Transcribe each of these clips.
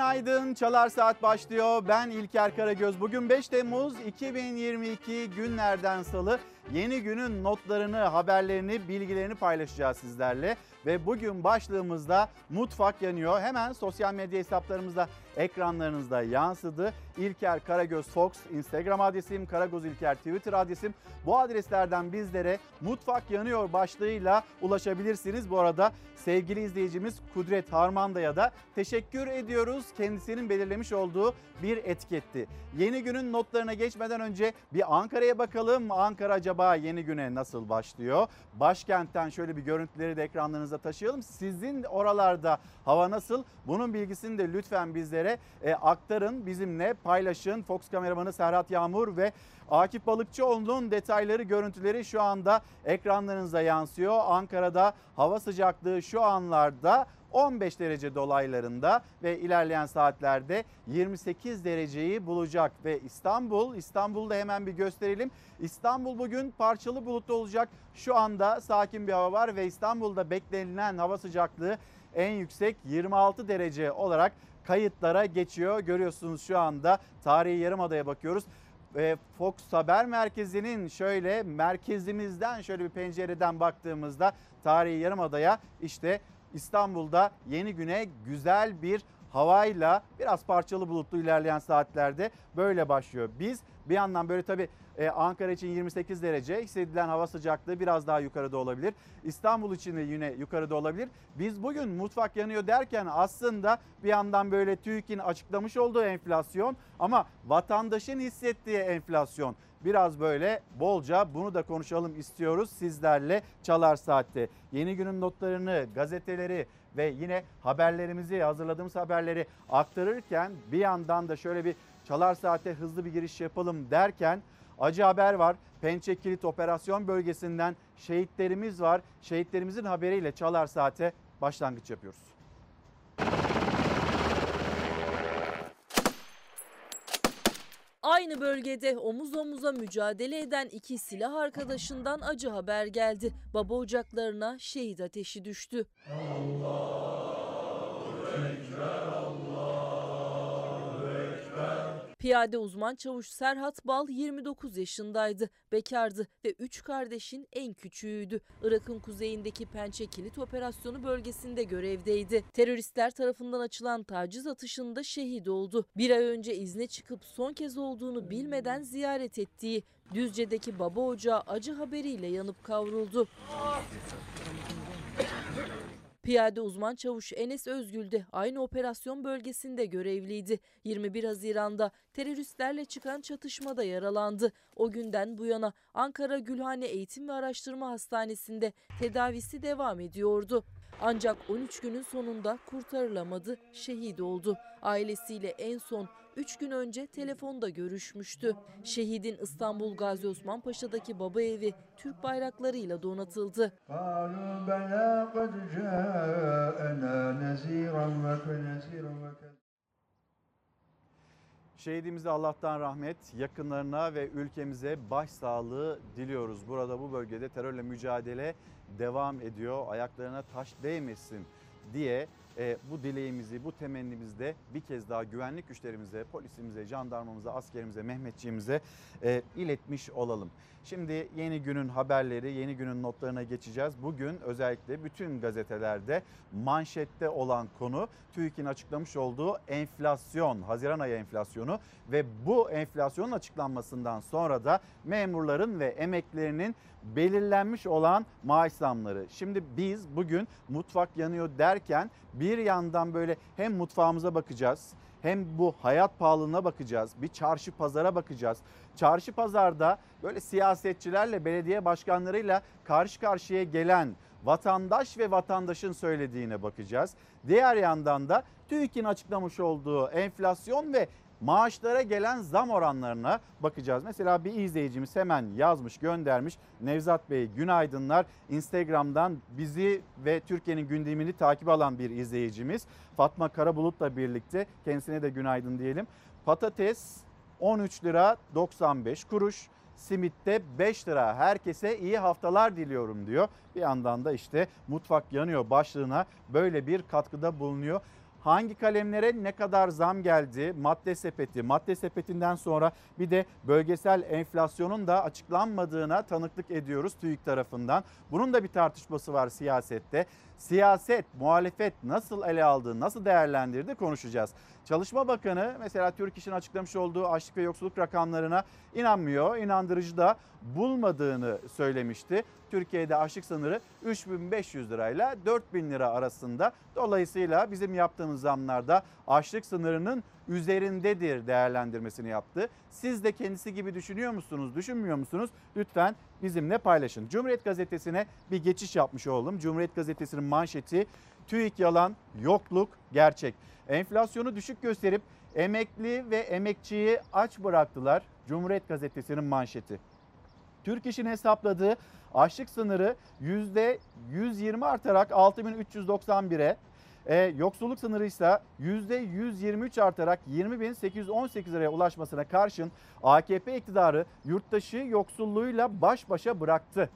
Günaydın. Çalar Saat başlıyor. Ben İlker Karagöz. Bugün 5 Temmuz 2022 günlerden salı. Yeni günün notlarını, haberlerini, bilgilerini paylaşacağız sizlerle. Ve bugün başlığımızda mutfak yanıyor. Hemen sosyal medya hesaplarımızda ekranlarınızda yansıdı. İlker Karagöz Fox Instagram adresim, Karagöz İlker Twitter adresim. Bu adreslerden bizlere mutfak yanıyor başlığıyla ulaşabilirsiniz. Bu arada sevgili izleyicimiz Kudret Harmanda'ya da teşekkür ediyoruz. Kendisinin belirlemiş olduğu bir etiketti. Yeni günün notlarına geçmeden önce bir Ankara'ya bakalım. Ankara acaba yeni güne nasıl başlıyor? Başkentten şöyle bir görüntüleri de ekranlarınıza taşıyalım. Sizin oralarda hava nasıl? Bunun bilgisini de lütfen bizlere e, aktarın. Bizimle paylaşın. Fox kameramanı Serhat Yağmur ve Akif Balıkçıoğlu'nun detayları, görüntüleri şu anda ekranlarınıza yansıyor. Ankara'da hava sıcaklığı şu anlarda 15 derece dolaylarında ve ilerleyen saatlerde 28 dereceyi bulacak ve İstanbul, İstanbul'da hemen bir gösterelim. İstanbul bugün parçalı bulutlu olacak. Şu anda sakin bir hava var ve İstanbul'da beklenilen hava sıcaklığı en yüksek 26 derece olarak kayıtlara geçiyor. Görüyorsunuz şu anda tarihi yarımadaya bakıyoruz ve Fox Haber Merkezi'nin şöyle merkezimizden şöyle bir pencereden baktığımızda tarihi yarımadaya işte İstanbul'da yeni güne güzel bir havayla biraz parçalı bulutlu ilerleyen saatlerde böyle başlıyor. Biz bir yandan böyle tabii e, Ankara için 28 derece hissedilen hava sıcaklığı biraz daha yukarıda olabilir. İstanbul için de yine yukarıda olabilir. Biz bugün mutfak yanıyor derken aslında bir yandan böyle TÜİK'in açıklamış olduğu enflasyon ama vatandaşın hissettiği enflasyon biraz böyle bolca bunu da konuşalım istiyoruz sizlerle Çalar Saat'te. Yeni günün notlarını, gazeteleri ve yine haberlerimizi, hazırladığımız haberleri aktarırken bir yandan da şöyle bir Çalar Saat'e hızlı bir giriş yapalım derken acı haber var. Pençe Kilit Operasyon Bölgesi'nden şehitlerimiz var. Şehitlerimizin haberiyle Çalar Saat'e başlangıç yapıyoruz. Aynı bölgede omuz omuza mücadele eden iki silah arkadaşından acı haber geldi. Baba ocaklarına şehit ateşi düştü. Piyade uzman çavuş Serhat Bal 29 yaşındaydı. Bekardı ve 3 kardeşin en küçüğüydü. Irak'ın kuzeyindeki Pençe Kilit Operasyonu bölgesinde görevdeydi. Teröristler tarafından açılan taciz atışında şehit oldu. Bir ay önce izne çıkıp son kez olduğunu bilmeden ziyaret ettiği Düzce'deki baba ocağı acı haberiyle yanıp kavruldu. Piyade uzman çavuş Enes Özgül de aynı operasyon bölgesinde görevliydi. 21 Haziran'da teröristlerle çıkan çatışmada yaralandı. O günden bu yana Ankara Gülhane Eğitim ve Araştırma Hastanesi'nde tedavisi devam ediyordu. Ancak 13 günün sonunda kurtarılamadı, şehit oldu. Ailesiyle en son 3 gün önce telefonda görüşmüştü. Şehidin İstanbul Gazi Osman Paşa'daki baba evi Türk bayraklarıyla donatıldı. Şehidimize Allah'tan rahmet, yakınlarına ve ülkemize başsağlığı diliyoruz. Burada bu bölgede terörle mücadele devam ediyor. Ayaklarına taş değmesin diye e, bu dileğimizi, bu temennimizi de bir kez daha güvenlik güçlerimize, polisimize, jandarmamıza, askerimize, Mehmetçiğimize e, iletmiş olalım. Şimdi yeni günün haberleri, yeni günün notlarına geçeceğiz. Bugün özellikle bütün gazetelerde manşette olan konu TÜİK'in açıklamış olduğu enflasyon, Haziran ayı enflasyonu ve bu enflasyonun açıklanmasından sonra da memurların ve emeklerinin belirlenmiş olan maaş zamları. Şimdi biz bugün mutfak yanıyor derken bir yandan böyle hem mutfağımıza bakacağız hem bu hayat pahalılığına bakacağız. Bir çarşı pazara bakacağız. Çarşı pazarda böyle siyasetçilerle belediye başkanlarıyla karşı karşıya gelen vatandaş ve vatandaşın söylediğine bakacağız. Diğer yandan da TÜİK'in açıklamış olduğu enflasyon ve maaşlara gelen zam oranlarına bakacağız. Mesela bir izleyicimiz hemen yazmış göndermiş. Nevzat Bey günaydınlar. Instagram'dan bizi ve Türkiye'nin gündemini takip alan bir izleyicimiz. Fatma Karabulut'la birlikte kendisine de günaydın diyelim. Patates 13 lira 95 kuruş. Simitte 5 lira. Herkese iyi haftalar diliyorum diyor. Bir yandan da işte mutfak yanıyor başlığına böyle bir katkıda bulunuyor. Hangi kalemlere ne kadar zam geldi? Madde sepeti, madde sepetinden sonra bir de bölgesel enflasyonun da açıklanmadığına tanıklık ediyoruz TÜİK tarafından. Bunun da bir tartışması var siyasette. Siyaset, muhalefet nasıl ele aldı, nasıl değerlendirdi konuşacağız. Çalışma Bakanı mesela Türk İş'in açıklamış olduğu açlık ve yoksulluk rakamlarına inanmıyor. İnandırıcı da bulmadığını söylemişti. Türkiye'de açlık sınırı 3500 lirayla 4000 lira arasında. Dolayısıyla bizim yaptığımız zamlarda açlık sınırının üzerindedir değerlendirmesini yaptı. Siz de kendisi gibi düşünüyor musunuz, düşünmüyor musunuz? Lütfen bizimle paylaşın. Cumhuriyet Gazetesi'ne bir geçiş yapmış oldum. Cumhuriyet Gazetesi'nin manşeti TÜİK yalan, yokluk gerçek. Enflasyonu düşük gösterip emekli ve emekçiyi aç bıraktılar. Cumhuriyet Gazetesi'nin manşeti. Türk İş'in hesapladığı açlık sınırı %120 artarak 6391'e, e, yoksulluk sınırı ise %123 artarak 20.818 liraya ulaşmasına karşın AKP iktidarı yurttaşı yoksulluğuyla baş başa bıraktı.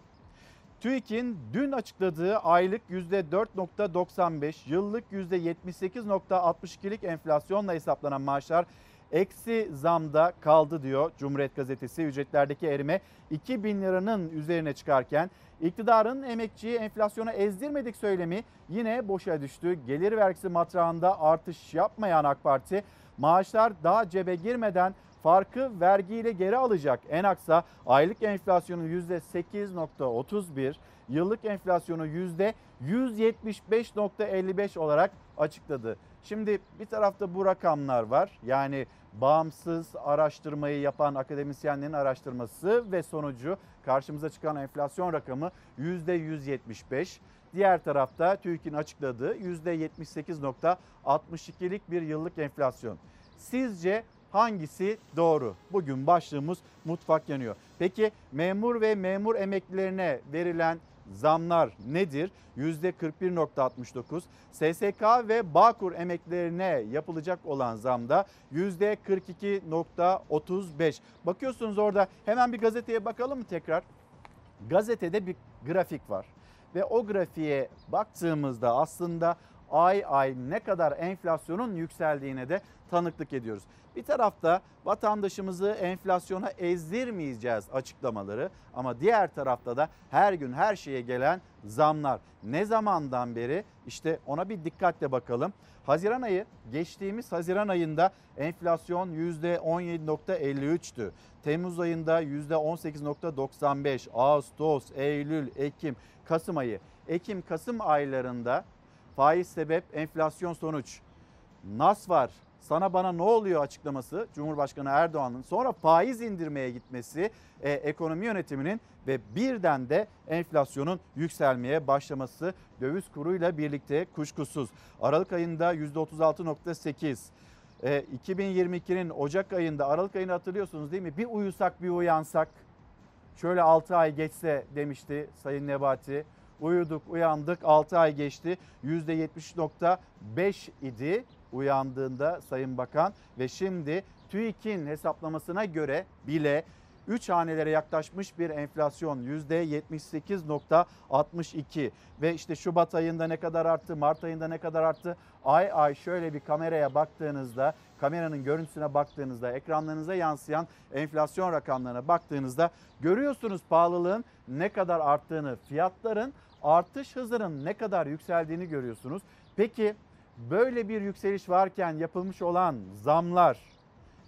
TÜİK'in dün açıkladığı aylık %4.95, yıllık %78.62'lik enflasyonla hesaplanan maaşlar eksi zamda kaldı diyor Cumhuriyet Gazetesi. Ücretlerdeki erime 2000 liranın üzerine çıkarken iktidarın emekçiyi enflasyona ezdirmedik söylemi yine boşa düştü. Gelir vergisi matrağında artış yapmayan AK Parti maaşlar daha cebe girmeden farkı vergiyle geri alacak. En aksa aylık enflasyonu %8.31, yıllık enflasyonu %175.55 olarak açıkladı. Şimdi bir tarafta bu rakamlar var. Yani bağımsız araştırmayı yapan akademisyenlerin araştırması ve sonucu karşımıza çıkan enflasyon rakamı %175. Diğer tarafta TÜİK'in açıkladığı %78.62'lik bir yıllık enflasyon. Sizce hangisi doğru? Bugün başlığımız mutfak yanıyor. Peki memur ve memur emeklilerine verilen zamlar nedir? %41.69. SSK ve Bağkur emeklilerine yapılacak olan zamda %42.35. Bakıyorsunuz orada hemen bir gazeteye bakalım mı tekrar? Gazetede bir grafik var ve o grafiğe baktığımızda aslında ay ay ne kadar enflasyonun yükseldiğine de tanıklık ediyoruz. Bir tarafta vatandaşımızı enflasyona ezdirmeyeceğiz açıklamaları ama diğer tarafta da her gün her şeye gelen zamlar. Ne zamandan beri işte ona bir dikkatle bakalım. Haziran ayı geçtiğimiz Haziran ayında enflasyon %17.53'tü. Temmuz ayında %18.95, Ağustos, Eylül, Ekim, Kasım ayı. Ekim-Kasım aylarında faiz sebep enflasyon sonuç. Nas var sana bana ne oluyor açıklaması Cumhurbaşkanı Erdoğan'ın sonra faiz indirmeye gitmesi e, ekonomi yönetiminin ve birden de enflasyonun yükselmeye başlaması döviz kuruyla birlikte kuşkusuz. Aralık ayında %36.8 e, 2022'nin Ocak ayında Aralık ayını hatırlıyorsunuz değil mi? Bir uyusak bir uyansak şöyle 6 ay geçse demişti Sayın Nebati. Uyuduk uyandık 6 ay geçti %70.5 idi uyandığında Sayın Bakan ve şimdi TÜİK'in hesaplamasına göre bile 3 hanelere yaklaşmış bir enflasyon %78.62 ve işte Şubat ayında ne kadar arttı, Mart ayında ne kadar arttı? Ay ay şöyle bir kameraya baktığınızda, kameranın görüntüsüne baktığınızda, ekranlarınıza yansıyan enflasyon rakamlarına baktığınızda görüyorsunuz pahalılığın ne kadar arttığını, fiyatların artış hızının ne kadar yükseldiğini görüyorsunuz. Peki böyle bir yükseliş varken yapılmış olan zamlar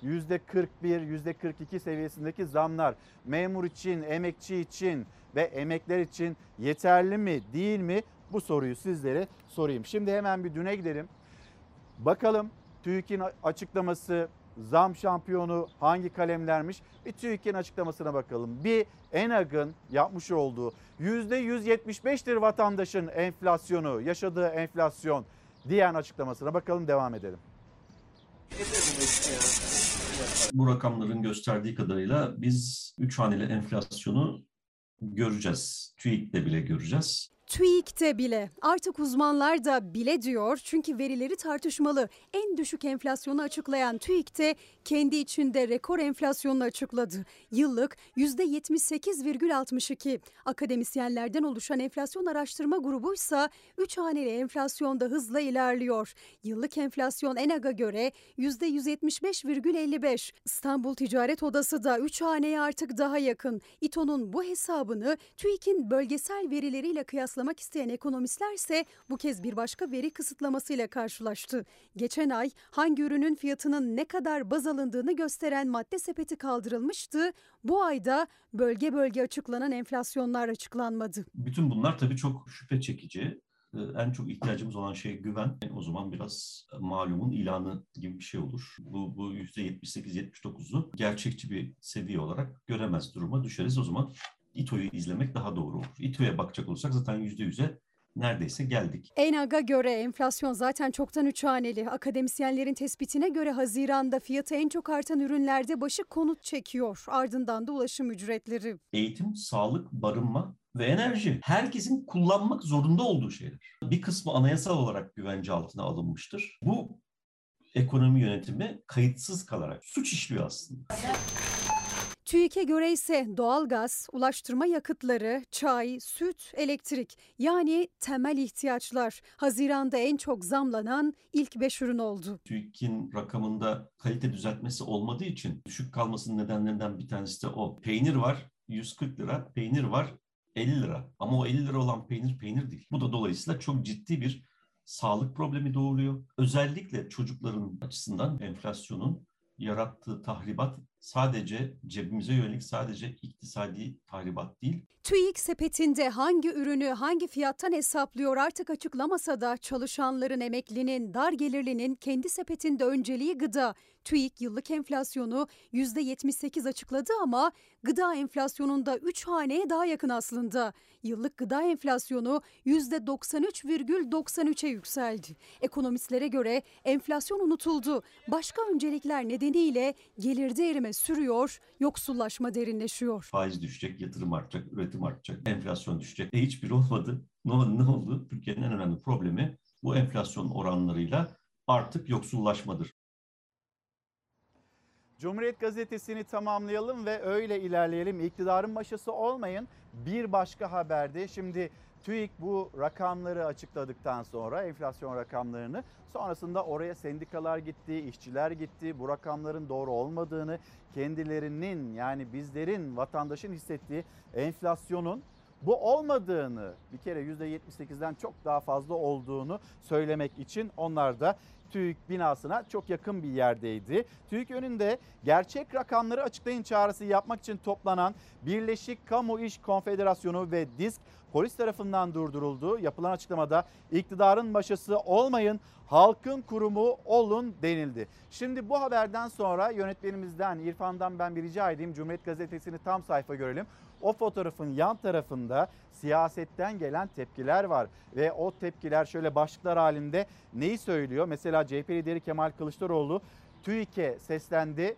%41, %42 seviyesindeki zamlar memur için, emekçi için ve emekler için yeterli mi, değil mi? Bu soruyu sizlere sorayım. Şimdi hemen bir düne gidelim. Bakalım TÜİK'in açıklaması zam şampiyonu hangi kalemlermiş? Bir TÜİK'in açıklamasına bakalım. Bir ENAG'ın yapmış olduğu %175'tir vatandaşın enflasyonu, yaşadığı enflasyon diyen açıklamasına bakalım devam edelim. Bu rakamların gösterdiği kadarıyla biz 3 haneli enflasyonu göreceğiz. TÜİK'te bile göreceğiz. TÜİK'te bile artık uzmanlar da bile diyor çünkü verileri tartışmalı. En düşük enflasyonu açıklayan TÜİK'te kendi içinde rekor enflasyonunu açıkladı. Yıllık %78,62. Akademisyenlerden oluşan enflasyon araştırma grubuysa 3 haneli enflasyonda hızla ilerliyor. Yıllık enflasyon ENAG'a göre %175,55. İstanbul Ticaret Odası da 3 haneye artık daha yakın. İTO'nun bu hesabını TÜİK'in bölgesel verileriyle kıyaslamak isteyen ekonomistlerse bu kez bir başka veri kısıtlamasıyla karşılaştı. Geçen ay hangi ürünün fiyatının ne kadar baz alındığını gösteren madde sepeti kaldırılmıştı. Bu ayda bölge bölge açıklanan enflasyonlar açıklanmadı. Bütün bunlar tabii çok şüphe çekici. Ee, En çok ihtiyacımız olan şey güven. O zaman biraz malumun ilanı gibi bir şey olur. Bu, bu %78-79'u gerçekçi bir seviye olarak göremez duruma düşeriz. O zaman İTO'yu izlemek daha doğru olur. İTO'ya bakacak olursak zaten %100'e neredeyse geldik. ENAG'a göre enflasyon zaten çoktan üç haneli. Akademisyenlerin tespitine göre Haziran'da fiyatı en çok artan ürünlerde başı konut çekiyor. Ardından da ulaşım ücretleri. Eğitim, sağlık, barınma ve enerji. Herkesin kullanmak zorunda olduğu şeyler. Bir kısmı anayasal olarak güvence altına alınmıştır. Bu ekonomi yönetimi kayıtsız kalarak suç işliyor aslında. TÜİK'e göre ise doğalgaz, ulaştırma yakıtları, çay, süt, elektrik yani temel ihtiyaçlar Haziran'da en çok zamlanan ilk 5 ürün oldu. TÜİK'in rakamında kalite düzeltmesi olmadığı için düşük kalmasının nedenlerinden bir tanesi de o. Peynir var 140 lira, peynir var 50 lira. Ama o 50 lira olan peynir peynir değil. Bu da dolayısıyla çok ciddi bir sağlık problemi doğuruyor. Özellikle çocukların açısından enflasyonun yarattığı tahribat sadece cebimize yönelik sadece iktisadi tahribat değil, TÜİK sepetinde hangi ürünü hangi fiyattan hesaplıyor artık açıklamasa da çalışanların, emeklinin, dar gelirlinin kendi sepetinde önceliği gıda. TÜİK yıllık enflasyonu %78 açıkladı ama gıda enflasyonunda 3 haneye daha yakın aslında. Yıllık gıda enflasyonu %93,93'e yükseldi. Ekonomistlere göre enflasyon unutuldu. Başka öncelikler nedeniyle gelirde erime sürüyor, yoksullaşma derinleşiyor. faiz düşecek, yatırım artacak, üretim artacak, enflasyon düşecek. E hiçbiri olmadı. Ne, oldu- ne oldu? Türkiye'nin en önemli problemi bu enflasyon oranlarıyla artık yoksullaşmadır. Cumhuriyet Gazetesi'ni tamamlayalım ve öyle ilerleyelim. İktidarın başısı olmayın. Bir başka haberde şimdi TÜİK bu rakamları açıkladıktan sonra enflasyon rakamlarını sonrasında oraya sendikalar gitti, işçiler gitti. Bu rakamların doğru olmadığını, kendilerinin yani bizlerin vatandaşın hissettiği enflasyonun bu olmadığını bir kere %78'den çok daha fazla olduğunu söylemek için onlar da TÜİK binasına çok yakın bir yerdeydi. TÜİK önünde gerçek rakamları açıklayın çağrısı yapmak için toplanan Birleşik Kamu İş Konfederasyonu ve DİSK polis tarafından durduruldu. Yapılan açıklamada iktidarın başısı olmayın, halkın kurumu olun denildi. Şimdi bu haberden sonra yönetmenimizden İrfan'dan ben bir rica edeyim. Cumhuriyet Gazetesi'ni tam sayfa görelim. O fotoğrafın yan tarafında siyasetten gelen tepkiler var ve o tepkiler şöyle başlıklar halinde neyi söylüyor? Mesela CHP lideri Kemal Kılıçdaroğlu TÜİK'e seslendi.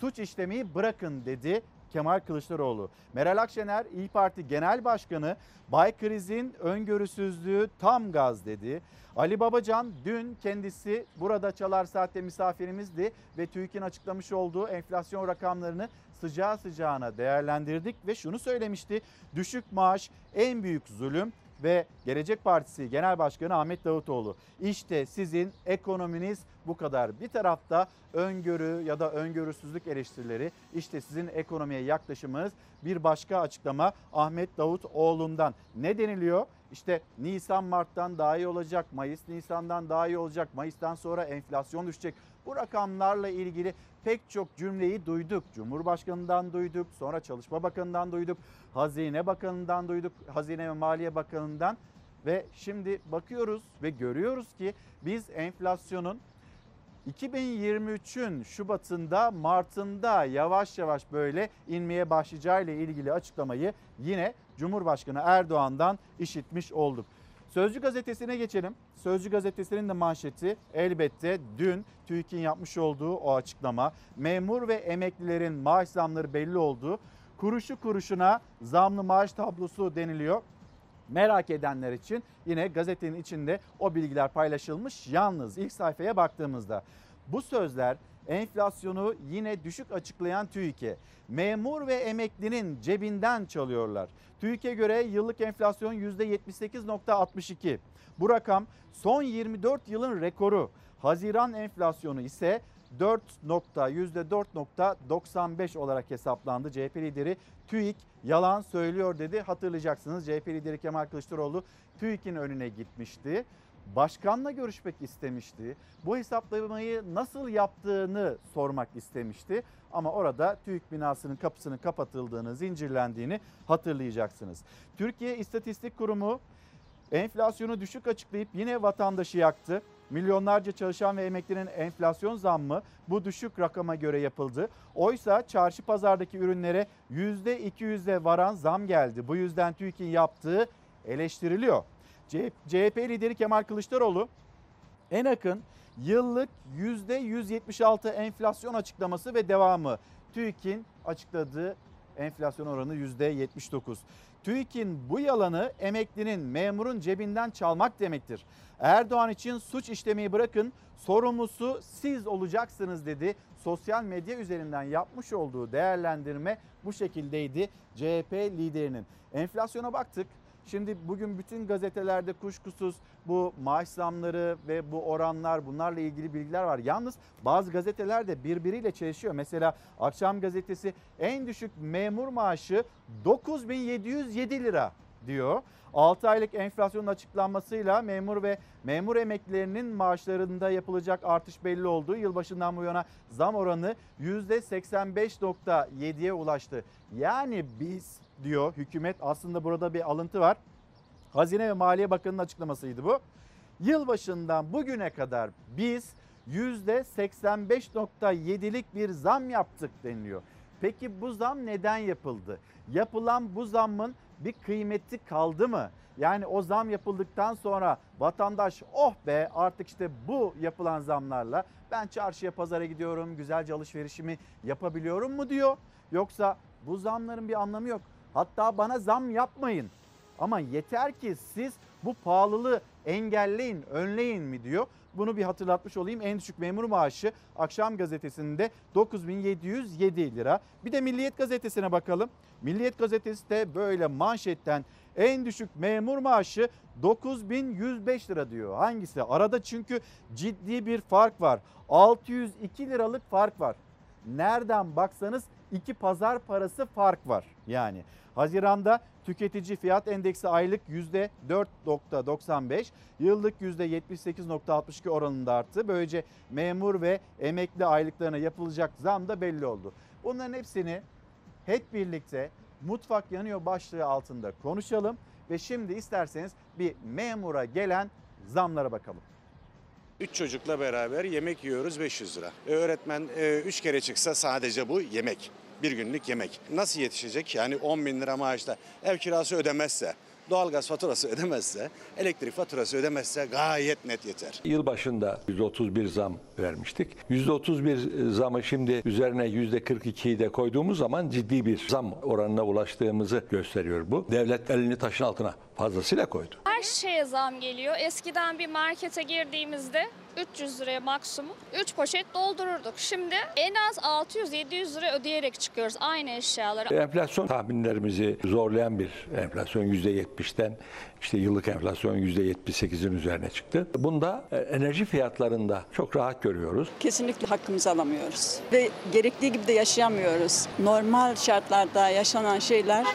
Suç işlemeyi bırakın dedi Kemal Kılıçdaroğlu. Meral Akşener İyi Parti Genel Başkanı Bay Kriz'in öngörüsüzlüğü tam gaz dedi. Ali Babacan dün kendisi burada Çalar Saat'te misafirimizdi ve TÜİK'in açıklamış olduğu enflasyon rakamlarını sıcağı sıcağına değerlendirdik ve şunu söylemişti. Düşük maaş en büyük zulüm ve Gelecek Partisi Genel Başkanı Ahmet Davutoğlu. İşte sizin ekonominiz bu kadar. Bir tarafta öngörü ya da öngörüsüzlük eleştirileri, işte sizin ekonomiye yaklaşımınız. Bir başka açıklama Ahmet Davutoğlu'ndan. Ne deniliyor? İşte Nisan Mart'tan daha iyi olacak, Mayıs Nisan'dan daha iyi olacak, Mayıs'tan sonra enflasyon düşecek. Bu rakamlarla ilgili pek çok cümleyi duyduk. Cumhurbaşkanından duyduk, sonra Çalışma Bakanı'ndan duyduk, Hazine Bakanı'ndan duyduk, Hazine ve Maliye Bakanı'ndan ve şimdi bakıyoruz ve görüyoruz ki biz enflasyonun 2023'ün Şubat'ında, Mart'ında yavaş yavaş böyle inmeye başlayacağı ile ilgili açıklamayı yine Cumhurbaşkanı Erdoğan'dan işitmiş olduk. Sözcü gazetesine geçelim. Sözcü gazetesinin de manşeti elbette dün TÜİK'in yapmış olduğu o açıklama. Memur ve emeklilerin maaş zamları belli oldu. Kuruşu kuruşuna zamlı maaş tablosu deniliyor. Merak edenler için yine gazetenin içinde o bilgiler paylaşılmış. Yalnız ilk sayfaya baktığımızda bu sözler enflasyonu yine düşük açıklayan TÜİK'e memur ve emeklinin cebinden çalıyorlar. TÜİK'e göre yıllık enflasyon %78.62. Bu rakam son 24 yılın rekoru. Haziran enflasyonu ise 4 nokta %4.95 olarak hesaplandı. CHP lideri TÜİK yalan söylüyor dedi. Hatırlayacaksınız CHP lideri Kemal Kılıçdaroğlu TÜİK'in önüne gitmişti. Başkanla görüşmek istemişti. Bu hesaplamayı nasıl yaptığını sormak istemişti. Ama orada TÜİK binasının kapısının kapatıldığını, zincirlendiğini hatırlayacaksınız. Türkiye İstatistik Kurumu enflasyonu düşük açıklayıp yine vatandaşı yaktı. Milyonlarca çalışan ve emeklinin enflasyon zammı bu düşük rakama göre yapıldı. Oysa çarşı pazardaki ürünlere %200'e varan zam geldi. Bu yüzden TÜİK'in yaptığı eleştiriliyor. CHP lideri Kemal Kılıçdaroğlu en akın yıllık %176 enflasyon açıklaması ve devamı. TÜİK'in açıkladığı enflasyon oranı %79. TÜİK'in bu yalanı emeklinin, memurun cebinden çalmak demektir. Erdoğan için suç işlemeyi bırakın, sorumlusu siz olacaksınız dedi. Sosyal medya üzerinden yapmış olduğu değerlendirme bu şekildeydi CHP liderinin. Enflasyona baktık. Şimdi bugün bütün gazetelerde kuşkusuz bu maaş zamları ve bu oranlar bunlarla ilgili bilgiler var. Yalnız bazı gazeteler de birbiriyle çelişiyor. Mesela Akşam gazetesi en düşük memur maaşı 9707 lira diyor. 6 aylık enflasyonun açıklanmasıyla memur ve memur emeklilerinin maaşlarında yapılacak artış belli oldu. Yılbaşından bu yana zam oranı %85.7'ye ulaştı. Yani biz diyor hükümet aslında burada bir alıntı var. Hazine ve Maliye Bakanı'nın açıklamasıydı bu. Yılbaşından bugüne kadar biz %85.7'lik bir zam yaptık deniliyor. Peki bu zam neden yapıldı? Yapılan bu zammın bir kıymeti kaldı mı? Yani o zam yapıldıktan sonra vatandaş oh be artık işte bu yapılan zamlarla ben çarşıya pazara gidiyorum güzelce alışverişimi yapabiliyorum mu diyor. Yoksa bu zamların bir anlamı yok. Hatta bana zam yapmayın ama yeter ki siz bu pahalılığı engelleyin, önleyin mi diyor. Bunu bir hatırlatmış olayım. En düşük memur maaşı akşam gazetesinde 9707 lira. Bir de Milliyet gazetesine bakalım. Milliyet gazetesi de böyle manşetten en düşük memur maaşı 9105 lira diyor. Hangisi? Arada çünkü ciddi bir fark var. 602 liralık fark var. Nereden baksanız iki pazar parası fark var yani. Haziranda tüketici fiyat endeksi aylık %4.95, yıllık %78.62 oranında arttı. Böylece memur ve emekli aylıklarına yapılacak zam da belli oldu. Bunların hepsini hep birlikte mutfak yanıyor başlığı altında konuşalım ve şimdi isterseniz bir memura gelen zamlara bakalım. 3 çocukla beraber yemek yiyoruz 500 lira. E, öğretmen 3 kere çıksa sadece bu yemek. Bir günlük yemek. Nasıl yetişecek? Yani 10 bin lira maaşla ev kirası ödemezse, doğalgaz faturası ödemezse, elektrik faturası ödemezse gayet net yeter. Yılbaşında %31 zam vermiştik. %31 zamı şimdi üzerine %42'yi de koyduğumuz zaman ciddi bir zam oranına ulaştığımızı gösteriyor bu. Devlet elini taşın altına fazlasıyla koydu. Her şeye zam geliyor. Eskiden bir markete girdiğimizde 300 liraya maksimum 3 poşet doldururduk. Şimdi en az 600-700 lira ödeyerek çıkıyoruz aynı eşyaları. Enflasyon tahminlerimizi zorlayan bir enflasyon %70'ten işte yıllık enflasyon %78'in üzerine çıktı. Bunda e, enerji fiyatlarında çok rahat görüyoruz. Kesinlikle hakkımızı alamıyoruz ve gerektiği gibi de yaşayamıyoruz. Normal şartlarda yaşanan şeyler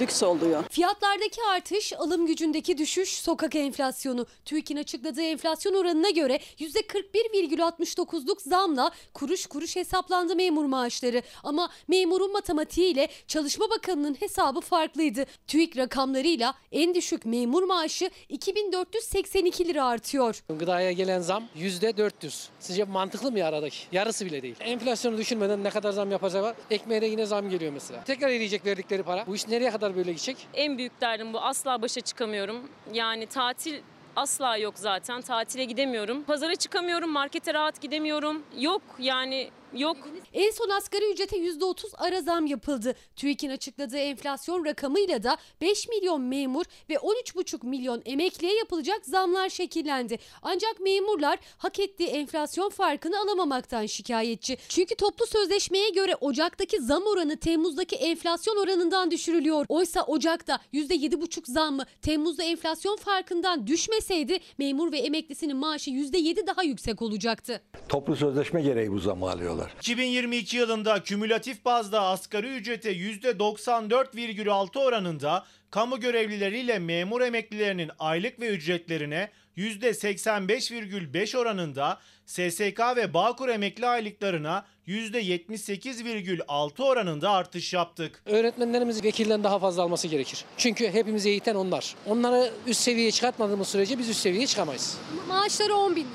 lüks oluyor. Fiyatlardaki artış, alım gücündeki düşüş, sokak enflasyonu. TÜİK'in açıkladığı enflasyon oranına göre %41,69'luk zamla kuruş kuruş hesaplandı memur maaşları. Ama memurun matematiğiyle Çalışma Bakanı'nın hesabı farklıydı. TÜİK rakamlarıyla en düşük memur maaşı 2482 lira artıyor. Gıdaya gelen zam %400. Sizce mantıklı mı aradaki? Yarısı bile değil. Enflasyonu düşünmeden ne kadar zam yapacaklar? Ekmeğe de yine zam geliyor mesela. Tekrar eriyecek verdikleri para. Bu iş nereye kadar böyle gidecek? En büyük derdim bu. Asla başa çıkamıyorum. Yani tatil asla yok zaten. Tatile gidemiyorum. Pazara çıkamıyorum, markete rahat gidemiyorum. Yok yani Yok. En son asgari ücrete %30 ara zam yapıldı. TÜİK'in açıkladığı enflasyon rakamıyla da 5 milyon memur ve 13,5 milyon emekliye yapılacak zamlar şekillendi. Ancak memurlar hak ettiği enflasyon farkını alamamaktan şikayetçi. Çünkü toplu sözleşmeye göre Ocak'taki zam oranı Temmuz'daki enflasyon oranından düşürülüyor. Oysa Ocak'ta %7,5 zammı Temmuz'da enflasyon farkından düşmeseydi memur ve emeklisinin maaşı %7 daha yüksek olacaktı. Toplu sözleşme gereği bu zamı alıyorlar. 2022 yılında kümülatif bazda asgari ücrete %94,6 oranında kamu görevlileriyle memur emeklilerinin aylık ve ücretlerine %85,5 oranında SSK ve Bağkur emekli aylıklarına %78,6 oranında artış yaptık. Öğretmenlerimiz vekilden daha fazla alması gerekir. Çünkü hepimizi eğiten onlar. Onları üst seviyeye çıkartmadığımız sürece biz üst seviyeye çıkamayız. Maaşları 10 bin lira.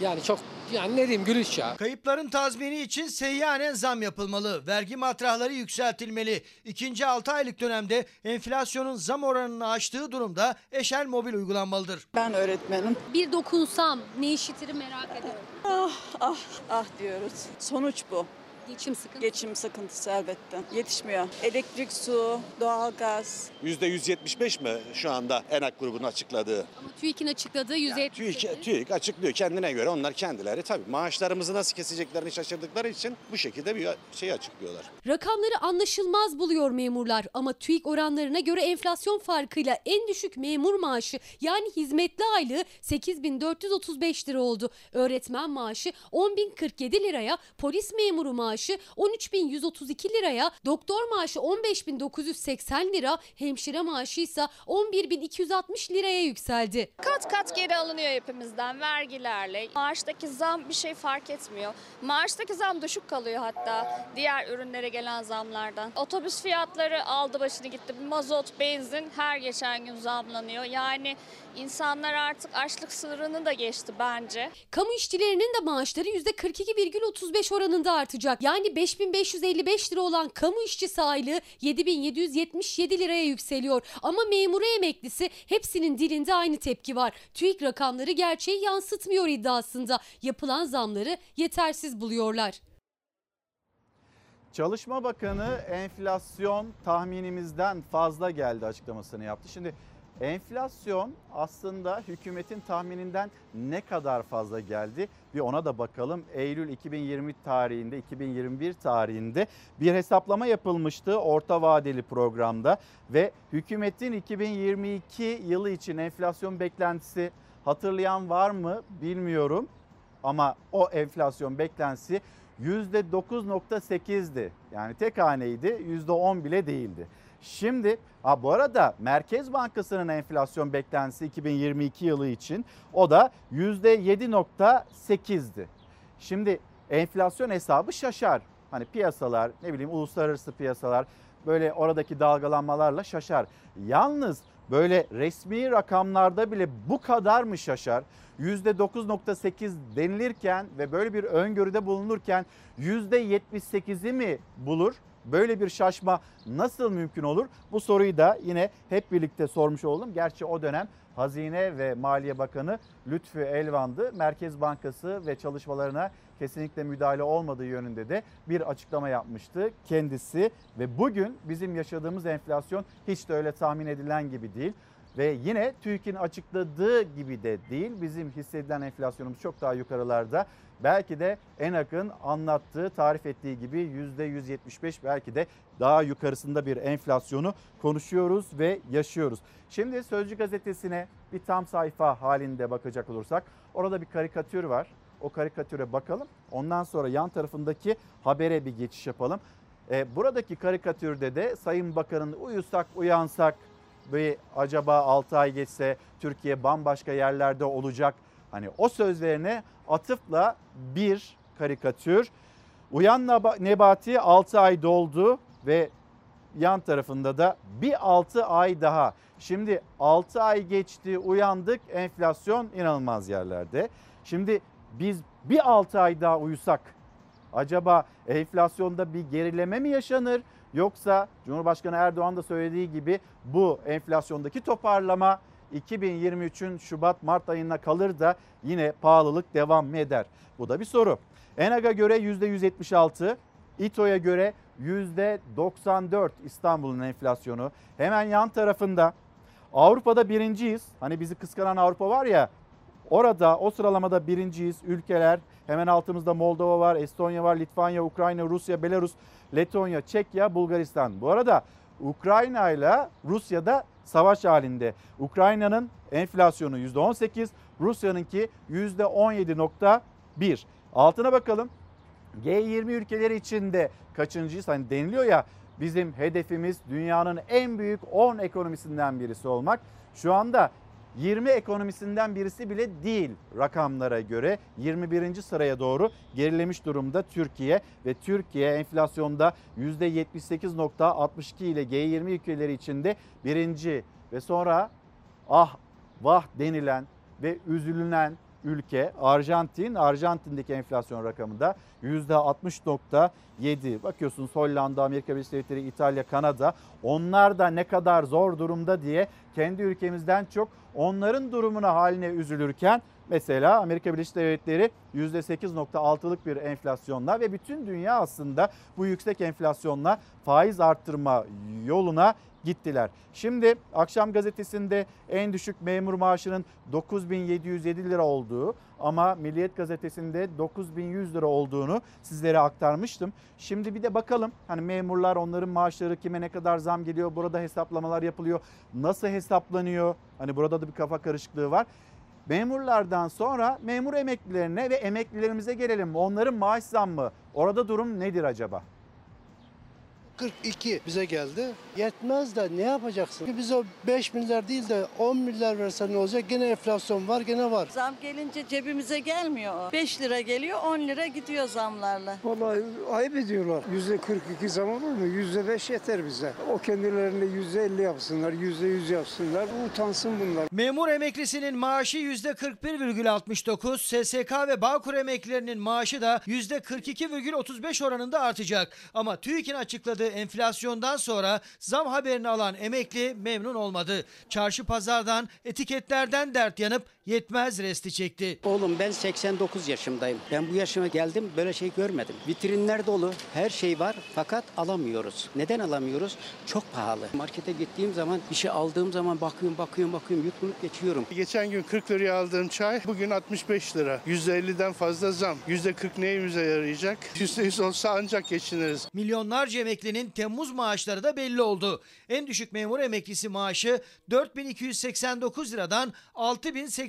Yani çok yani ne diyeyim gülüş ya. Kayıpların tazmini için seyyanen zam yapılmalı. Vergi matrahları yükseltilmeli. İkinci 6 aylık dönemde enflasyonun zam oranını aştığı durumda eşel mobil uygulanmalıdır. Ben öğretmenim. Bir dokunsam ne işitirim merak ederim. Ah ah ah diyoruz. Sonuç bu. Geçim sıkıntı. Geçim sıkıntısı elbette. Yetişmiyor. Elektrik, su, doğalgaz. %175 mi şu anda ENAK grubunun açıkladığı? Ama TÜİK'in açıkladığı 170. TÜİK, TÜİK açıklıyor kendine göre onlar kendileri tabii maaşlarımızı nasıl keseceklerini şaşırdıkları için bu şekilde bir şey açıklıyorlar. Rakamları anlaşılmaz buluyor memurlar ama TÜİK oranlarına göre enflasyon farkıyla en düşük memur maaşı yani hizmetli aylığı 8435 lira oldu. Öğretmen maaşı 10047 liraya, polis memuru maaşı 13132 liraya, doktor maaşı 15980 lira, hemşire maaşı ise 11260 liraya yükseldi. Kat kat geri alınıyor hepimizden vergilerle. Maaştaki zam bir şey fark etmiyor. Maaştaki zam düşük kalıyor hatta diğer ürünlere gelen zamlardan. Otobüs fiyatları aldı başını gitti. Mazot, benzin her geçen gün zamlanıyor. Yani insanlar artık açlık sınırını da geçti bence. Kamu işçilerinin de maaşları %42,35 oranında artacak. Yani 5555 lira olan kamu işçisi aylığı 7777 liraya yükseliyor. Ama memuru emeklisi hepsinin dilinde aynı tepki var. TÜİK rakamları gerçeği yansıtmıyor iddiasında. Yapılan zamları yetersiz buluyorlar. Çalışma Bakanı enflasyon tahminimizden fazla geldi açıklamasını yaptı. Şimdi enflasyon aslında hükümetin tahmininden ne kadar fazla geldi? Bir ona da bakalım. Eylül 2020 tarihinde, 2021 tarihinde bir hesaplama yapılmıştı orta vadeli programda ve hükümetin 2022 yılı için enflasyon beklentisi hatırlayan var mı bilmiyorum ama o enflasyon beklentisi %9.8'di. Yani tek haneydi %10 bile değildi. Şimdi ha bu arada Merkez Bankası'nın enflasyon beklentisi 2022 yılı için o da %7.8'di. Şimdi enflasyon hesabı şaşar. Hani piyasalar ne bileyim uluslararası piyasalar böyle oradaki dalgalanmalarla şaşar. Yalnız böyle resmi rakamlarda bile bu kadar mı şaşar? %9.8 denilirken ve böyle bir öngörüde bulunurken %78'i mi bulur? Böyle bir şaşma nasıl mümkün olur? Bu soruyu da yine hep birlikte sormuş oldum. Gerçi o dönem Hazine ve Maliye Bakanı Lütfü Elvan'dı. Merkez Bankası ve çalışmalarına kesinlikle müdahale olmadığı yönünde de bir açıklama yapmıştı kendisi. Ve bugün bizim yaşadığımız enflasyon hiç de öyle tahmin edilen gibi değil. Ve yine TÜİK'in açıkladığı gibi de değil. Bizim hissedilen enflasyonumuz çok daha yukarılarda. Belki de ENAK'ın anlattığı, tarif ettiği gibi %175 belki de daha yukarısında bir enflasyonu konuşuyoruz ve yaşıyoruz. Şimdi Sözcü gazetesine bir tam sayfa halinde bakacak olursak orada bir karikatür var. O karikatüre bakalım. Ondan sonra yan tarafındaki habere bir geçiş yapalım. E, buradaki karikatürde de Sayın Bakan'ın uyusak uyansak ve acaba 6 ay geçse Türkiye bambaşka yerlerde olacak. Hani o sözlerine atıfla bir karikatür. Uyan Nebati 6 ay doldu ve yan tarafında da bir 6 ay daha. Şimdi 6 ay geçti uyandık enflasyon inanılmaz yerlerde. Şimdi biz bir 6 ay daha uyusak acaba enflasyonda bir gerileme mi yaşanır? Yoksa Cumhurbaşkanı Erdoğan da söylediği gibi bu enflasyondaki toparlama 2023'ün Şubat-Mart ayına kalır da yine pahalılık devam mı eder? Bu da bir soru. Enag'a göre %176, İTO'ya göre %94 İstanbul'un enflasyonu. Hemen yan tarafında Avrupa'da birinciyiz. Hani bizi kıskanan Avrupa var ya orada o sıralamada birinciyiz. Ülkeler hemen altımızda Moldova var, Estonya var, Litvanya, Ukrayna, Rusya, Belarus, Letonya, Çekya, Bulgaristan. Bu arada Ukrayna ile Rusya'da savaş halinde. Ukrayna'nın enflasyonu %18, Rusya'nınki %17.1. Altına bakalım. G20 ülkeleri içinde kaçıncıyız? Hani deniliyor ya bizim hedefimiz dünyanın en büyük 10 ekonomisinden birisi olmak. Şu anda 20 ekonomisinden birisi bile değil rakamlara göre 21. sıraya doğru gerilemiş durumda Türkiye ve Türkiye enflasyonda %78.62 ile G20 ülkeleri içinde birinci ve sonra ah vah denilen ve üzülünen ülke Arjantin. Arjantin'deki enflasyon rakamı da %60.7. Bakıyorsunuz Hollanda, Amerika Birleşik Devletleri, İtalya, Kanada. Onlar da ne kadar zor durumda diye kendi ülkemizden çok onların durumuna haline üzülürken Mesela Amerika Birleşik Devletleri %8.6'lık bir enflasyonla ve bütün dünya aslında bu yüksek enflasyonla faiz arttırma yoluna gittiler. Şimdi akşam gazetesinde en düşük memur maaşının 9707 lira olduğu ama Milliyet gazetesinde 9100 lira olduğunu sizlere aktarmıştım. Şimdi bir de bakalım hani memurlar onların maaşları kime ne kadar zam geliyor? Burada hesaplamalar yapılıyor. Nasıl hesaplanıyor? Hani burada da bir kafa karışıklığı var. Memurlardan sonra memur emeklilerine ve emeklilerimize gelelim. Onların maaş zammı orada durum nedir acaba? 42 bize geldi. Yetmez de ne yapacaksın? Biz o 5 milyar değil de 10 milyar versen ne olacak? Gene enflasyon var, gene var. Zam gelince cebimize gelmiyor. 5 lira geliyor, 10 lira gidiyor zamlarla. Vallahi ayıp ediyorlar. Yüzde 42 zam olur mu? Yüzde 5 yeter bize. O kendilerine yüzde 50 yapsınlar, yüzde 100 yapsınlar. Utansın bunlar. Memur emeklisinin maaşı %41,69, SSK ve Bağkur emeklilerinin maaşı da %42,35 oranında artacak. Ama TÜİK'in açıkladığı enflasyondan sonra zam haberini alan emekli memnun olmadı. Çarşı pazardan, etiketlerden dert yanıp yetmez resti çekti. Oğlum ben 89 yaşındayım. Ben bu yaşıma geldim böyle şey görmedim. Vitrinler dolu, her şey var fakat alamıyoruz. Neden alamıyoruz? Çok pahalı. Markete gittiğim zaman bir şey aldığım zaman bakıyorum bakıyorum bakıyorum yutkunup geçiyorum. Geçen gün 40 liraya aldığım çay bugün 65 lira. %50'den fazla zam. %40 neyimize yarayacak? %100 olsa ancak geçiniriz. Milyonlarca emeklinin Temmuz maaşları da belli oldu. En düşük memur emeklisi maaşı 4289 liradan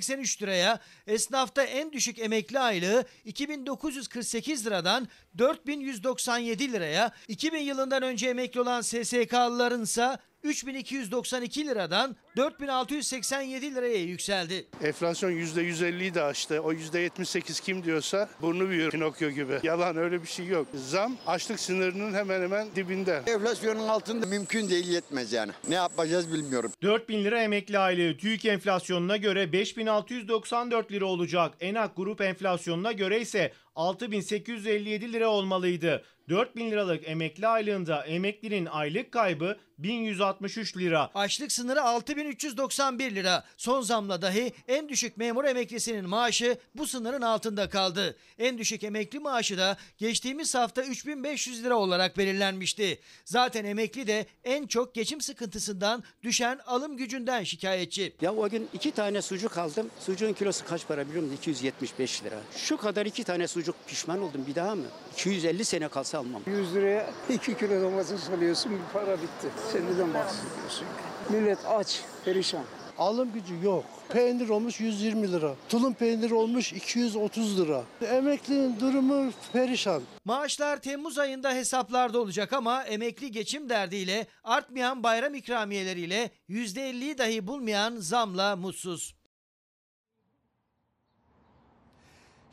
6083 liraya, esnafta en düşük emekli aylığı 2948 liradan 4197 liraya, 2000 yılından önce emekli olan SSK'lıların ise 3292 liradan 4687 liraya yükseldi. Enflasyon %150'yi de aştı. O %78 kim diyorsa burnu büyür Pinokyo gibi. Yalan öyle bir şey yok. Zam açlık sınırının hemen hemen dibinde. Enflasyonun altında mümkün değil yetmez yani. Ne yapacağız bilmiyorum. 4000 lira emekli aylığı TÜİK enflasyonuna göre 5694 lira olacak. Enak grup enflasyonuna göre ise 6857 lira olmalıydı. 4000 liralık emekli aylığında emeklinin aylık kaybı 1163 lira. Açlık sınırı 6391 lira. Son zamla dahi en düşük memur emeklisinin maaşı bu sınırın altında kaldı. En düşük emekli maaşı da geçtiğimiz hafta 3500 lira olarak belirlenmişti. Zaten emekli de en çok geçim sıkıntısından düşen alım gücünden şikayetçi. Ya o gün iki tane sucuk aldım. Sucuğun kilosu kaç para biliyor musun? 275 lira. Şu kadar iki tane sucuk pişman oldum bir daha mı? 250 sene kalsa almam. 100 liraya 2 kilo domates alıyorsun bir para bitti. Sen neden bahsediyorsun? Millet aç, perişan. Alım gücü yok. Peynir olmuş 120 lira. Tulum peyniri olmuş 230 lira. Emeklinin durumu perişan. Maaşlar Temmuz ayında hesaplarda olacak ama emekli geçim derdiyle artmayan bayram ikramiyeleriyle %50'yi dahi bulmayan zamla mutsuz.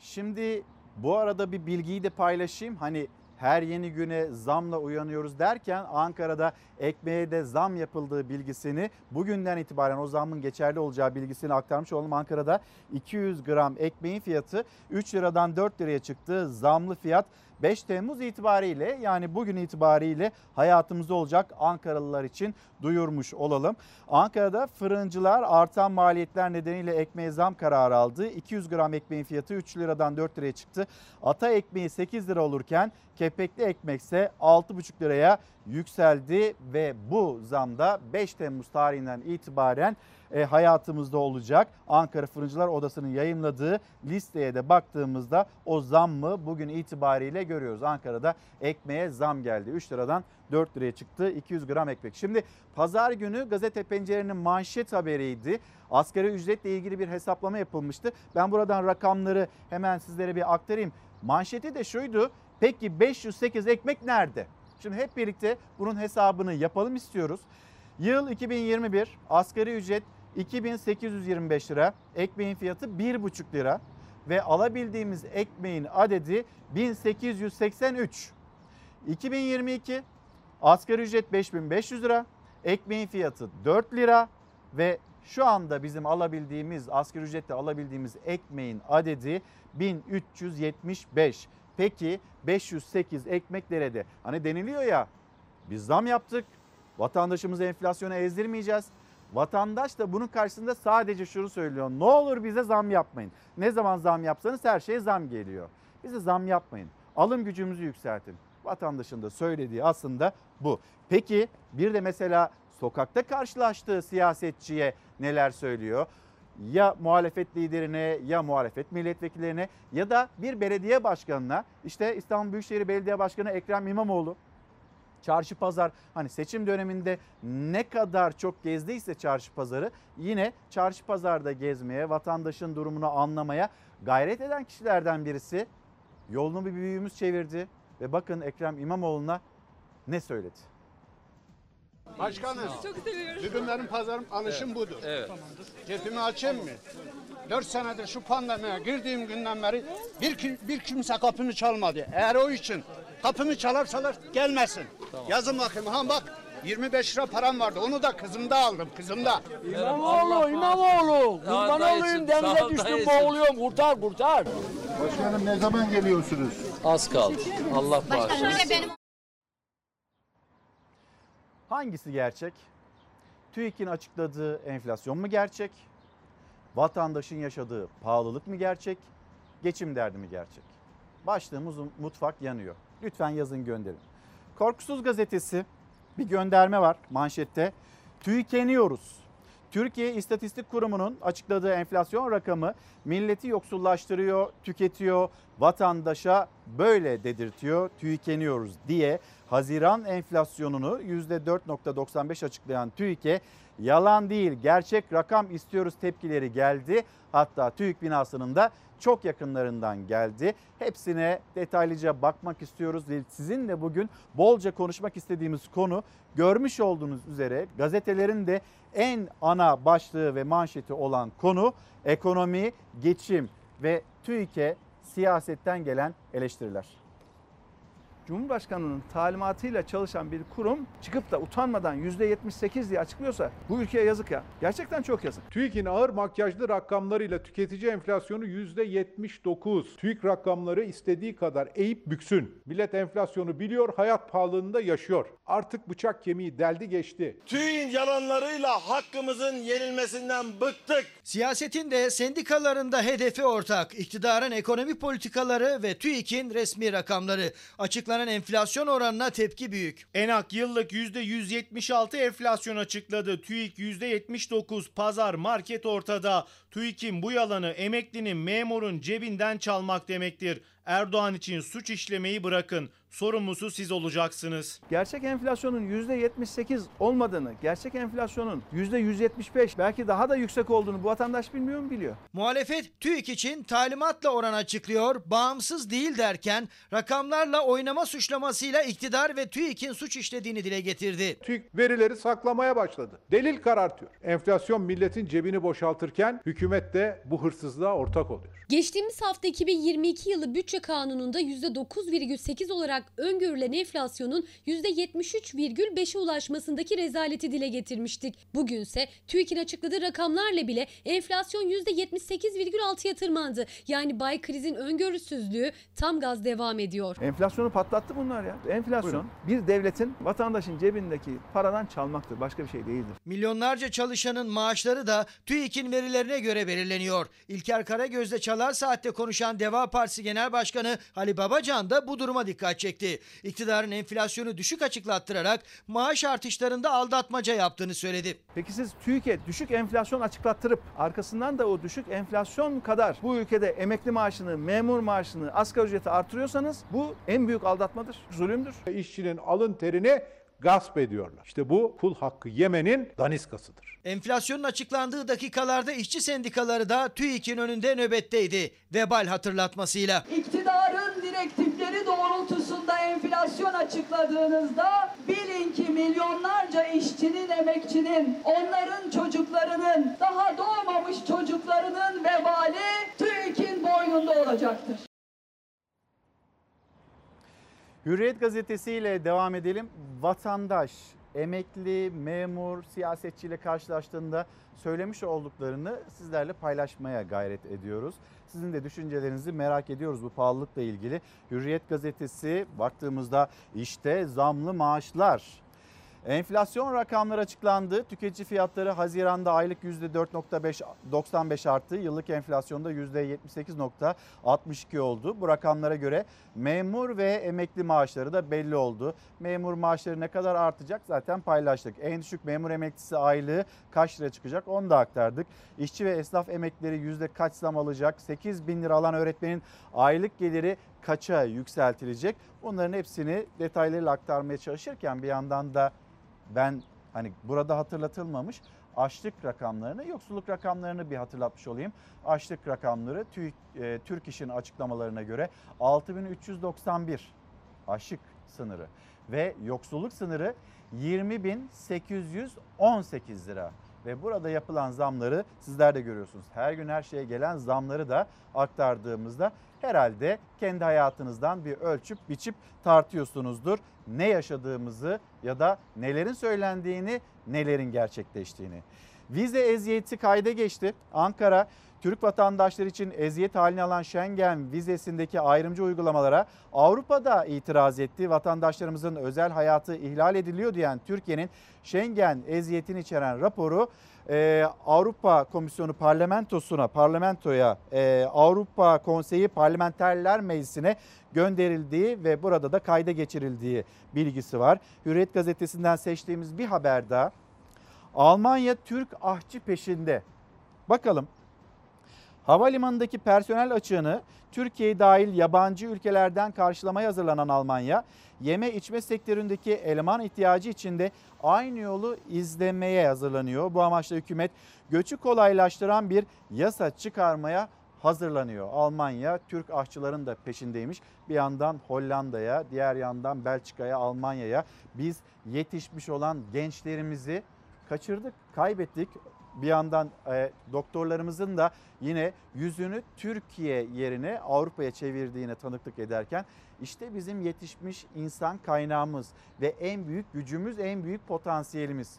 Şimdi bu arada bir bilgiyi de paylaşayım. Hani her yeni güne zamla uyanıyoruz derken Ankara'da ekmeğe de zam yapıldığı bilgisini bugünden itibaren o zamın geçerli olacağı bilgisini aktarmış olalım. Ankara'da 200 gram ekmeğin fiyatı 3 liradan 4 liraya çıktı. Zamlı fiyat 5 Temmuz itibariyle yani bugün itibariyle hayatımızda olacak Ankaralılar için duyurmuş olalım. Ankara'da fırıncılar artan maliyetler nedeniyle ekmeğe zam kararı aldı. 200 gram ekmeğin fiyatı 3 liradan 4 liraya çıktı. Ata ekmeği 8 lira olurken kepekli ekmekse 6,5 liraya yükseldi ve bu zamda 5 Temmuz tarihinden itibaren e, hayatımızda olacak. Ankara Fırıncılar Odası'nın yayımladığı listeye de baktığımızda o zammı bugün itibariyle görüyoruz. Ankara'da ekmeğe zam geldi. 3 liradan 4 liraya çıktı 200 gram ekmek. Şimdi pazar günü gazete pencerenin manşet haberiydi. Asgari ücretle ilgili bir hesaplama yapılmıştı. Ben buradan rakamları hemen sizlere bir aktarayım. Manşeti de şuydu. Peki 508 ekmek nerede? Şimdi hep birlikte bunun hesabını yapalım istiyoruz. Yıl 2021 asgari ücret 2825 lira, ekmeğin fiyatı 1,5 lira ve alabildiğimiz ekmeğin adedi 1883. 2022 asgari ücret 5500 lira, ekmeğin fiyatı 4 lira ve şu anda bizim alabildiğimiz asgari ücretle alabildiğimiz ekmeğin adedi 1375. Peki 508 ekmek nerede? Hani deniliyor ya biz zam yaptık. Vatandaşımızı enflasyona ezdirmeyeceğiz. Vatandaş da bunun karşısında sadece şunu söylüyor. Ne olur bize zam yapmayın. Ne zaman zam yapsanız her şeye zam geliyor. Bize zam yapmayın. Alım gücümüzü yükseltin. Vatandaşın da söylediği aslında bu. Peki bir de mesela sokakta karşılaştığı siyasetçiye neler söylüyor? Ya muhalefet liderine ya muhalefet milletvekillerine ya da bir belediye başkanına işte İstanbul Büyükşehir Belediye Başkanı Ekrem İmamoğlu çarşı pazar hani seçim döneminde ne kadar çok gezdiyse çarşı pazarı yine çarşı pazarda gezmeye, vatandaşın durumunu anlamaya gayret eden kişilerden birisi. Yolunu bir büyüğümüz çevirdi ve bakın Ekrem İmamoğlu'na ne söyledi. Başkanım. Çok seviyorum. Bugün benim pazarım alışım budur. Evet. Cepimi açayım mı? 4 senedir şu pandemiye girdiğim günden beri bir, bir kimse kapımı çalmadı. Eğer o için kapımı çalarsalar gelmesin. Yazın bakayım. Ha bak 25 lira param vardı. Onu da kızımda aldım. Kızımda. İmamoğlu, İmamoğlu. Kurban olayım denize düştüm boğuluyorum. Kurtar, kurtar. Başkanım ne zaman geliyorsunuz? Az kaldı. Allah bağışlasın. Hangisi gerçek? TÜİK'in açıkladığı enflasyon mu gerçek? Vatandaşın yaşadığı pahalılık mı gerçek? Geçim derdi mi gerçek? Başlığımız mutfak yanıyor. Lütfen yazın gönderin. Korkusuz gazetesi bir gönderme var manşette. TÜİK'eniyoruz. Türkiye İstatistik Kurumu'nun açıkladığı enflasyon rakamı milleti yoksullaştırıyor, tüketiyor, vatandaşa böyle dedirtiyor, tüykeniyoruz diye Haziran enflasyonunu %4.95 açıklayan TÜİK'e yalan değil gerçek rakam istiyoruz tepkileri geldi. Hatta TÜİK binasının da çok yakınlarından geldi. Hepsine detaylıca bakmak istiyoruz ve sizinle bugün bolca konuşmak istediğimiz konu görmüş olduğunuz üzere gazetelerin de en ana başlığı ve manşeti olan konu ekonomi, geçim ve TÜİK'e siyasetten gelen eleştiriler. Cumhurbaşkanının talimatıyla çalışan bir kurum çıkıp da utanmadan %78 diye açıklıyorsa bu ülkeye yazık ya. Gerçekten çok yazık. TÜİK'in ağır makyajlı rakamlarıyla tüketici enflasyonu %79. TÜİK rakamları istediği kadar eğip büksün. Millet enflasyonu biliyor, hayat pahalılığında yaşıyor. Artık bıçak kemiği deldi geçti. TÜİK'in yalanlarıyla hakkımızın yenilmesinden bıktık. Siyasetin de sendikaların da hedefi ortak. İktidarın ekonomi politikaları ve TÜİK'in resmi rakamları. Açıklanan enflasyon oranına tepki büyük. Enak yıllık %176 enflasyon açıkladı. TÜİK %79 pazar market ortada. TÜİK'in bu yalanı emeklinin memurun cebinden çalmak demektir. Erdoğan için suç işlemeyi bırakın. Sorumlusu siz olacaksınız. Gerçek enflasyonun %78 olmadığını, gerçek enflasyonun %175 belki daha da yüksek olduğunu bu vatandaş bilmiyor mu biliyor. Muhalefet TÜİK için talimatla oran açıklıyor, bağımsız değil derken rakamlarla oynama suçlamasıyla iktidar ve TÜİK'in suç işlediğini dile getirdi. TÜİK verileri saklamaya başladı. Delil karartıyor. Enflasyon milletin cebini boşaltırken hükümet de bu hırsızlığa ortak oluyor. Geçtiğimiz hafta 2022 yılı bütçe bütçe kanununda %9,8 olarak öngörülen enflasyonun %73,5'e ulaşmasındaki rezaleti dile getirmiştik. Bugünse TÜİK'in açıkladığı rakamlarla bile enflasyon %78,6'ya tırmandı. Yani Bay Kriz'in öngörüsüzlüğü tam gaz devam ediyor. Enflasyonu patlattı bunlar ya. Enflasyon bir devletin vatandaşın cebindeki paradan çalmaktır. Başka bir şey değildir. Milyonlarca çalışanın maaşları da TÜİK'in verilerine göre belirleniyor. İlker Karagöz'le Çalar Saat'te konuşan Deva Partisi Genel Başkanı Ali Babacan da bu duruma dikkat çekti. İktidarın enflasyonu düşük açıklattırarak maaş artışlarında aldatmaca yaptığını söyledi. Peki siz TÜİK'e düşük enflasyon açıklattırıp arkasından da o düşük enflasyon kadar bu ülkede emekli maaşını, memur maaşını, asgari ücreti artırıyorsanız bu en büyük aldatmadır, zulümdür. İşçinin alın terini gasp ediyorlar. İşte bu kul hakkı yemenin daniskasıdır. Enflasyonun açıklandığı dakikalarda işçi sendikaları da TÜİK'in önünde nöbetteydi. Vebal hatırlatmasıyla. İktidarın direktifleri doğrultusunda enflasyon açıkladığınızda bilin ki milyonlarca işçinin, emekçinin, onların çocuklarının, daha doğmamış çocuklarının vebali TÜİK'in boynunda olacaktır. Hürriyet gazetesiyle devam edelim. Vatandaş, emekli, memur, siyasetçiyle karşılaştığında söylemiş olduklarını sizlerle paylaşmaya gayret ediyoruz. Sizin de düşüncelerinizi merak ediyoruz bu pahalılıkla ilgili. Hürriyet gazetesi baktığımızda işte zamlı maaşlar. Enflasyon rakamları açıklandı. Tüketici fiyatları Haziran'da aylık %4.95 arttı. Yıllık enflasyonda %78.62 oldu. Bu rakamlara göre memur ve emekli maaşları da belli oldu. Memur maaşları ne kadar artacak zaten paylaştık. En düşük memur emeklisi aylığı kaç lira çıkacak onu da aktardık. İşçi ve esnaf emeklileri yüzde kaç zam alacak? 8 bin lira alan öğretmenin aylık geliri kaça yükseltilecek? Bunların hepsini detaylarıyla aktarmaya çalışırken bir yandan da ben hani burada hatırlatılmamış açlık rakamlarını, yoksulluk rakamlarını bir hatırlatmış olayım. Açlık rakamları TÜİK, e, Türk İş'in açıklamalarına göre 6391 açlık sınırı ve yoksulluk sınırı 20.818 lira. Ve burada yapılan zamları sizler de görüyorsunuz. Her gün her şeye gelen zamları da aktardığımızda herhalde kendi hayatınızdan bir ölçüp biçip tartıyorsunuzdur. Ne yaşadığımızı ya da nelerin söylendiğini, nelerin gerçekleştiğini. Vize eziyeti kayda geçti. Ankara Türk vatandaşları için eziyet haline alan Schengen vizesindeki ayrımcı uygulamalara Avrupa'da itiraz etti. Vatandaşlarımızın özel hayatı ihlal ediliyor diyen Türkiye'nin Schengen eziyetini içeren raporu e, Avrupa Komisyonu parlamentosuna, parlamentoya, e, Avrupa Konseyi Parlamenterler Meclisi'ne gönderildiği ve burada da kayda geçirildiği bilgisi var. Hürriyet gazetesinden seçtiğimiz bir haber daha. Almanya Türk ahçı peşinde. Bakalım Havalimanındaki personel açığını Türkiye dahil yabancı ülkelerden karşılamaya hazırlanan Almanya, yeme içme sektöründeki eleman ihtiyacı içinde aynı yolu izlemeye hazırlanıyor. Bu amaçla hükümet göçü kolaylaştıran bir yasa çıkarmaya hazırlanıyor. Almanya Türk aşçıların da peşindeymiş. Bir yandan Hollanda'ya, diğer yandan Belçika'ya, Almanya'ya biz yetişmiş olan gençlerimizi kaçırdık, kaybettik bir yandan e, doktorlarımızın da yine yüzünü Türkiye yerine Avrupa'ya çevirdiğine tanıklık ederken işte bizim yetişmiş insan kaynağımız ve en büyük gücümüz, en büyük potansiyelimiz.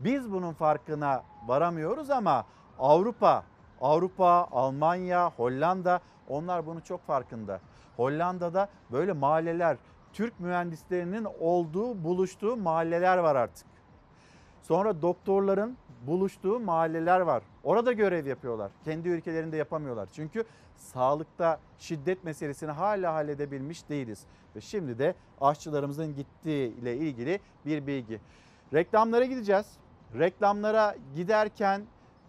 Biz bunun farkına varamıyoruz ama Avrupa, Avrupa, Almanya, Hollanda onlar bunu çok farkında. Hollanda'da böyle mahalleler, Türk mühendislerinin olduğu, buluştuğu mahalleler var artık. Sonra doktorların buluştuğu mahalleler var. Orada görev yapıyorlar. Kendi ülkelerinde yapamıyorlar. Çünkü sağlıkta şiddet meselesini hala halledebilmiş değiliz. Ve şimdi de aşçılarımızın gittiği ile ilgili bir bilgi. Reklamlara gideceğiz. Reklamlara giderken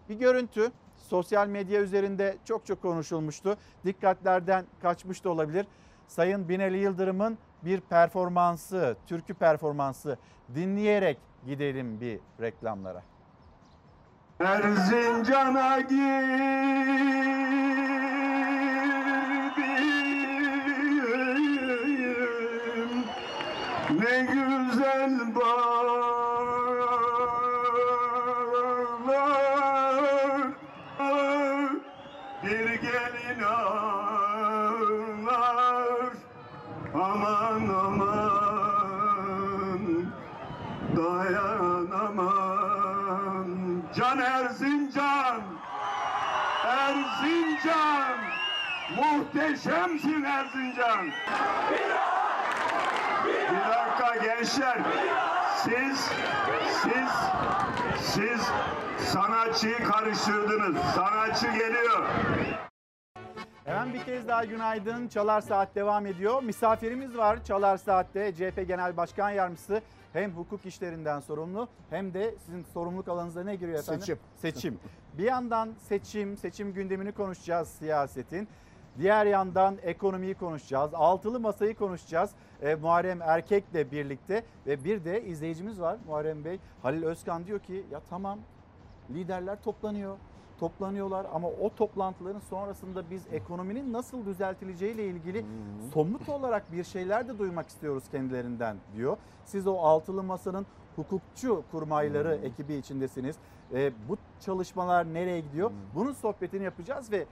bir görüntü sosyal medya üzerinde çok çok konuşulmuştu. Dikkatlerden kaçmış da olabilir. Sayın Binali Yıldırım'ın bir performansı, türkü performansı dinleyerek gidelim bir reklamlara. Erzincan'a girdim Ne güzel bağlar Muhteşemsin Erzincan. Bir dakika gençler. Siz, siz, siz sanatçıyı karıştırdınız. Sanatçı geliyor. Hemen bir kez daha günaydın. Çalar Saat devam ediyor. Misafirimiz var Çalar Saat'te. CHP Genel Başkan Yardımcısı hem hukuk işlerinden sorumlu hem de sizin sorumluluk alanınıza ne giriyor efendim? Seçim. Seçim. Bir yandan seçim, seçim gündemini konuşacağız siyasetin. Diğer yandan ekonomiyi konuşacağız. Altılı masayı konuşacağız. Ee, Muharrem Erkek'le birlikte ve bir de izleyicimiz var Muharrem Bey. Halil Özkan diyor ki ya tamam liderler toplanıyor toplanıyorlar ama o toplantıların sonrasında biz ekonominin nasıl düzeltileceği ile ilgili somut olarak bir şeyler de duymak istiyoruz kendilerinden diyor. Siz o altılı masanın hukukçu kurmayları ekibi içindesiniz. Ee, bu çalışmalar nereye gidiyor? Bunun sohbetini yapacağız ve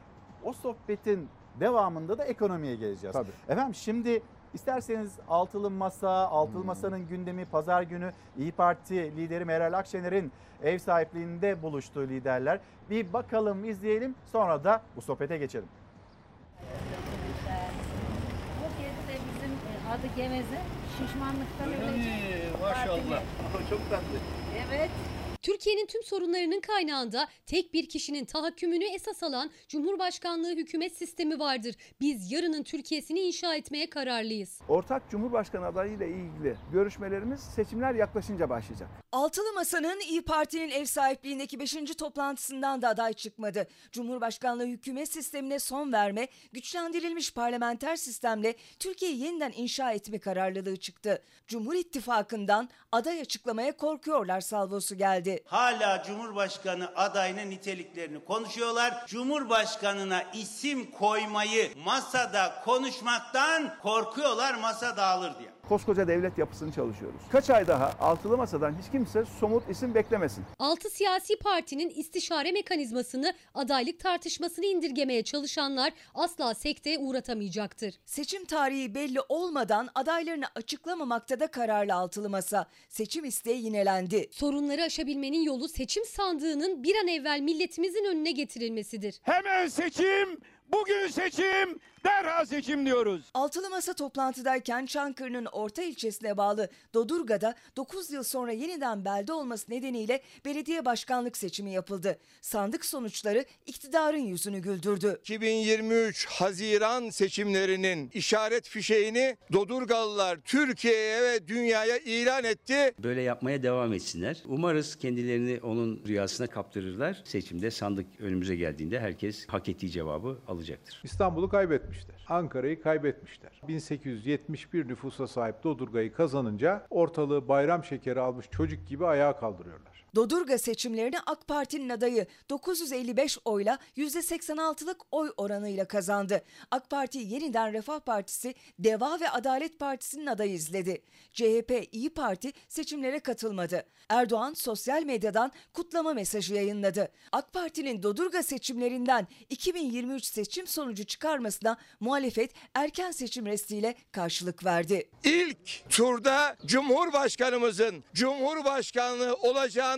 o sohbetin devamında da ekonomiye geleceğiz. Tabii. Efendim şimdi isterseniz altılı masa, altılı masanın gündemi pazar günü İyi Parti lideri Meral Akşener'in ev sahipliğinde buluştuğu liderler. Bir bakalım, izleyelim sonra da bu sohbete geçelim. Bu kedi de bizim e, adı Geveze. Şişmanlıktan ölecek. maşallah. Çok tatlı. Evet. Türkiye'nin tüm sorunlarının kaynağında tek bir kişinin tahakkümünü esas alan Cumhurbaşkanlığı hükümet sistemi vardır. Biz yarının Türkiye'sini inşa etmeye kararlıyız. Ortak Cumhurbaşkanı adayıyla ilgili görüşmelerimiz seçimler yaklaşınca başlayacak. Altılı Masa'nın İyi Parti'nin ev sahipliğindeki 5. toplantısından da aday çıkmadı. Cumhurbaşkanlığı hükümet sistemine son verme, güçlendirilmiş parlamenter sistemle Türkiye'yi yeniden inşa etme kararlılığı çıktı. Cumhur İttifakı'ndan aday açıklamaya korkuyorlar salvosu geldi. Hala Cumhurbaşkanı adayının niteliklerini konuşuyorlar. Cumhurbaşkanına isim koymayı masada konuşmaktan korkuyorlar masa dağılır diye. Koskoca devlet yapısını çalışıyoruz. Kaç ay daha altılı masadan hiç kimse somut isim beklemesin. Altı siyasi partinin istişare mekanizmasını, adaylık tartışmasını indirgemeye çalışanlar asla sekteye uğratamayacaktır. Seçim tarihi belli olmadan adaylarını açıklamamakta da kararlı altılı masa. Seçim isteği yinelendi. Sorunları aşabilmenin yolu seçim sandığının bir an evvel milletimizin önüne getirilmesidir. Hemen seçim, bugün seçim, derhal seçim diyoruz. Altılı Masa toplantıdayken Çankırı'nın orta ilçesine bağlı Dodurga'da 9 yıl sonra yeniden belde olması nedeniyle belediye başkanlık seçimi yapıldı. Sandık sonuçları iktidarın yüzünü güldürdü. 2023 Haziran seçimlerinin işaret fişeğini Dodurgalılar Türkiye'ye ve dünyaya ilan etti. Böyle yapmaya devam etsinler. Umarız kendilerini onun rüyasına kaptırırlar. Seçimde sandık önümüze geldiğinde herkes hak ettiği cevabı alacaktır. İstanbul'u kaybetmişler. Ankara'yı kaybetmişler. 1871 nüfusa sahip Dodurga'yı kazanınca ortalığı bayram şekeri almış çocuk gibi ayağa kaldırıyorlar. Dodurga seçimlerini AK Parti'nin adayı 955 oyla %86'lık oy oranıyla kazandı. AK Parti yeniden Refah Partisi, Deva ve Adalet Partisi'nin adayı izledi. CHP, İyi Parti seçimlere katılmadı. Erdoğan sosyal medyadan kutlama mesajı yayınladı. AK Parti'nin Dodurga seçimlerinden 2023 seçim sonucu çıkarmasına muhalefet erken seçim restiyle karşılık verdi. İlk turda Cumhurbaşkanımızın Cumhurbaşkanlığı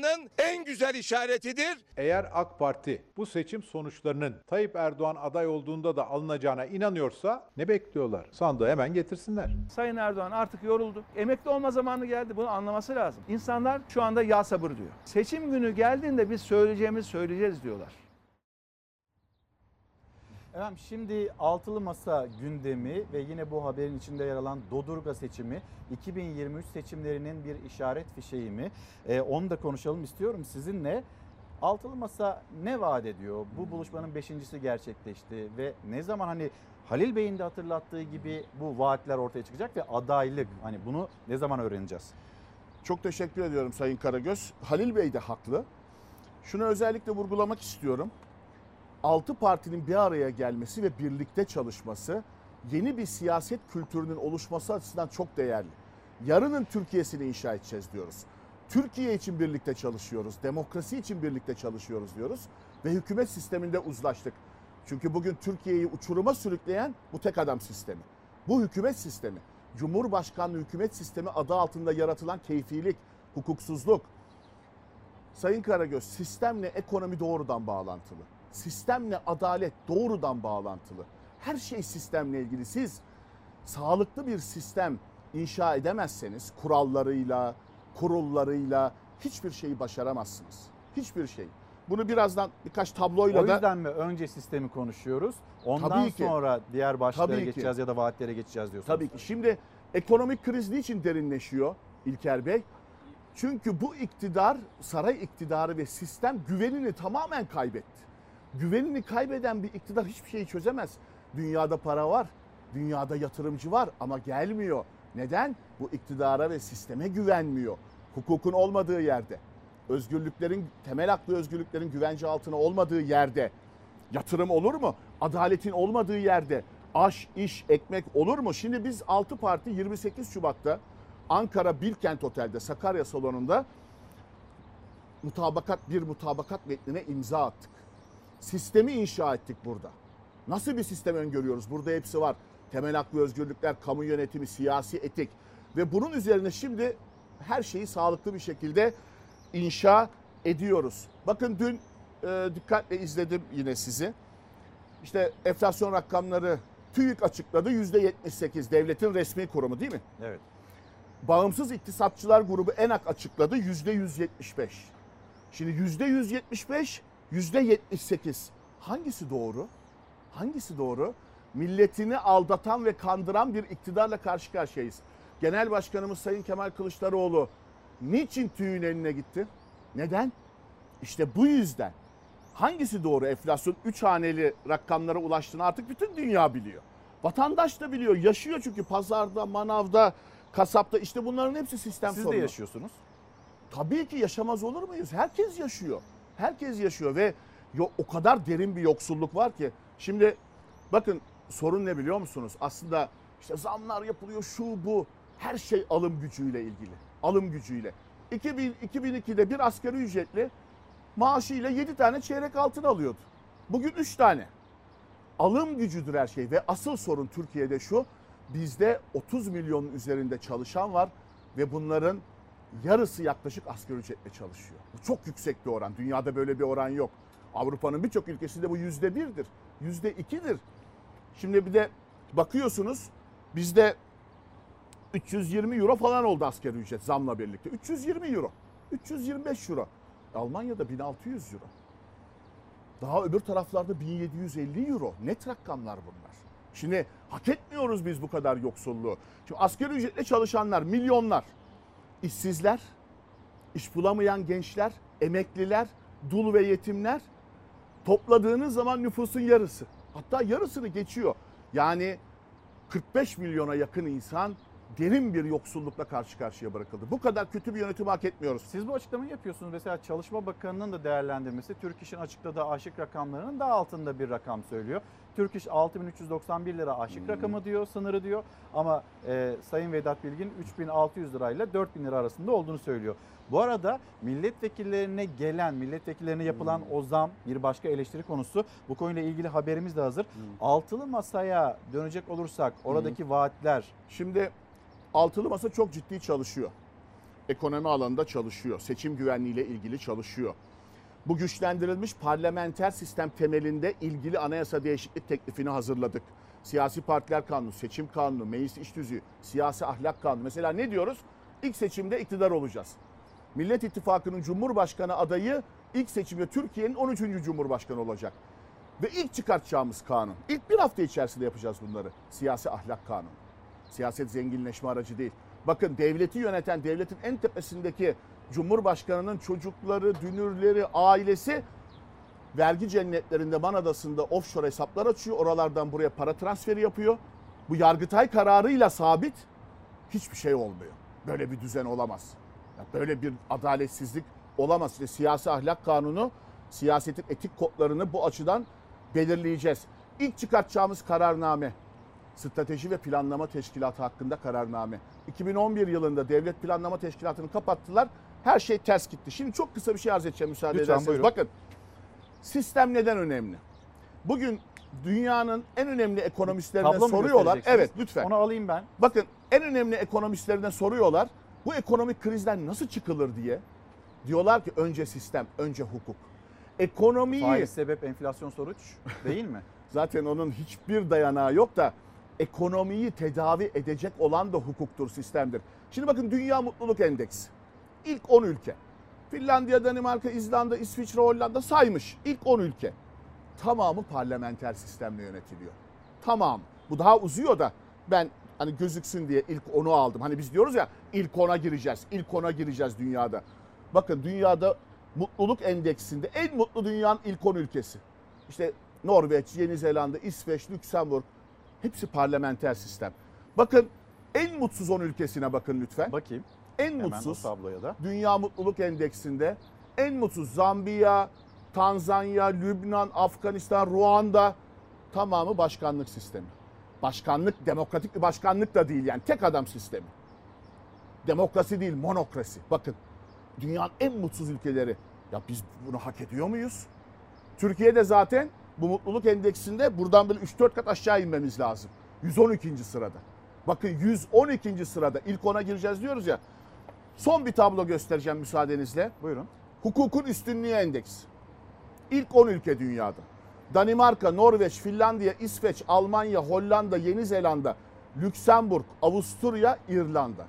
olacağının en güzel işaretidir. Eğer AK Parti bu seçim sonuçlarının Tayyip Erdoğan aday olduğunda da alınacağına inanıyorsa ne bekliyorlar? Sandığı hemen getirsinler. Sayın Erdoğan artık yoruldu. Emekli olma zamanı geldi. Bunu anlaması lazım. İnsanlar şu anda ya sabır diyor. Seçim günü geldiğinde biz söyleyeceğimizi söyleyeceğiz diyorlar. Efendim şimdi altılı masa gündemi ve yine bu haberin içinde yer alan Dodurga seçimi 2023 seçimlerinin bir işaret fişeği mi? Ee, onu da konuşalım istiyorum sizinle. Altılı masa ne vaat ediyor? Bu buluşmanın beşincisi gerçekleşti ve ne zaman hani Halil Bey'in de hatırlattığı gibi bu vaatler ortaya çıkacak ve adaylık hani bunu ne zaman öğreneceğiz? Çok teşekkür ediyorum Sayın Karagöz. Halil Bey de haklı. Şunu özellikle vurgulamak istiyorum. Altı partinin bir araya gelmesi ve birlikte çalışması yeni bir siyaset kültürünün oluşması açısından çok değerli. Yarının Türkiye'sini inşa edeceğiz diyoruz. Türkiye için birlikte çalışıyoruz, demokrasi için birlikte çalışıyoruz diyoruz ve hükümet sisteminde uzlaştık. Çünkü bugün Türkiye'yi uçuruma sürükleyen bu tek adam sistemi. Bu hükümet sistemi. Cumhurbaşkanlığı hükümet sistemi adı altında yaratılan keyfilik, hukuksuzluk, Sayın Karagöz sistemle ekonomi doğrudan bağlantılı. Sistemle adalet doğrudan bağlantılı. Her şey sistemle ilgili. Siz sağlıklı bir sistem inşa edemezseniz kurallarıyla, kurullarıyla hiçbir şeyi başaramazsınız. Hiçbir şey. Bunu birazdan birkaç tabloyla O da yüzden mi önce sistemi konuşuyoruz? Ondan Tabii ki. sonra diğer başlıklara Tabii ki. geçeceğiz ya da vaatlere geçeceğiz diyorsunuz. Tabii ki. Şimdi ekonomik kriz niçin derinleşiyor İlker Bey? Çünkü bu iktidar, saray iktidarı ve sistem güvenini tamamen kaybetti. Güvenini kaybeden bir iktidar hiçbir şeyi çözemez. Dünyada para var, dünyada yatırımcı var ama gelmiyor. Neden? Bu iktidara ve sisteme güvenmiyor. Hukukun olmadığı yerde, özgürlüklerin, temel haklı özgürlüklerin güvence altına olmadığı yerde yatırım olur mu? Adaletin olmadığı yerde aş, iş, ekmek olur mu? Şimdi biz 6 parti 28 Şubat'ta Ankara Bilkent Otel'de Sakarya salonunda mutabakat bir mutabakat metnine imza attık. Sistemi inşa ettik burada. Nasıl bir sistem öngörüyoruz? Burada hepsi var. Temel hak ve özgürlükler, kamu yönetimi, siyasi etik ve bunun üzerine şimdi her şeyi sağlıklı bir şekilde inşa ediyoruz. Bakın dün e, dikkatle izledim yine sizi. İşte enflasyon rakamları TÜİK açıkladı %78 devletin resmi kurumu değil mi? Evet. Bağımsız İktisatçılar Grubu ENAK açıkladı %175. Şimdi %175, %78 hangisi doğru? Hangisi doğru? Milletini aldatan ve kandıran bir iktidarla karşı karşıyayız. Genel Başkanımız Sayın Kemal Kılıçdaroğlu niçin TÜİK'in eline gitti? Neden? İşte bu yüzden. Hangisi doğru? Enflasyon 3 haneli rakamlara ulaştığını artık bütün dünya biliyor. Vatandaş da biliyor. Yaşıyor çünkü pazarda, manavda, kasapta işte bunların hepsi sistem Siz de sorunu. yaşıyorsunuz. Tabii ki yaşamaz olur muyuz? Herkes yaşıyor. Herkes yaşıyor ve o kadar derin bir yoksulluk var ki. Şimdi bakın sorun ne biliyor musunuz? Aslında işte zamlar yapılıyor şu bu. Her şey alım gücüyle ilgili. Alım gücüyle. 2000, 2002'de bir asgari ücretli maaşıyla 7 tane çeyrek altın alıyordu. Bugün 3 tane. Alım gücüdür her şey ve asıl sorun Türkiye'de şu. Bizde 30 milyonun üzerinde çalışan var ve bunların yarısı yaklaşık asgari ücretle çalışıyor. Bu çok yüksek bir oran. Dünyada böyle bir oran yok. Avrupa'nın birçok ülkesinde bu yüzde birdir. Yüzde ikidir. Şimdi bir de bakıyorsunuz bizde 320 euro falan oldu asgari ücret zamla birlikte. 320 euro. 325 euro. Almanya'da 1600 euro. Daha öbür taraflarda 1750 euro. Net rakamlar bunlar. Şimdi hak etmiyoruz biz bu kadar yoksulluğu. Şimdi asgari ücretle çalışanlar milyonlar. İşsizler, iş bulamayan gençler, emekliler, dul ve yetimler topladığınız zaman nüfusun yarısı. Hatta yarısını geçiyor. Yani 45 milyona yakın insan derin bir yoksullukla karşı karşıya bırakıldı. Bu kadar kötü bir yönetim hak etmiyoruz. Siz bu açıklamayı yapıyorsunuz. Mesela Çalışma Bakanı'nın da değerlendirmesi Türk İş'in açıkladığı aşık rakamlarının daha altında bir rakam söylüyor. Türk İş 6391 lira aşık Hmm. rakamı diyor, sınırı diyor. Ama e, Sayın Vedat Bilgin 3600 lirayla 4000 lira arasında olduğunu söylüyor. Bu arada milletvekillerine gelen, milletvekillerine yapılan Hmm. o zam bir başka eleştiri konusu. Bu konuyla ilgili haberimiz de hazır. Hmm. Altılı masaya dönecek olursak oradaki vaatler Şimdi altılı masa çok ciddi çalışıyor. Ekonomi alanında çalışıyor. Seçim güvenliğiyle ilgili çalışıyor. Bu güçlendirilmiş parlamenter sistem temelinde ilgili anayasa değişiklik teklifini hazırladık. Siyasi partiler kanunu, seçim kanunu, meclis iş tüzüğü, siyasi ahlak kanunu. Mesela ne diyoruz? İlk seçimde iktidar olacağız. Millet İttifakı'nın Cumhurbaşkanı adayı ilk seçimde Türkiye'nin 13. Cumhurbaşkanı olacak. Ve ilk çıkartacağımız kanun. İlk bir hafta içerisinde yapacağız bunları. Siyasi ahlak kanunu. Siyaset zenginleşme aracı değil. Bakın devleti yöneten, devletin en tepesindeki Cumhurbaşkanı'nın çocukları, dünürleri, ailesi vergi cennetlerinde Man Adası'nda offshore hesaplar açıyor. Oralardan buraya para transferi yapıyor. Bu Yargıtay kararıyla sabit hiçbir şey olmuyor. Böyle bir düzen olamaz. Böyle bir adaletsizlik olamaz. İşte siyasi ahlak kanunu, siyasetin etik kodlarını bu açıdan belirleyeceğiz. İlk çıkartacağımız kararname, Strateji ve Planlama Teşkilatı hakkında kararname. 2011 yılında Devlet Planlama Teşkilatı'nı kapattılar. Her şey ters gitti. Şimdi çok kısa bir şey arz edeceğim müsaade Lütfen, ederseniz. buyurun. Bakın sistem neden önemli? Bugün dünyanın en önemli ekonomistlerinden Tablo soruyorlar. Evet lütfen. Onu alayım ben. Bakın en önemli ekonomistlerinden soruyorlar. Bu ekonomik krizden nasıl çıkılır diye. Diyorlar ki önce sistem, önce hukuk. Ekonomiyi Faiz sebep enflasyon sonuç değil mi? zaten onun hiçbir dayanağı yok da ekonomiyi tedavi edecek olan da hukuktur, sistemdir. Şimdi bakın Dünya Mutluluk Endeksi. İlk 10 ülke. Finlandiya, Danimarka, İzlanda, İsviçre, Hollanda saymış. İlk 10 ülke. Tamamı parlamenter sistemle yönetiliyor. Tamam. Bu daha uzuyor da ben hani gözüksün diye ilk 10'u aldım. Hani biz diyoruz ya ilk 10'a gireceğiz. İlk 10'a gireceğiz dünyada. Bakın dünyada mutluluk endeksinde en mutlu dünyanın ilk 10 ülkesi. İşte Norveç, Yeni Zelanda, İsveç, Lüksemburg hepsi parlamenter sistem. Bakın en mutsuz 10 ülkesine bakın lütfen. Bakayım. En mutsuz tabloya da. Dünya Mutluluk Endeksinde en mutsuz Zambiya, Tanzanya, Lübnan, Afganistan, Ruanda tamamı başkanlık sistemi. Başkanlık, demokratik bir başkanlık da değil yani tek adam sistemi. Demokrasi değil, monokrasi. Bakın dünyanın en mutsuz ülkeleri. Ya biz bunu hak ediyor muyuz? Türkiye'de zaten bu mutluluk endeksinde buradan böyle 3-4 kat aşağı inmemiz lazım. 112. sırada. Bakın 112. sırada ilk 10'a gireceğiz diyoruz ya. Son bir tablo göstereceğim müsaadenizle. Buyurun. Hukukun üstünlüğü endeksi. İlk 10 ülke dünyada. Danimarka, Norveç, Finlandiya, İsveç, Almanya, Hollanda, Yeni Zelanda, Lüksemburg, Avusturya, İrlanda.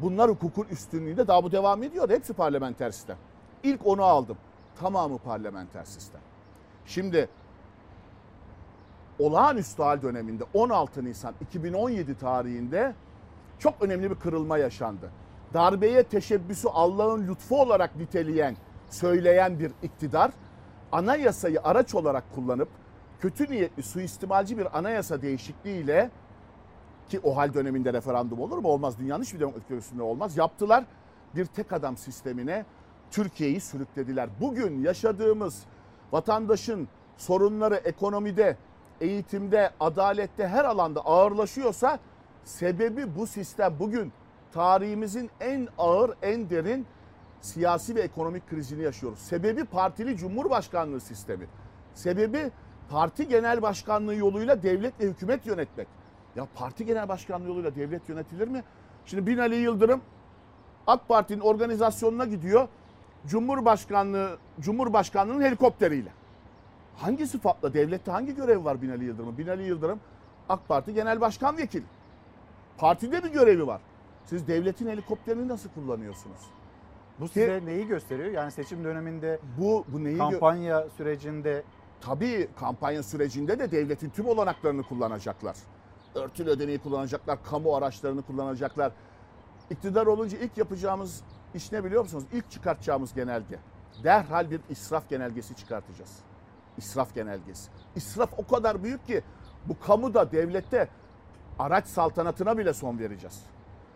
Bunlar hukukun üstünlüğünde daha bu devam ediyor. Hepsi parlamenter sistem. İlk onu aldım. Tamamı parlamenter sistem. Şimdi olağanüstü hal döneminde 16 Nisan 2017 tarihinde çok önemli bir kırılma yaşandı. Darbeye teşebbüsü Allah'ın lütfu olarak niteleyen, söyleyen bir iktidar anayasayı araç olarak kullanıp kötü niyetli suistimalci bir anayasa değişikliğiyle ki o hal döneminde referandum olur mu? Olmaz. Dünyanın hiçbir demokratik ülkesinde olmaz. Yaptılar. Bir tek adam sistemine Türkiye'yi sürüklediler. Bugün yaşadığımız vatandaşın sorunları ekonomide, eğitimde, adalette her alanda ağırlaşıyorsa sebebi bu sistem. Bugün tarihimizin en ağır, en derin siyasi ve ekonomik krizini yaşıyoruz. Sebebi partili cumhurbaşkanlığı sistemi. Sebebi parti genel başkanlığı yoluyla devlet ve hükümet yönetmek. Ya parti genel başkanlığı yoluyla devlet yönetilir mi? Şimdi Binali Yıldırım AK Parti'nin organizasyonuna gidiyor. Cumhurbaşkanlığı Cumhurbaşkanlığının helikopteriyle. Hangi sıfatla devlette hangi görevi var Binali Yıldırım'ın? Binali Yıldırım AK Parti Genel Başkan Vekili. Partide bir görevi var. Siz devletin helikopterini nasıl kullanıyorsunuz? Bu size neyi gösteriyor? Yani seçim döneminde bu bu neyi kampanya sürecinde Tabii kampanya sürecinde de devletin tüm olanaklarını kullanacaklar. Örtülü ödeneği kullanacaklar, kamu araçlarını kullanacaklar. İktidar olunca ilk yapacağımız iş ne biliyor musunuz? İlk çıkartacağımız genelge. Derhal bir israf genelgesi çıkartacağız. İsraf genelgesi. İsraf o kadar büyük ki bu kamuda, devlette araç saltanatına bile son vereceğiz.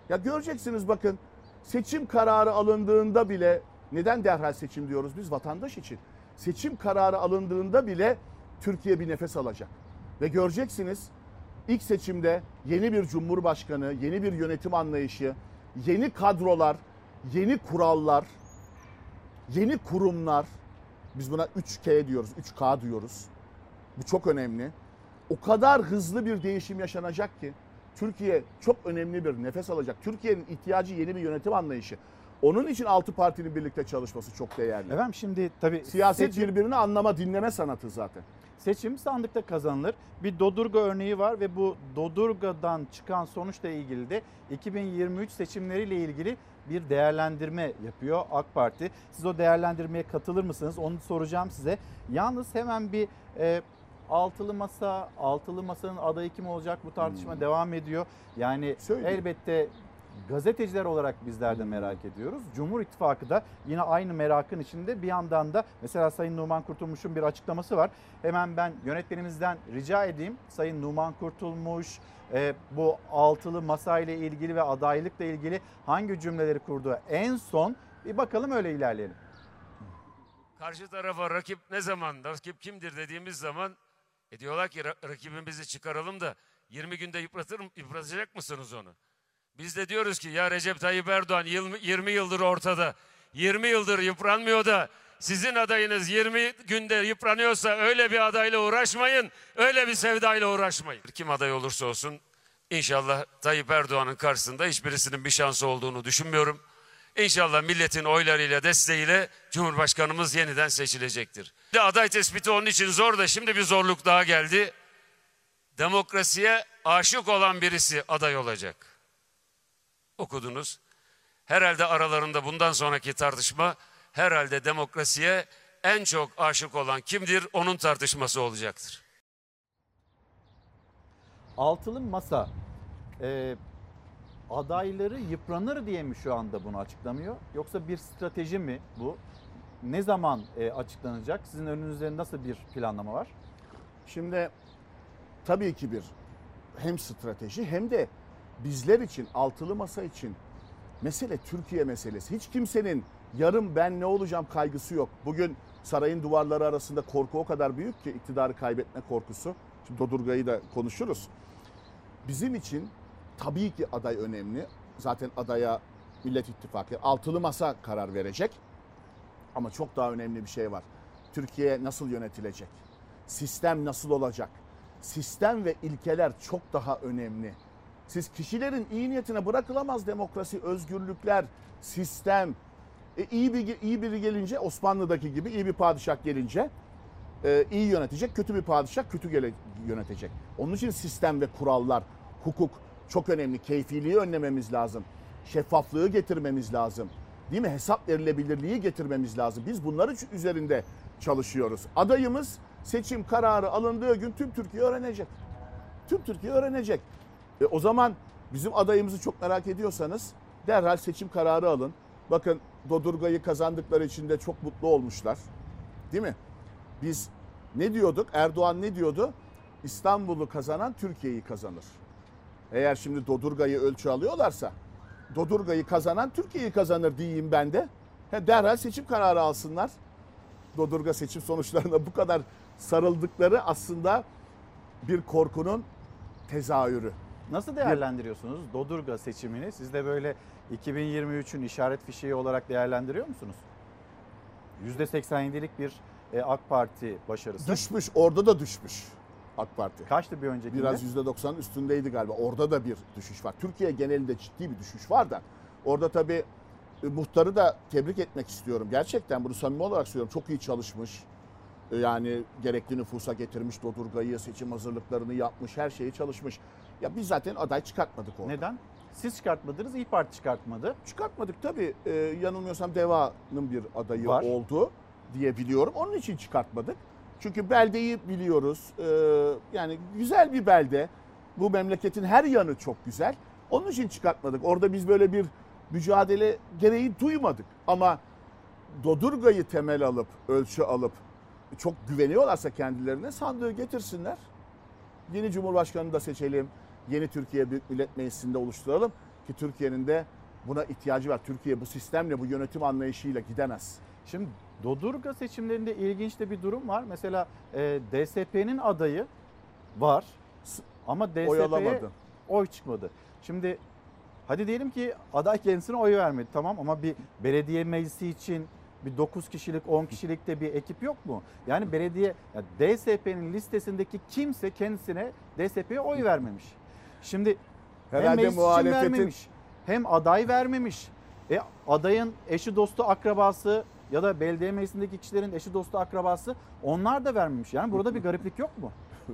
Ya göreceksiniz bakın seçim kararı alındığında bile neden derhal seçim diyoruz biz vatandaş için? Seçim kararı alındığında bile Türkiye bir nefes alacak. Ve göreceksiniz ilk seçimde yeni bir cumhurbaşkanı, yeni bir yönetim anlayışı, yeni kadrolar, yeni kurallar, yeni kurumlar. Biz buna 3K diyoruz, 3K diyoruz. Bu çok önemli. O kadar hızlı bir değişim yaşanacak ki Türkiye çok önemli bir nefes alacak. Türkiye'nin ihtiyacı yeni bir yönetim anlayışı. Onun için altı partinin birlikte çalışması çok değerli. Efendim şimdi tabii Siyaset seçim- birbirini anlama, dinleme sanatı zaten. Seçim sandıkta kazanılır. Bir Dodurga örneği var ve bu Dodurga'dan çıkan sonuçla ilgili de 2023 seçimleriyle ilgili bir değerlendirme yapıyor AK Parti. Siz o değerlendirmeye katılır mısınız? Onu soracağım size. Yalnız hemen bir e, altılı masa, altılı masanın adayı kim olacak bu tartışma Hmm. devam ediyor. Yani Söyleyeyim. elbette gazeteciler olarak bizler de merak ediyoruz. Cumhur İttifakı da yine aynı merakın içinde bir yandan da mesela Sayın Numan Kurtulmuş'un bir açıklaması var. Hemen ben yönetmenimizden rica edeyim. Sayın Numan Kurtulmuş e, bu altılı masa ile ilgili ve adaylıkla ilgili hangi cümleleri kurdu en son bir bakalım öyle ilerleyelim. Karşı tarafa rakip ne zaman, rakip kimdir dediğimiz zaman e diyorlar ki "Ra- rakibimizi çıkaralım da 20 günde yıpratır, yıpratacak mısınız onu? Biz de diyoruz ki ya Recep Tayyip Erdoğan yıl- 20 yıldır ortada. 20 yıldır yıpranmıyor da sizin adayınız 20 günde yıpranıyorsa öyle bir adayla uğraşmayın. Öyle bir sevdayla uğraşmayın. Kim aday olursa olsun inşallah Tayyip Erdoğan'ın karşısında hiçbirisinin bir şansı olduğunu düşünmüyorum. İnşallah milletin oylarıyla, desteğiyle Cumhurbaşkanımız yeniden seçilecektir. Aday tespiti onun için zor da şimdi bir zorluk daha geldi. Demokrasiye aşık olan birisi aday olacak. Okudunuz. Herhalde aralarında bundan sonraki tartışma herhalde demokrasiye en çok aşık olan kimdir onun tartışması olacaktır. Altılı masa e, adayları yıpranır diye mi şu anda bunu açıklamıyor? Yoksa bir strateji mi bu? Ne zaman e, açıklanacak? Sizin önünüzde nasıl bir planlama var? Şimdi tabii ki bir hem strateji hem de bizler için altılı masa için mesele Türkiye meselesi. Hiç kimsenin yarın ben ne olacağım kaygısı yok. Bugün sarayın duvarları arasında korku o kadar büyük ki iktidarı kaybetme korkusu. Şimdi Dodurga'yı da konuşuruz. Bizim için tabii ki aday önemli. Zaten adaya Millet İttifakı altılı masa karar verecek. Ama çok daha önemli bir şey var. Türkiye nasıl yönetilecek? Sistem nasıl olacak? Sistem ve ilkeler çok daha önemli. Siz kişilerin iyi niyetine bırakılamaz demokrasi, özgürlükler, sistem. E, iyi bir iyi biri gelince Osmanlı'daki gibi iyi bir padişah gelince e, iyi yönetecek, kötü bir padişah kötü gele, yönetecek. Onun için sistem ve kurallar, hukuk çok önemli. Keyfiliği önlememiz lazım. Şeffaflığı getirmemiz lazım. Değil mi? Hesap verilebilirliği getirmemiz lazım. Biz bunları üzerinde çalışıyoruz. Adayımız seçim kararı alındığı gün tüm Türkiye öğrenecek. Tüm Türkiye öğrenecek. E, o zaman bizim adayımızı çok merak ediyorsanız derhal seçim kararı alın. Bakın Dodurga'yı kazandıkları için de çok mutlu olmuşlar. Değil mi? Biz ne diyorduk? Erdoğan ne diyordu? İstanbul'u kazanan Türkiye'yi kazanır. Eğer şimdi Dodurga'yı ölçü alıyorlarsa Dodurga'yı kazanan Türkiye'yi kazanır diyeyim ben de. He, derhal seçim kararı alsınlar. Dodurga seçim sonuçlarına bu kadar sarıldıkları aslında bir korkunun tezahürü. Nasıl değerlendiriyorsunuz Dodurga seçimini? Siz de böyle 2023'ün işaret fişeği olarak değerlendiriyor musunuz? %87'lik bir e, AK Parti başarısı. Düşmüş, orada da düşmüş AK Parti. Kaçtı bir öncekinde? Biraz %90'ın üstündeydi galiba. Orada da bir düşüş var. Türkiye genelinde ciddi bir düşüş var da. Orada tabii e, muhtarı da tebrik etmek istiyorum. Gerçekten bunu samimi olarak söylüyorum. Çok iyi çalışmış. E, Yani gerekli nüfusa getirmiş Dodurga'yı, seçim hazırlıklarını yapmış, her şeyi çalışmış. Ya biz zaten aday çıkartmadık orada. Neden? Siz çıkartmadınız, İyi Parti çıkartmadı. Çıkartmadık tabii. Ee, yanılmıyorsam DEVA'nın bir adayı Var. oldu diye biliyorum. Onun için çıkartmadık. Çünkü beldeyi biliyoruz. Ee, yani güzel bir belde. Bu memleketin her yanı çok güzel. Onun için çıkartmadık. Orada biz böyle bir mücadele gereği duymadık. Ama Dodurga'yı temel alıp, ölçü alıp çok güveniyorlarsa kendilerine sandığı getirsinler. Yeni Cumhurbaşkanını da seçelim. Yeni Türkiye Büyük Millet Meclisi'nde oluşturalım ki Türkiye'nin de buna ihtiyacı var. Türkiye bu sistemle, bu yönetim anlayışıyla gidemez. Şimdi Dodurga seçimlerinde ilginç de bir durum var. Mesela e, DSP'nin adayı var ama DSP'ye Oy çıkmadı. Şimdi hadi diyelim ki aday kendisine oy vermedi tamam ama bir belediye meclisi için bir 9 kişilik 10 kişilik de bir ekip yok mu? Yani belediye ya DSP'nin listesindeki kimse kendisine DSP'ye oy vermemiş. Şimdi Herhalde hem meclis için muhalefetin- vermemiş hem aday vermemiş. E, adayın eşi dostu akrabası ya da belediye meclisindeki kişilerin eşi dostu akrabası onlar da vermemiş. Yani burada bir gariplik yok mu?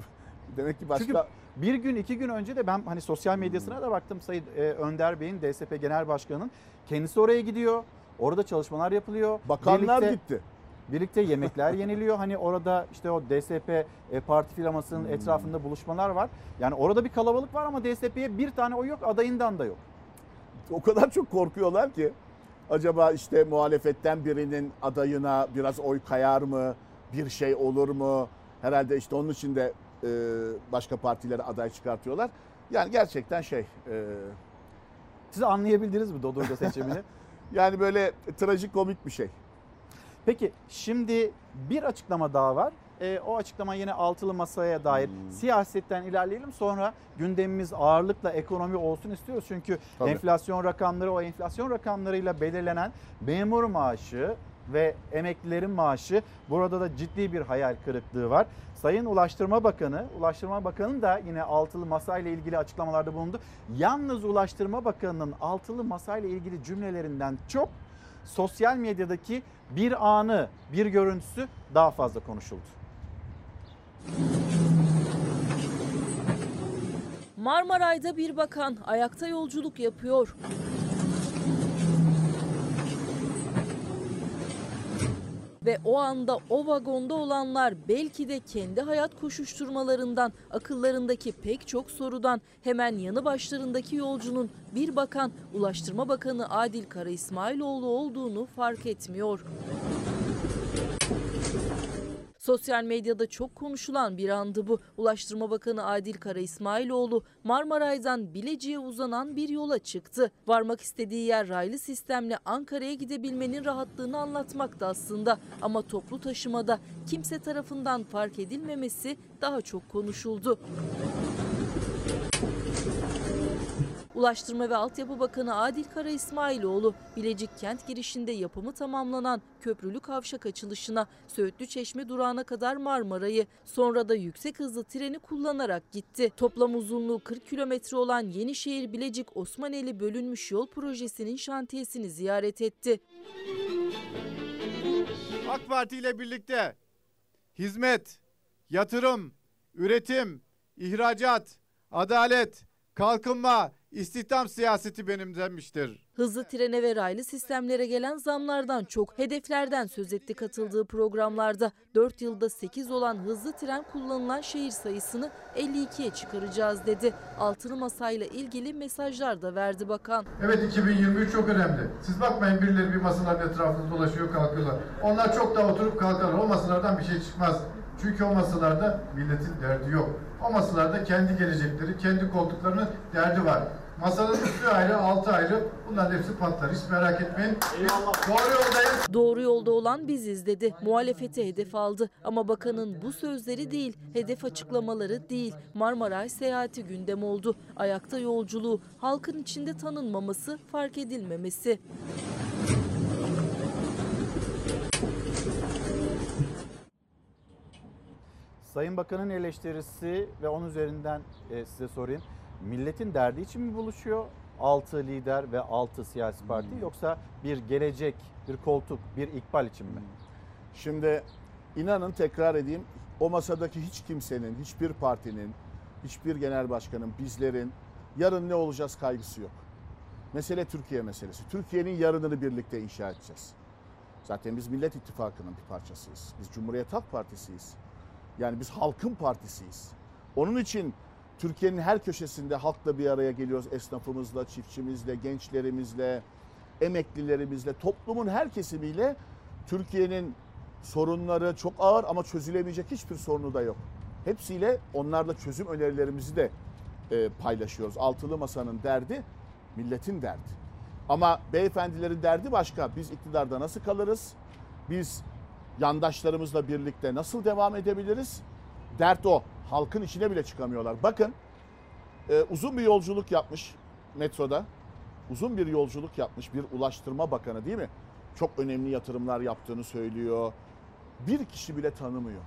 Demek ki başka... Çünkü bir gün iki gün önce de ben hani sosyal medyasına da baktım Sayın e, Önder Bey'in DSP Genel Başkanı'nın kendisi oraya gidiyor. Orada çalışmalar yapılıyor. Bakanlar Birlikte- gitti. Birlikte yemekler yeniliyor. Hani orada işte o DSP e, parti filamasının Hmm. etrafında buluşmalar var. Yani orada bir kalabalık var ama DSP'ye bir tane oy yok, adayından da yok. o kadar çok korkuyorlar ki acaba işte muhalefetten birinin adayına biraz oy kayar mı? Bir şey olur mu? Herhalde işte onun için de e, başka partilere aday çıkartıyorlar. Yani gerçekten şey e, Siz anlayabildiniz mi Dodurga seçimini? yani böyle trajikomik bir şey. Peki şimdi bir açıklama daha var. E, o açıklama yine altılı masaya dair Hmm. siyasetten ilerleyelim. Sonra gündemimiz ağırlıkla ekonomi olsun istiyoruz. Çünkü Tabii. enflasyon rakamları o enflasyon rakamlarıyla belirlenen memur maaşı ve emeklilerin maaşı burada da ciddi bir hayal kırıklığı var. Sayın Ulaştırma Bakanı, Ulaştırma Bakanı da yine altılı masayla ilgili açıklamalarda bulundu. Yalnız Ulaştırma Bakanı'nın altılı masayla ilgili cümlelerinden çok sosyal medyadaki bir anı, bir görüntüsü daha fazla konuşuldu. Marmaray'da bir bakan ayakta yolculuk yapıyor. Ve o anda o vagonda olanlar belki de kendi hayat koşuşturmalarından, akıllarındaki pek çok sorudan hemen yanı başlarındaki yolcunun bir bakan Ulaştırma Bakanı Adil Kara İsmailoğlu olduğunu fark etmiyor. Sosyal medyada çok konuşulan bir andı bu. Ulaştırma Bakanı Adil Kara İsmailoğlu Marmaray'dan Bilecik'e uzanan bir yola çıktı. Varmak istediği yer raylı sistemle Ankara'ya gidebilmenin rahatlığını anlatmakta aslında. Ama toplu taşımada kimse tarafından fark edilmemesi daha çok konuşuldu. Ulaştırma ve Altyapı Bakanı Adil Kara İsmailoğlu, Bilecik kent girişinde yapımı tamamlanan köprülü kavşak açılışına Söğütlü Çeşme durağına kadar Marmara'yı, sonra da yüksek hızlı treni kullanarak gitti. Toplam uzunluğu 40 kilometre olan Yenişehir Bilecik Osmaneli bölünmüş yol projesinin şantiyesini ziyaret etti. AK Parti ile birlikte hizmet, yatırım, üretim, ihracat, adalet, kalkınma, istihdam siyaseti benimsenmiştir. Hızlı trene ve raylı sistemlere gelen zamlardan çok hedeflerden söz etti katıldığı programlarda. 4 yılda 8 olan hızlı tren kullanılan şehir sayısını 52'ye çıkaracağız dedi. Altılı masayla ilgili mesajlar da verdi bakan. Evet 2023 çok önemli. Siz bakmayın birileri bir masaların etrafında dolaşıyor kalkıyorlar. Onlar çok daha oturup kalkarlar. O masalardan bir şey çıkmaz. Çünkü o masalarda milletin derdi yok. O masalarda kendi gelecekleri, kendi koltuklarının derdi var. Masanın üstü ayrı, altı ayrı. Bunların hepsi patlar. Hiç merak etmeyin. Doğru yoldayız. Doğru yolda olan biziz dedi. Muhalefete hedef aldı. Ama bakanın bu sözleri değil, hedef açıklamaları değil. Marmaray seyahati gündem oldu. Ayakta yolculuğu, halkın içinde tanınmaması, fark edilmemesi. Sayın Bakan'ın eleştirisi ve onun üzerinden e, size sorayım. Milletin derdi için mi buluşuyor 6 lider ve 6 siyasi parti yoksa bir gelecek, bir koltuk, bir ikbal için mi? Şimdi inanın tekrar edeyim o masadaki hiç kimsenin, hiçbir partinin, hiçbir genel başkanın, bizlerin yarın ne olacağız kaygısı yok. Mesele Türkiye meselesi. Türkiye'nin yarınını birlikte inşa edeceğiz. Zaten biz Millet İttifakı'nın bir parçasıyız. Biz Cumhuriyet Halk Partisi'yiz. Yani biz halkın partisiyiz. Onun için Türkiye'nin her köşesinde halkla bir araya geliyoruz. Esnafımızla, çiftçimizle, gençlerimizle, emeklilerimizle, toplumun her kesimiyle Türkiye'nin sorunları çok ağır ama çözülemeyecek hiçbir sorunu da yok. Hepsiyle onlarla çözüm önerilerimizi de e, paylaşıyoruz. Altılı Masa'nın derdi milletin derdi. Ama beyefendilerin derdi başka. Biz iktidarda nasıl kalırız? Biz yandaşlarımızla birlikte nasıl devam edebiliriz? Dert o. Halkın içine bile çıkamıyorlar. Bakın e, uzun bir yolculuk yapmış metroda. Uzun bir yolculuk yapmış bir ulaştırma bakanı değil mi? Çok önemli yatırımlar yaptığını söylüyor. Bir kişi bile tanımıyor.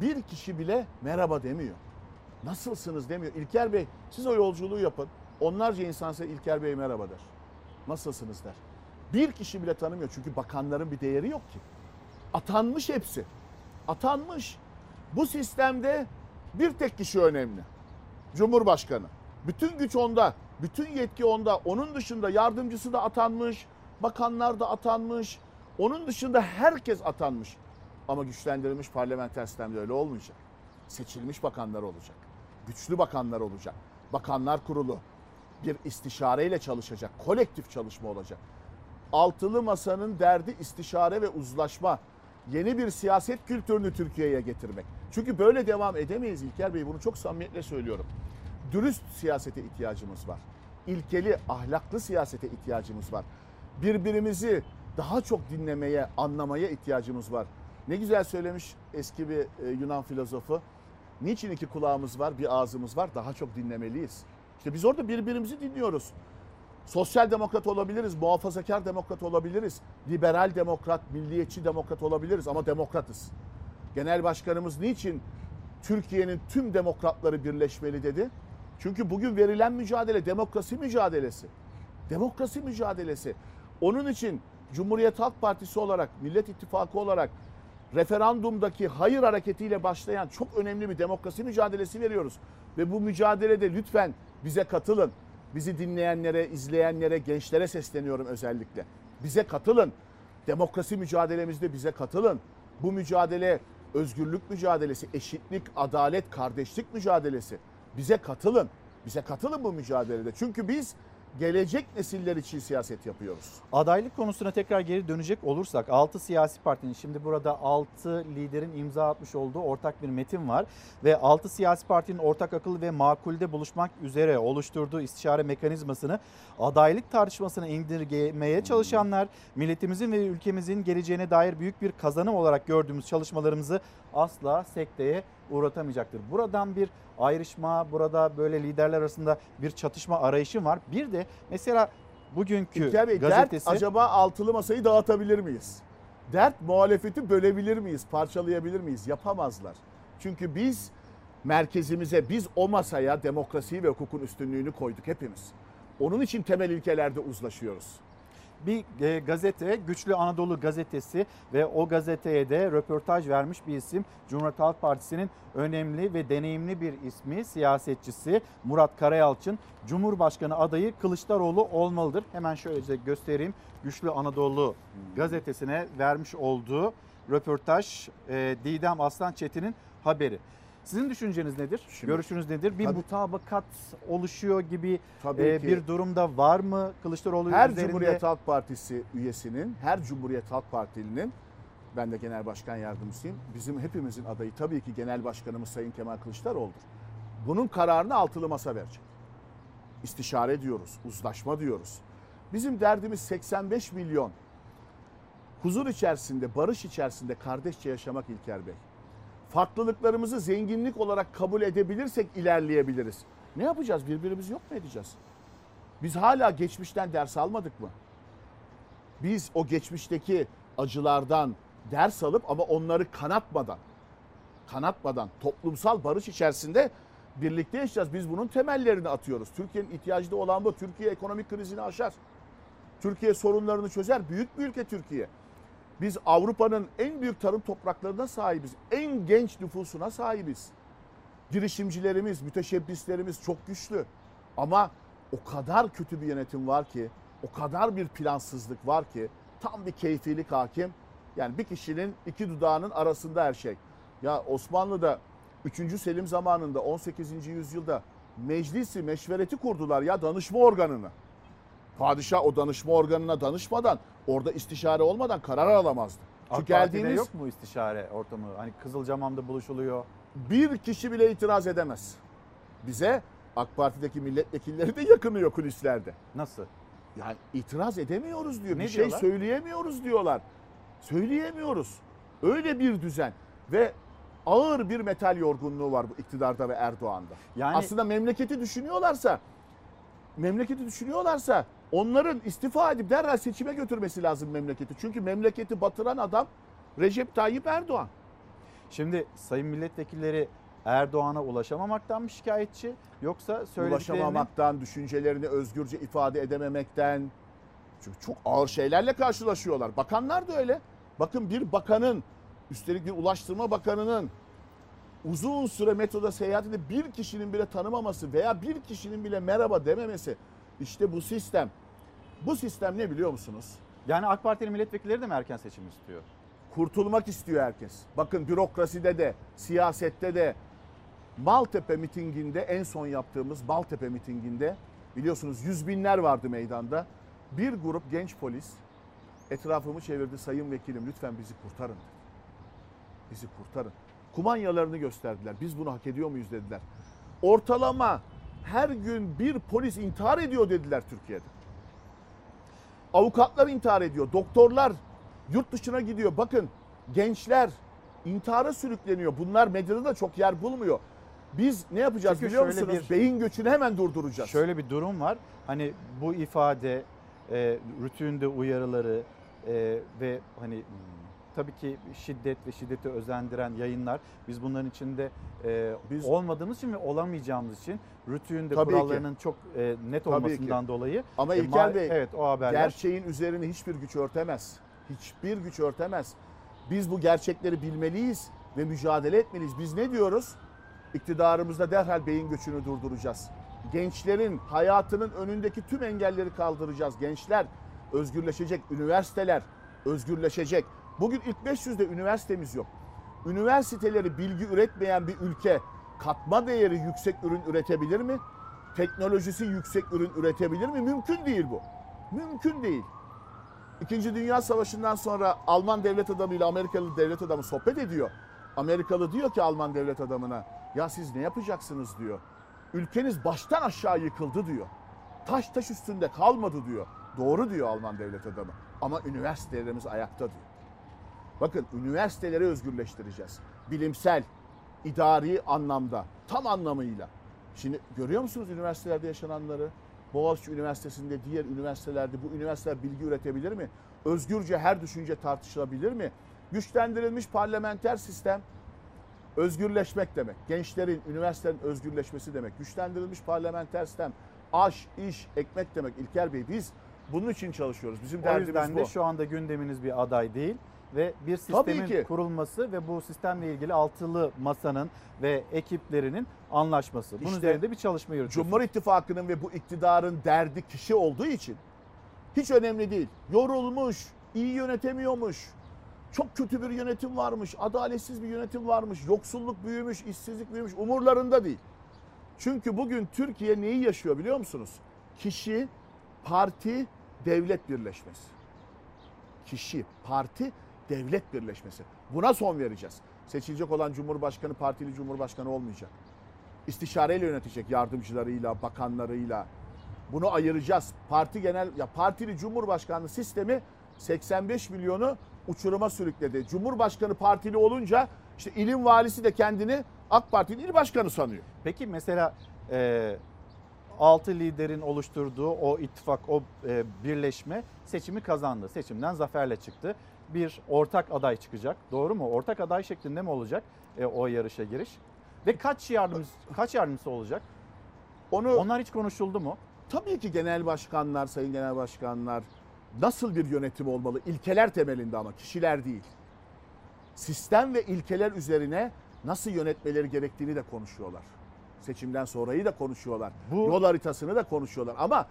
Bir kişi bile merhaba demiyor. Nasılsınız demiyor. İlker Bey siz o yolculuğu yapın. Onlarca insan size İlker Bey merhaba der. Nasılsınız der. Bir kişi bile tanımıyor çünkü bakanların bir değeri yok ki. Atanmış hepsi. Atanmış. Bu sistemde bir tek kişi önemli. Cumhurbaşkanı. Bütün güç onda. Bütün yetki onda. Onun dışında yardımcısı da atanmış. Bakanlar da atanmış. Onun dışında herkes atanmış. Ama güçlendirilmiş parlamenter sistemde öyle olmayacak. Seçilmiş bakanlar olacak. Güçlü bakanlar olacak. Bakanlar kurulu bir istişareyle çalışacak. Kolektif çalışma olacak. Altılı masanın derdi istişare ve uzlaşma. Yeni bir siyaset kültürünü Türkiye'ye getirmek. Çünkü böyle devam edemeyiz İlker Bey. Bunu çok samimiyetle söylüyorum. Dürüst siyasete ihtiyacımız var. İlkeli, ahlaklı siyasete ihtiyacımız var. Birbirimizi daha çok dinlemeye, anlamaya ihtiyacımız var. Ne güzel söylemiş eski bir e, Yunan filozofu. Niçin iki kulağımız var, bir ağzımız var? Daha çok dinlemeliyiz. İşte biz orada birbirimizi dinliyoruz. Sosyal demokrat olabiliriz, muhafazakar demokrat olabiliriz, liberal demokrat, milliyetçi demokrat olabiliriz ama demokratız. Genel başkanımız niçin Türkiye'nin tüm demokratları birleşmeli dedi? Çünkü bugün verilen mücadele demokrasi mücadelesi. Demokrasi mücadelesi. Onun için Cumhuriyet Halk Partisi olarak, Millet İttifakı olarak referandumdaki hayır hareketiyle başlayan çok önemli bir demokrasi mücadelesi veriyoruz. Ve bu mücadelede lütfen bize katılın. Bizi dinleyenlere, izleyenlere, gençlere sesleniyorum özellikle. Bize katılın. Demokrasi mücadelemizde bize katılın. Bu mücadele özgürlük mücadelesi, eşitlik, adalet, kardeşlik mücadelesi. Bize katılın. Bize katılın bu mücadelede. Çünkü biz gelecek nesiller için siyaset yapıyoruz. Adaylık konusuna tekrar geri dönecek olursak 6 siyasi partinin şimdi burada 6 liderin imza atmış olduğu ortak bir metin var ve 6 siyasi partinin ortak akıl ve makulde buluşmak üzere oluşturduğu istişare mekanizmasını adaylık tartışmasına indirgemeye çalışanlar milletimizin ve ülkemizin geleceğine dair büyük bir kazanım olarak gördüğümüz çalışmalarımızı asla sekteye uğratamayacaktır. Buradan bir ayrışma, burada böyle liderler arasında bir çatışma arayışı var. Bir de mesela bugünkü İlker Bey, gazetesi... dert acaba altılı masayı dağıtabilir miyiz? Dert muhalefeti bölebilir miyiz, parçalayabilir miyiz? Yapamazlar. Çünkü biz merkezimize, biz o masaya demokrasiyi ve hukukun üstünlüğünü koyduk hepimiz. Onun için temel ilkelerde uzlaşıyoruz. Bir e, gazete Güçlü Anadolu gazetesi ve o gazeteye de röportaj vermiş bir isim. Cumhuriyet Halk Partisi'nin önemli ve deneyimli bir ismi siyasetçisi Murat Karayalçın. Cumhurbaşkanı adayı Kılıçdaroğlu olmalıdır. Hemen şöylece göstereyim. Güçlü Anadolu gazetesine vermiş olduğu röportaj e, Didem Aslan Çetin'in haberi. Sizin düşünceniz nedir? Şimdi- Görüşünüz nedir? Bir Tabii. mutabakat oluşuyor gibi e, bir durumda var mı Kılıçdaroğlu Her üzerinde? Cumhuriyet Halk Partisi üyesinin, her Cumhuriyet Halk Partilinin ben de genel başkan yardımcısıyım. Bizim hepimizin adayı tabii ki genel başkanımız Sayın Kemal Kılıçdaroğlu'dur. Bunun kararını altılı masa verecek. İstişare diyoruz, uzlaşma diyoruz. Bizim derdimiz 85 milyon huzur içerisinde, barış içerisinde kardeşçe yaşamak İlker Bey. Farklılıklarımızı zenginlik olarak kabul edebilirsek ilerleyebiliriz. Ne yapacağız? Birbirimizi yok mu edeceğiz? Biz hala geçmişten ders almadık mı? Biz o geçmişteki acılardan ders alıp ama onları kanatmadan, kanatmadan toplumsal barış içerisinde birlikte yaşayacağız. Biz bunun temellerini atıyoruz. Türkiye'nin ihtiyacı olan bu. Türkiye ekonomik krizini aşar. Türkiye sorunlarını çözer. Büyük bir ülke Türkiye. Biz Avrupa'nın en büyük tarım topraklarına sahibiz. En genç nüfusuna sahibiz. Girişimcilerimiz, müteşebbislerimiz çok güçlü. Ama o kadar kötü bir yönetim var ki, o kadar bir plansızlık var ki tam bir keyfilik hakim. Yani bir kişinin iki dudağının arasında her şey. Ya Osmanlı'da 3. Selim zamanında 18. yüzyılda meclisi meşvereti kurdular ya danışma organını. Padişah o danışma organına danışmadan orada istişare olmadan karar alamazdı. AK Çünkü Parti'de geldiğiniz yok mu istişare ortamı? Hani Kızılcamam'da buluşuluyor. bir kişi bile itiraz edemez. Bize AK Parti'deki milletvekilleri de yakınıyor kulislerde. Nasıl? Yani itiraz edemiyoruz diyor. Ne bir şey diyorlar? söyleyemiyoruz diyorlar. Söyleyemiyoruz. Öyle bir düzen ve ağır bir metal yorgunluğu var bu iktidarda ve Erdoğan'da. Yani- Aslında memleketi düşünüyorlarsa memleketi düşünüyorlarsa onların istifa edip derhal seçime götürmesi lazım memleketi. Çünkü memleketi batıran adam Recep Tayyip Erdoğan. Şimdi sayın milletvekilleri Erdoğan'a ulaşamamaktan mı şikayetçi yoksa söylediklerini Ulaşamamaktan, düşüncelerini özgürce ifade edememekten. Çünkü çok ağır şeylerle karşılaşıyorlar. Bakanlar da öyle. Bakın bir bakanın, üstelik bir ulaştırma bakanının uzun süre metroda seyahat edip bir kişinin bile tanımaması veya bir kişinin bile merhaba dememesi. İşte bu sistem. Bu sistem ne biliyor musunuz? yani AK Parti'nin milletvekilleri de mi erken seçim istiyor? Kurtulmak istiyor herkes. Bakın bürokraside de, siyasette de Maltepe mitinginde en son yaptığımız Maltepe mitinginde biliyorsunuz yüz binler vardı meydanda. Bir grup genç polis etrafımı çevirdi sayın vekilim lütfen bizi kurtarın. Bizi kurtarın. Kumanyalarını gösterdiler. Biz bunu hak ediyor muyuz dediler. Ortalama her gün bir polis intihar ediyor dediler Türkiye'de. Avukatlar intihar ediyor. Doktorlar yurt dışına gidiyor. Bakın gençler intihara sürükleniyor. Bunlar medyada da çok yer bulmuyor. Biz ne yapacağız Çünkü biliyor musunuz? bir- Beyin göçünü hemen durduracağız. Şöyle bir durum var. Hani bu ifade, e, rütünde uyarıları e, ve hani tabii ki şiddet ve şiddeti özendiren yayınlar biz bunların içinde e, Biz- olmadığımız için ve olamayacağımız için Tabii ki. kurallarının çok e, net Tabii olmasından ki. dolayı Ama e, İlker Bey, evet o haberler gerçeğin üzerini hiçbir güç örtemez. Hiçbir güç örtemez. Biz bu gerçekleri bilmeliyiz ve mücadele etmeliyiz. Biz ne diyoruz? İktidarımızda derhal beyin göçünü durduracağız. Gençlerin hayatının önündeki tüm engelleri kaldıracağız. Gençler özgürleşecek, üniversiteler özgürleşecek. Bugün ilk 500'de üniversitemiz yok. Üniversiteleri bilgi üretmeyen bir ülke katma değeri yüksek ürün üretebilir mi? Teknolojisi yüksek ürün üretebilir mi? Mümkün değil bu. Mümkün değil. İkinci Dünya Savaşı'ndan sonra Alman devlet adamıyla Amerikalı devlet adamı sohbet ediyor. Amerikalı diyor ki Alman devlet adamına ya siz ne yapacaksınız diyor. Ülkeniz baştan aşağı yıkıldı diyor. Taş taş üstünde kalmadı diyor. Doğru diyor Alman devlet adamı. Ama üniversitelerimiz ayakta diyor. Bakın üniversiteleri özgürleştireceğiz. Bilimsel, idari anlamda, tam anlamıyla. Şimdi görüyor musunuz üniversitelerde yaşananları? Boğaziçi Üniversitesi'nde, diğer üniversitelerde bu üniversiteler bilgi üretebilir mi? Özgürce her düşünce tartışılabilir mi? Güçlendirilmiş parlamenter sistem özgürleşmek demek. Gençlerin, üniversitelerin özgürleşmesi demek. Güçlendirilmiş parlamenter sistem, aş, iş, ekmek demek. İlker Bey biz bunun için çalışıyoruz. Bizim o derdimiz yüzden de bu. şu anda gündeminiz bir aday değil ve bir sistemin kurulması ve bu sistemle ilgili altılı masanın ve ekiplerinin anlaşması. Bunun İşte üzerinde bir çalışma yürütüyorsunuz. Cumhur İttifakı'nın ve bu iktidarın derdi kişi olduğu için hiç önemli değil. Yorulmuş, iyi yönetemiyormuş, çok kötü bir yönetim varmış, adaletsiz bir yönetim varmış, yoksulluk büyümüş, işsizlik büyümüş umurlarında değil. Çünkü bugün Türkiye neyi yaşıyor biliyor musunuz? Kişi, parti, devlet birleşmesi. Kişi, parti, devlet birleşmesi. Buna son vereceğiz. Seçilecek olan Cumhurbaşkanı partili Cumhurbaşkanı olmayacak. İstişareyle yönetecek yardımcılarıyla, bakanlarıyla. Bunu ayıracağız. Parti genel ya partili Cumhurbaşkanlığı sistemi 85 milyonu uçuruma sürükledi. Cumhurbaşkanı partili olunca işte ilim valisi de kendini AK Parti'nin il başkanı sanıyor. Peki mesela e, 6 liderin oluşturduğu o ittifak, o e, birleşme seçimi kazandı. Seçimden zaferle çıktı. Bir ortak aday çıkacak. Doğru mu? Ortak aday şeklinde mi olacak e, o yarışa giriş? Ve kaç yardımcısı, kaç yardımcısı olacak? Onu Onlar hiç konuşuldu mu? Tabii ki genel başkanlar, sayın genel başkanlar nasıl bir yönetim olmalı? İlkeler temelinde ama kişiler değil. Sistem ve ilkeler üzerine nasıl yönetmeleri gerektiğini de konuşuyorlar. Seçimden sonrayı da konuşuyorlar. Bu- Yol haritasını da konuşuyorlar ama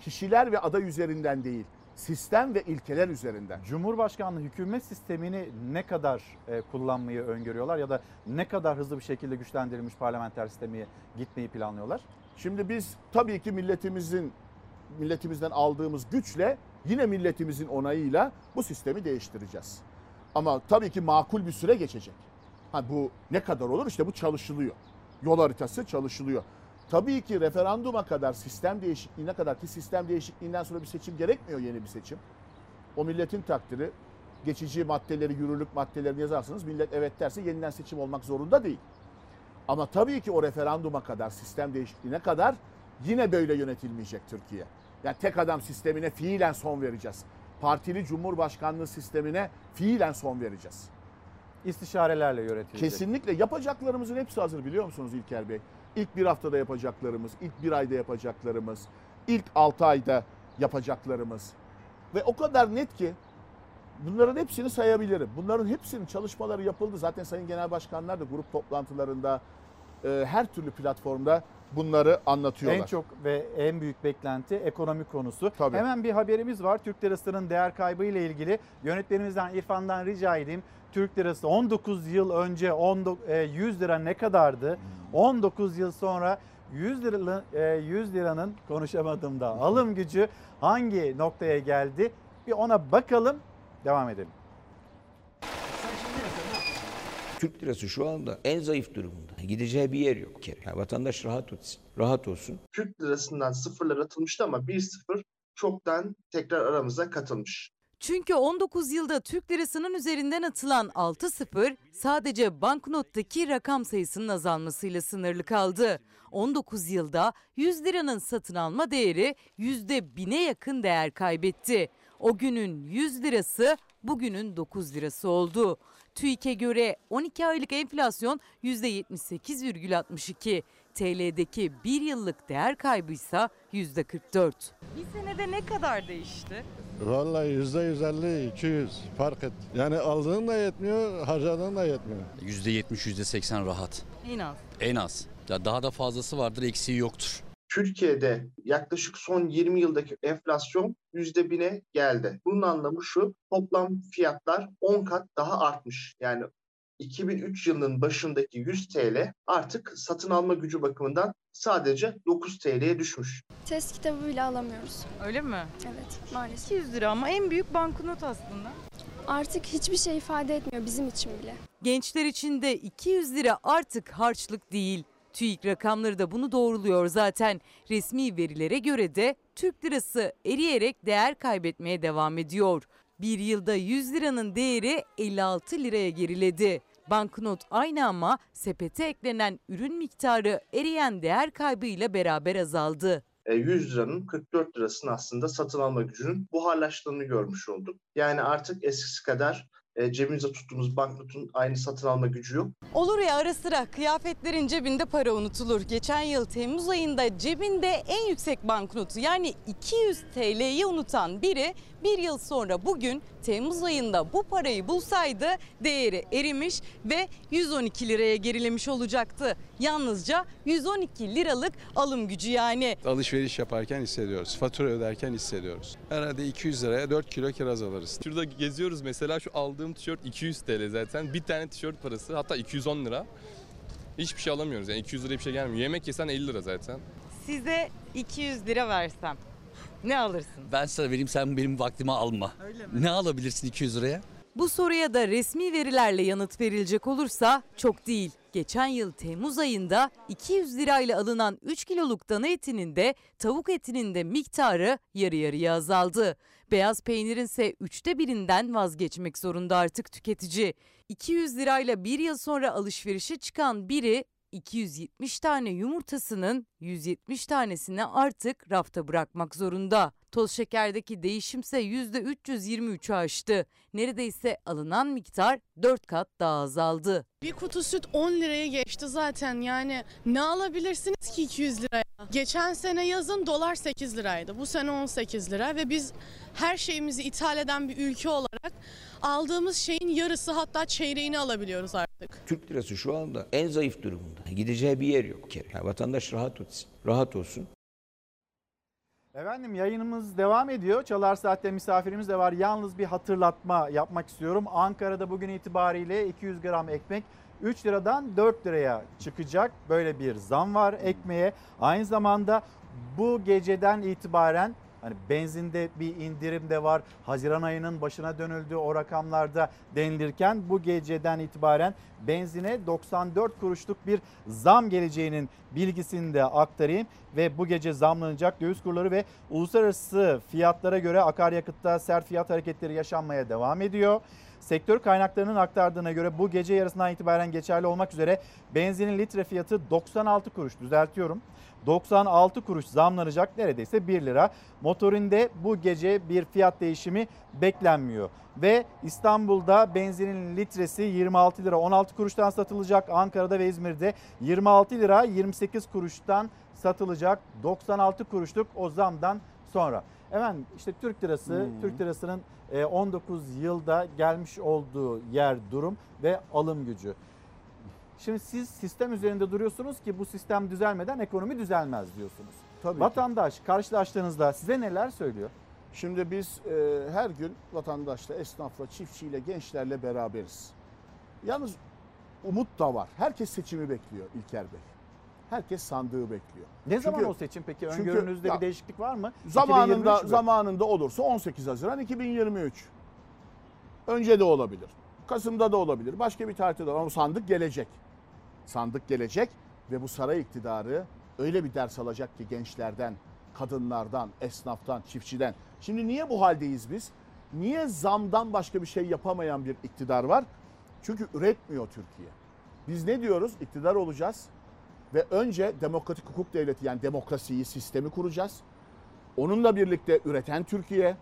kişiler ve aday üzerinden değil. Sistem ve ilkeler üzerinden. Cumhurbaşkanlığı hükümet sistemini ne kadar e, kullanmayı öngörüyorlar ya da ne kadar hızlı bir şekilde güçlendirilmiş parlamenter sisteme gitmeyi planlıyorlar? Şimdi biz tabii ki milletimizin milletimizden aldığımız güçle yine milletimizin onayıyla bu sistemi değiştireceğiz. Ama tabii ki makul bir süre geçecek. Ha bu ne kadar olur? İşte bu çalışılıyor. Yol haritası çalışılıyor. Tabii ki referanduma kadar sistem değişikliğine kadar ki sistem değişikliğinden sonra bir seçim gerekmiyor yeni bir seçim. O milletin takdiri geçici maddeleri, yürürlük maddelerini yazarsınız. Millet evet derse yeniden seçim olmak zorunda değil. Ama tabii ki o referanduma kadar, sistem değişikliğine kadar yine böyle yönetilmeyecek Türkiye. Yani tek adam sistemine fiilen son vereceğiz. Partili Cumhurbaşkanlığı sistemine fiilen son vereceğiz. İstişarelerle yönetilecek. Kesinlikle yapacaklarımızın hepsi hazır biliyor musunuz İlker Bey? İlk bir haftada yapacaklarımız, ilk bir ayda yapacaklarımız, ilk altı ayda yapacaklarımız. Ve o kadar net ki bunların hepsini sayabilirim. Bunların hepsinin çalışmaları yapıldı. Zaten Sayın Genel Başkanlar da grup toplantılarında, e, her türlü platformda bunları anlatıyorlar. En çok ve en büyük beklenti ekonomi konusu. Tabii. Hemen bir haberimiz var. Türk lirasının değer kaybı ile ilgili yönetmenimizden İrfan'dan rica edeyim. Türk lirası 19 yıl önce 19 e, 100 lira ne kadardı? 19 yıl sonra 100 lira e, 100 liranın konuşamadım da alım gücü hangi noktaya geldi? Bir ona bakalım. Devam edelim. Türk lirası şu anda en zayıf durumunda. Gideceği bir yer yok. kere. Yani vatandaş rahat olsun. Rahat olsun. Türk lirasından sıfırlar atılmıştı ama 1-0 çoktan tekrar aramıza katılmış. Çünkü 19 yılda Türk lirasının üzerinden atılan 6 sıfır sadece banknottaki rakam sayısının azalmasıyla sınırlı kaldı. 19 yılda 100 liranın satın alma değeri %1000'e yakın değer kaybetti. O günün 100 lirası bugünün 9 lirası oldu. TÜİK'e göre 12 aylık enflasyon %78,62. TL'deki bir yıllık değer kaybıysa %44. Bir senede ne kadar değişti? Vallahi yüzde yüz elli, iki yüz fark et. Yani aldığın da yetmiyor, harcadığın da yetmiyor. %70, %80 rahat. En az. En az. Ya daha da fazlası vardır, eksiği yoktur. Türkiye'de yaklaşık son 20 yıldaki enflasyon %1000'e geldi. Bunun anlamı şu, toplam fiyatlar 10 kat daha artmış. Yani 2003 yılının başındaki 100 TL artık satın alma gücü bakımından sadece 9 TL'ye düşmüş. Test kitabı bile alamıyoruz. Öyle mi? Evet maalesef. 200 lira ama en büyük banknot aslında. Artık hiçbir şey ifade etmiyor bizim için bile. Gençler için de 200 lira artık harçlık değil. TÜİK rakamları da bunu doğruluyor zaten. Resmi verilere göre de Türk lirası eriyerek değer kaybetmeye devam ediyor. Bir yılda 100 liranın değeri 56 liraya geriledi. Banknot aynı ama sepete eklenen ürün miktarı eriyen değer kaybıyla beraber azaldı. E, 100 liranın 44 lirasının aslında satın alma gücünün buharlaştığını görmüş olduk. Yani artık eskisi kadar e, cebimize tuttuğumuz banknotun aynı satın alma gücü yok. Olur ya ara sıra kıyafetlerin cebinde para unutulur. Geçen yıl Temmuz ayında cebinde en yüksek banknotu yani 200 TL'yi unutan biri bir yıl sonra bugün Temmuz ayında bu parayı bulsaydı değeri erimiş ve 112 liraya gerilemiş olacaktı. Yalnızca 112 liralık alım gücü yani. Alışveriş yaparken hissediyoruz. Fatura öderken hissediyoruz. Herhalde 200 liraya 4 kilo kiraz alırız. Şurada geziyoruz mesela şu aldığım tişört 200 TL zaten. Bir tane tişört parası hatta 210 lira. Hiçbir şey alamıyoruz yani 200 liraya bir şey gelmiyor. Yemek yesen 50 lira zaten. Size 200 lira versem ne alırsın? Ben sana vereyim sen benim vaktimi alma. Öyle mi? Ne alabilirsin 200 liraya? Bu soruya da resmi verilerle yanıt verilecek olursa çok değil. Geçen yıl Temmuz ayında 200 lirayla alınan 3 kiloluk dana etinin de tavuk etinin de miktarı yarı yarıya azaldı. Beyaz peynirin ise üçte birinden vazgeçmek zorunda artık tüketici. 200 lirayla bir yıl sonra alışverişe çıkan biri 270 tane yumurtasının 170 tanesini artık rafta bırakmak zorunda. Toz şekerdeki değişimse %323'ü aştı. Neredeyse alınan miktar 4 kat daha azaldı. Bir kutu süt 10 liraya geçti zaten yani ne alabilirsiniz ki 200 liraya? Geçen sene yazın dolar 8 liraydı bu sene 18 lira ve biz her şeyimizi ithal eden bir ülke olarak aldığımız şeyin yarısı hatta çeyreğini alabiliyoruz artık. Türk lirası şu anda en zayıf durumunda. Gideceği bir yer yok. Yani vatandaş rahat olsun. Rahat olsun. Efendim yayınımız devam ediyor. Çalar Saat'te misafirimiz de var. Yalnız bir hatırlatma yapmak istiyorum. Ankara'da bugün itibariyle 200 gram ekmek 3 liradan 4 liraya çıkacak. Böyle bir zam var ekmeğe. Aynı zamanda bu geceden itibaren Hani benzinde bir indirim de var. Haziran ayının başına dönüldü o rakamlarda denilirken bu geceden itibaren benzine 94 kuruşluk bir zam geleceğinin bilgisini de aktarayım ve bu gece zamlanacak döviz kurları ve uluslararası fiyatlara göre akaryakıtta sert fiyat hareketleri yaşanmaya devam ediyor. Sektör kaynaklarının aktardığına göre bu gece yarısından itibaren geçerli olmak üzere benzinin litre fiyatı 96 kuruş düzeltiyorum. 96 kuruş zamlanacak neredeyse 1 lira. Motorinde bu gece bir fiyat değişimi beklenmiyor. Ve İstanbul'da benzinin litresi 26 lira 16 kuruştan satılacak. Ankara'da ve İzmir'de 26 lira 28 kuruştan satılacak. 96 kuruşluk o zamdan sonra. Efendim işte Türk lirası, hmm. Türk lirasının 19 yılda gelmiş olduğu yer durum ve alım gücü. Şimdi siz sistem üzerinde duruyorsunuz ki bu sistem düzelmeden ekonomi düzelmez diyorsunuz. Tabii Vatandaş ki. karşılaştığınızda size neler söylüyor? Şimdi biz e, her gün vatandaşla, esnafla, çiftçiyle, gençlerle beraberiz. Yalnız umut da var. Herkes seçimi bekliyor İlker Bey. Herkes sandığı bekliyor. Ne çünkü, zaman o seçim peki? Öngörünüzde çünkü, bir değişiklik var mı? Zamanında zamanında olursa 18 Haziran 2023. Önce de olabilir. Kasım'da da olabilir. Başka bir tarihte de ama sandık gelecek sandık gelecek ve bu saray iktidarı öyle bir ders alacak ki gençlerden, kadınlardan, esnaftan, çiftçiden. Şimdi niye bu haldeyiz biz? Niye zamdan başka bir şey yapamayan bir iktidar var? Çünkü üretmiyor Türkiye. Biz ne diyoruz? İktidar olacağız ve önce demokratik hukuk devleti yani demokrasiyi, sistemi kuracağız. Onunla birlikte üreten Türkiye,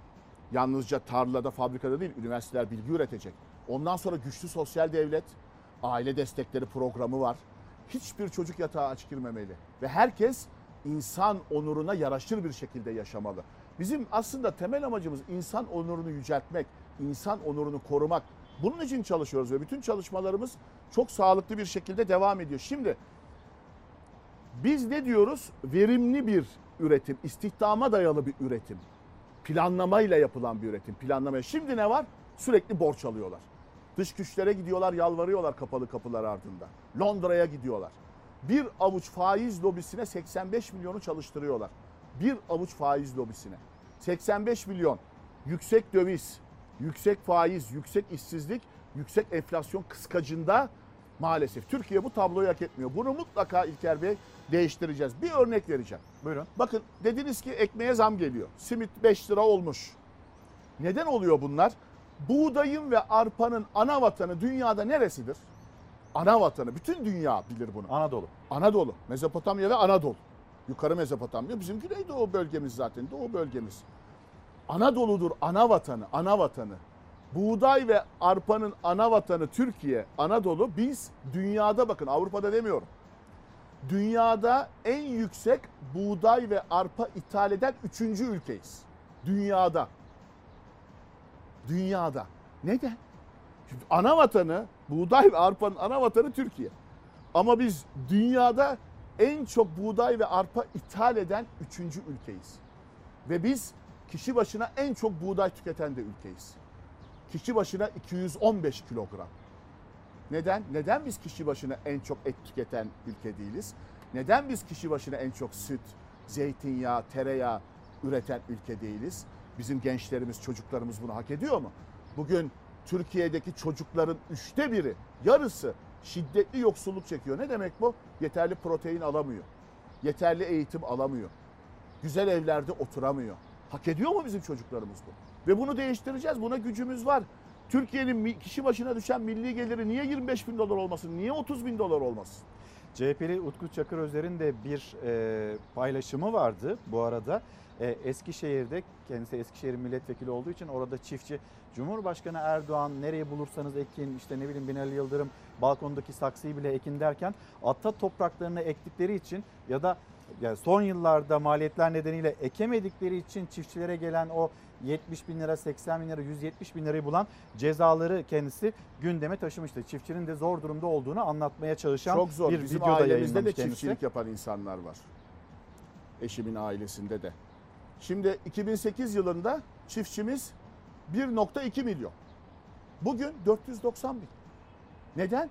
yalnızca tarlada, fabrikada değil, üniversiteler bilgi üretecek. Ondan sonra güçlü sosyal devlet, aile destekleri programı var. Hiçbir çocuk yatağa aç girmemeli ve herkes insan onuruna yaraşır bir şekilde yaşamalı. Bizim aslında temel amacımız insan onurunu yüceltmek, insan onurunu korumak. Bunun için çalışıyoruz ve bütün çalışmalarımız çok sağlıklı bir şekilde devam ediyor. Şimdi biz ne diyoruz? Verimli bir üretim, istihdama dayalı bir üretim. Planlamayla yapılan bir üretim. Planlamaya. Şimdi ne var? Sürekli borç alıyorlar. Dış güçlere gidiyorlar, yalvarıyorlar kapalı kapılar ardında. Londra'ya gidiyorlar. Bir avuç faiz lobisine 85 milyonu çalıştırıyorlar. Bir avuç faiz lobisine. 85 milyon yüksek döviz, yüksek faiz, yüksek işsizlik, yüksek enflasyon kıskacında maalesef Türkiye bu tabloyu hak etmiyor. Bunu mutlaka İlker Bey değiştireceğiz. Bir örnek vereceğim. Buyurun. Bakın dediniz ki ekmeğe zam geliyor. Simit 5 lira olmuş. Neden oluyor bunlar? Buğdayın ve arpanın ana vatanı dünyada neresidir? Ana vatanı. Bütün dünya bilir bunu. Anadolu. Anadolu. Mezopotamya ve Anadolu. Yukarı Mezopotamya. Bizim Güneydoğu bölgemiz zaten. Doğu bölgemiz. Anadolu'dur ana vatanı. Ana vatanı. Buğday ve arpanın ana vatanı Türkiye, Anadolu. Biz dünyada bakın Avrupa'da demiyorum. Dünyada en yüksek buğday ve arpa ithal eden üçüncü ülkeyiz. Dünyada. Dünyada. Neden? Çünkü ana vatanı, buğday ve arpanın ana vatanı Türkiye. Ama biz dünyada en çok buğday ve arpa ithal eden üçüncü ülkeyiz. Ve biz kişi başına en çok buğday tüketen de ülkeyiz. Kişi başına 215 kilogram. Neden? Neden biz kişi başına en çok et tüketen ülke değiliz? Neden biz kişi başına en çok süt, zeytinyağı, tereyağı üreten ülke değiliz? Bizim gençlerimiz, çocuklarımız bunu hak ediyor mu? Bugün Türkiye'deki çocukların üçte biri, yarısı şiddetli yoksulluk çekiyor. Ne demek bu? Yeterli protein alamıyor. Yeterli eğitim alamıyor. Güzel evlerde oturamıyor. Hak ediyor mu bizim çocuklarımız bu? Ve bunu değiştireceğiz. Buna gücümüz var. Türkiye'nin kişi başına düşen milli geliri niye 25 bin dolar olmasın? Niye 30 bin dolar olmasın? CHP'li Utku Çakır Özer'in de bir e, paylaşımı vardı bu arada. E, Eskişehir'de kendisi Eskişehir milletvekili olduğu için orada çiftçi Cumhurbaşkanı Erdoğan nereye bulursanız ekin işte ne bileyim Binali Yıldırım balkondaki saksıyı bile ekin derken ata topraklarını ektikleri için ya da yani son yıllarda maliyetler nedeniyle ekemedikleri için çiftçilere gelen o 70 bin lira, 80 bin lira, 170 bin lirayı bulan cezaları kendisi gündeme taşımıştı. Çiftçinin de zor durumda olduğunu anlatmaya çalışan Çok zor. bir Bizim videoda ailemizde de kendisi. çiftçilik yapan insanlar var. Eşimin ailesinde de. Şimdi 2008 yılında çiftçimiz 1.2 milyon. Bugün 490 bin. Neden?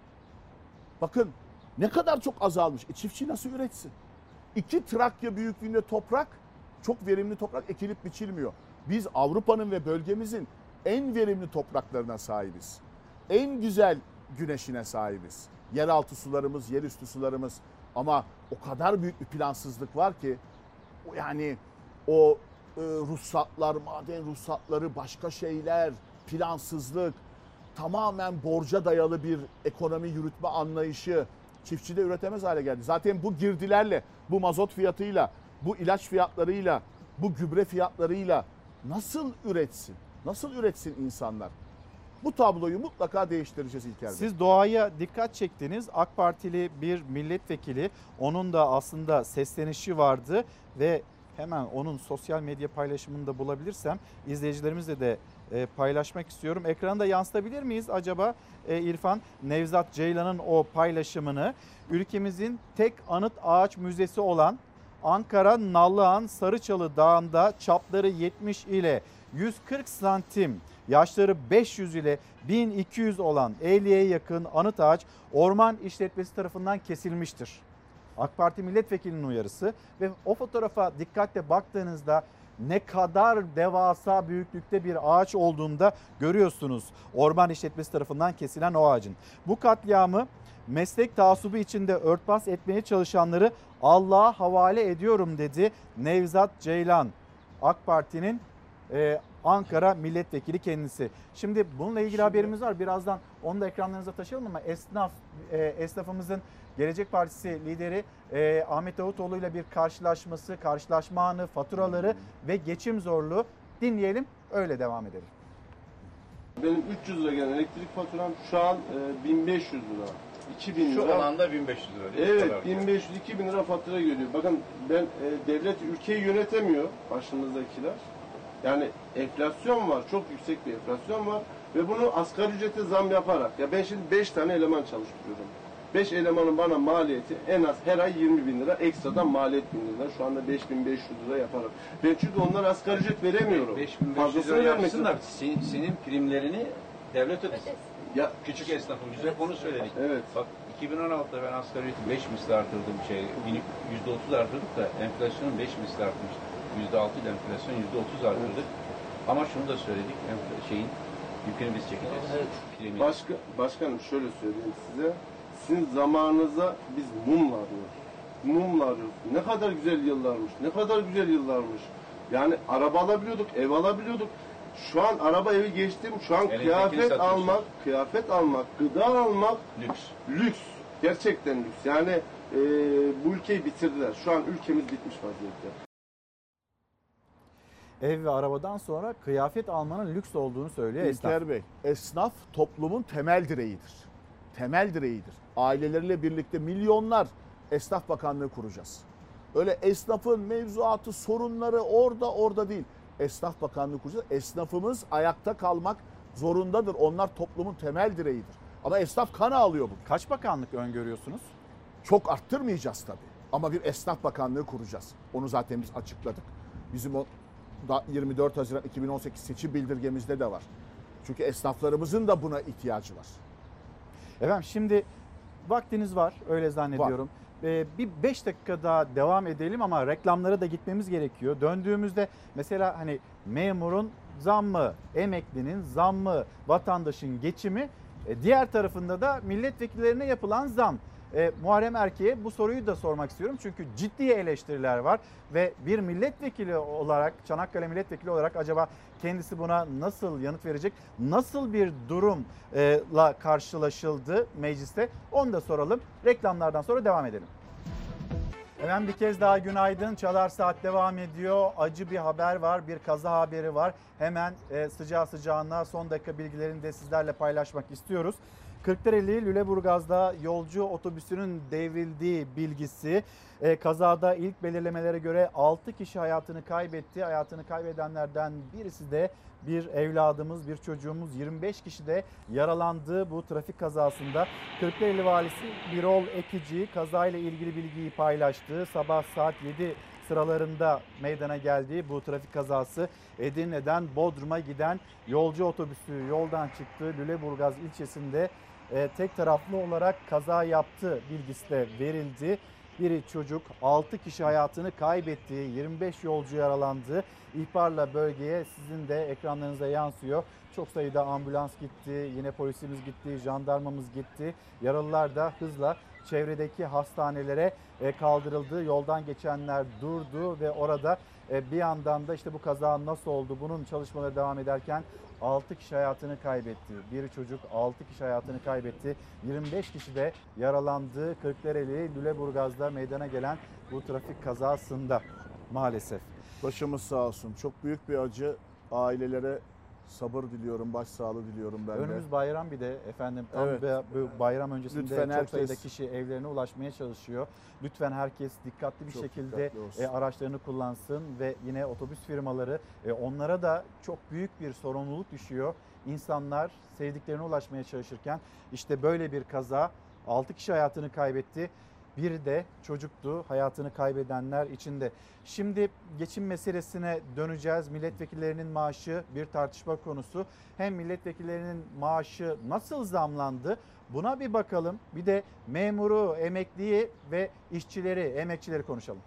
Bakın ne kadar çok azalmış. E çiftçi nasıl üretsin? İki Trakya büyüklüğünde toprak, çok verimli toprak ekilip biçilmiyor. Biz Avrupa'nın ve bölgemizin en verimli topraklarına sahibiz. En güzel güneşine sahibiz. Yeraltı sularımız, yerüstü sularımız ama o kadar büyük bir plansızlık var ki yani o e, ruhsatlar, maden ruhsatları, başka şeyler, plansızlık, tamamen borca dayalı bir ekonomi yürütme anlayışı çiftçide üretemez hale geldi. Zaten bu girdilerle, bu mazot fiyatıyla, bu ilaç fiyatlarıyla, bu gübre fiyatlarıyla nasıl üretsin? Nasıl üretsin insanlar? Bu tabloyu mutlaka değiştireceğiz İlker Bey. Siz doğaya dikkat çektiniz. AK Partili bir milletvekili onun da aslında seslenişi vardı ve hemen onun sosyal medya paylaşımını da bulabilirsem izleyicilerimizle de e, paylaşmak istiyorum. Ekranda yansıtabilir miyiz acaba e, İrfan? Nevzat Ceylan'ın o paylaşımını ülkemizin tek anıt ağaç müzesi olan Ankara Nallıhan Sarıçalı Dağı'nda çapları 70 ile 140 santim, yaşları 500 ile 1200 olan 50'ye yakın anıt ağaç orman işletmesi tarafından kesilmiştir. AK Parti milletvekilinin uyarısı ve o fotoğrafa dikkatle baktığınızda ne kadar devasa büyüklükte bir ağaç olduğunda görüyorsunuz. Orman işletmesi tarafından kesilen o ağacın. Bu katliamı meslek taassubu içinde örtbas etmeye çalışanları Allah'a havale ediyorum dedi Nevzat Ceylan. AK Parti'nin e, Ankara milletvekili kendisi. Şimdi bununla ilgili haberimiz var. Birazdan onu da ekranlarınıza taşıyalım ama esnaf e, esnafımızın Gelecek Partisi lideri e, Ahmet Davutoğlu ile bir karşılaşması, karşılaşma anı, faturaları ve geçim zorluğu dinleyelim. Öyle devam edelim. Benim 300 lira gelen elektrik faturam şu an e, 1500 lira. 2000 Şu lira. alanda 1500 lira. Evet 1500-2000 lira fatura geliyor. Bakın ben e, devlet ülkeyi yönetemiyor başımızdakiler. Yani enflasyon var. Çok yüksek bir enflasyon var. Ve bunu asgari ücrete zam yaparak. Ya ben şimdi 5 tane eleman çalıştırıyorum. 5 elemanın bana maliyeti en az her ay 20 bin lira. Ekstradan maliyet bin lira. Şu anda 5500 lira yaparım. Ben çünkü onlara asgari ücret veremiyorum. 5500 Fazlasını lira yapsın da senin, senin primlerini devlet ödesin. Ya küçük esnafın biz hep onu söyledik. Evet. Bak 2016'da ben asgari ücreti 5 misli artırdım şey %30 artırdık da enflasyonun 5 misli artmış. %6 ile enflasyon %30 artırdık. Ama şunu da söyledik. şeyin yükünü biz çekeceğiz. Primi. Başka, başkanım şöyle söyleyeyim size. Sizin zamanınıza biz mumla arıyoruz. Mumla arıyoruz. Ne kadar güzel yıllarmış. Ne kadar güzel yıllarmış. Yani araba alabiliyorduk, ev alabiliyorduk. Şu an araba evi geçtim. Şu an Elektrikli kıyafet satıyorsun. almak, kıyafet almak, gıda almak lüks. Lüks. Gerçekten lüks. Yani e, bu ülkeyi bitirdiler. Şu an ülkemiz bitmiş vaziyette. Ev ve arabadan sonra kıyafet almanın lüks olduğunu söylüyor esnaf. İlker Bey, esnaf toplumun temel direğidir. Temel direğidir. Aileleriyle birlikte milyonlar esnaf bakanlığı kuracağız. Öyle esnafın mevzuatı, sorunları orada orada değil. Esnaf bakanlığı kuracağız. Esnafımız ayakta kalmak zorundadır. Onlar toplumun temel direğidir. Ama esnaf kan ağlıyor bugün. Kaç bakanlık öngörüyorsunuz? Çok arttırmayacağız tabii. Ama bir esnaf bakanlığı kuracağız. Onu zaten biz açıkladık. Bizim o da 24 Haziran 2018 seçim bildirgemizde de var. Çünkü esnaflarımızın da buna ihtiyacı var. Efendim şimdi vaktiniz var öyle zannediyorum. Ee, bir 5 dakika daha devam edelim ama reklamlara da gitmemiz gerekiyor. Döndüğümüzde mesela hani memurun zammı, emeklinin zammı, vatandaşın geçimi, e, diğer tarafında da milletvekillerine yapılan zam. E, Muharrem Erke'ye bu soruyu da sormak istiyorum. Çünkü ciddi eleştiriler var ve bir milletvekili olarak, Çanakkale milletvekili olarak acaba kendisi buna nasıl yanıt verecek? Nasıl bir durumla karşılaşıldı mecliste? Onu da soralım. Reklamlardan sonra devam edelim. Hemen bir kez daha günaydın. Çalar Saat devam ediyor. Acı bir haber var, bir kaza haberi var. Hemen e, sıcağı sıcağına son dakika bilgilerini de sizlerle paylaşmak istiyoruz. Kırklareli Lüleburgaz'da yolcu otobüsünün devrildiği bilgisi. E, kazada ilk belirlemelere göre 6 kişi hayatını kaybetti. Hayatını kaybedenlerden birisi de bir evladımız, bir çocuğumuz 25 kişi de yaralandı bu trafik kazasında. Kırklareli valisi Birol Ekici kazayla ilgili bilgiyi paylaştı. Sabah saat 7 sıralarında meydana geldi bu trafik kazası. Edirne'den Bodrum'a giden yolcu otobüsü yoldan çıktı. Lüleburgaz ilçesinde e, tek taraflı olarak kaza yaptı bilgisi de verildi. Biri çocuk 6 kişi hayatını kaybetti. 25 yolcu yaralandı. İhbarla bölgeye sizin de ekranlarınıza yansıyor. Çok sayıda ambulans gitti, yine polisimiz gitti, jandarmamız gitti. Yaralılar da hızla çevredeki hastanelere e, kaldırıldı. Yoldan geçenler durdu ve orada bir yandan da işte bu kaza nasıl oldu bunun çalışmaları devam ederken 6 kişi hayatını kaybetti. Bir çocuk 6 kişi hayatını kaybetti. 25 kişi de yaralandı. Kırklareli Lüleburgaz'da meydana gelen bu trafik kazasında maalesef. Başımız sağ olsun. Çok büyük bir acı. Ailelere sabır diliyorum, başsağlığı diliyorum ben de. Önümüz bayram bir de efendim tam Evet. bu bayram öncesinde Lütfen çok herkes- sayıda kişi evlerine ulaşmaya çalışıyor. Lütfen herkes dikkatli bir Çok şekilde dikkatli e, araçlarını kullansın ve yine otobüs firmaları e, onlara da çok büyük bir sorumluluk düşüyor. İnsanlar sevdiklerine ulaşmaya çalışırken işte böyle bir kaza 6 kişi hayatını kaybetti. Biri de çocuktu hayatını kaybedenler içinde. Şimdi geçim meselesine döneceğiz. Milletvekillerinin maaşı bir tartışma konusu. Hem milletvekillerinin maaşı nasıl zamlandı? Buna bir bakalım. Bir de memuru, emekliyi ve işçileri, emekçileri konuşalım.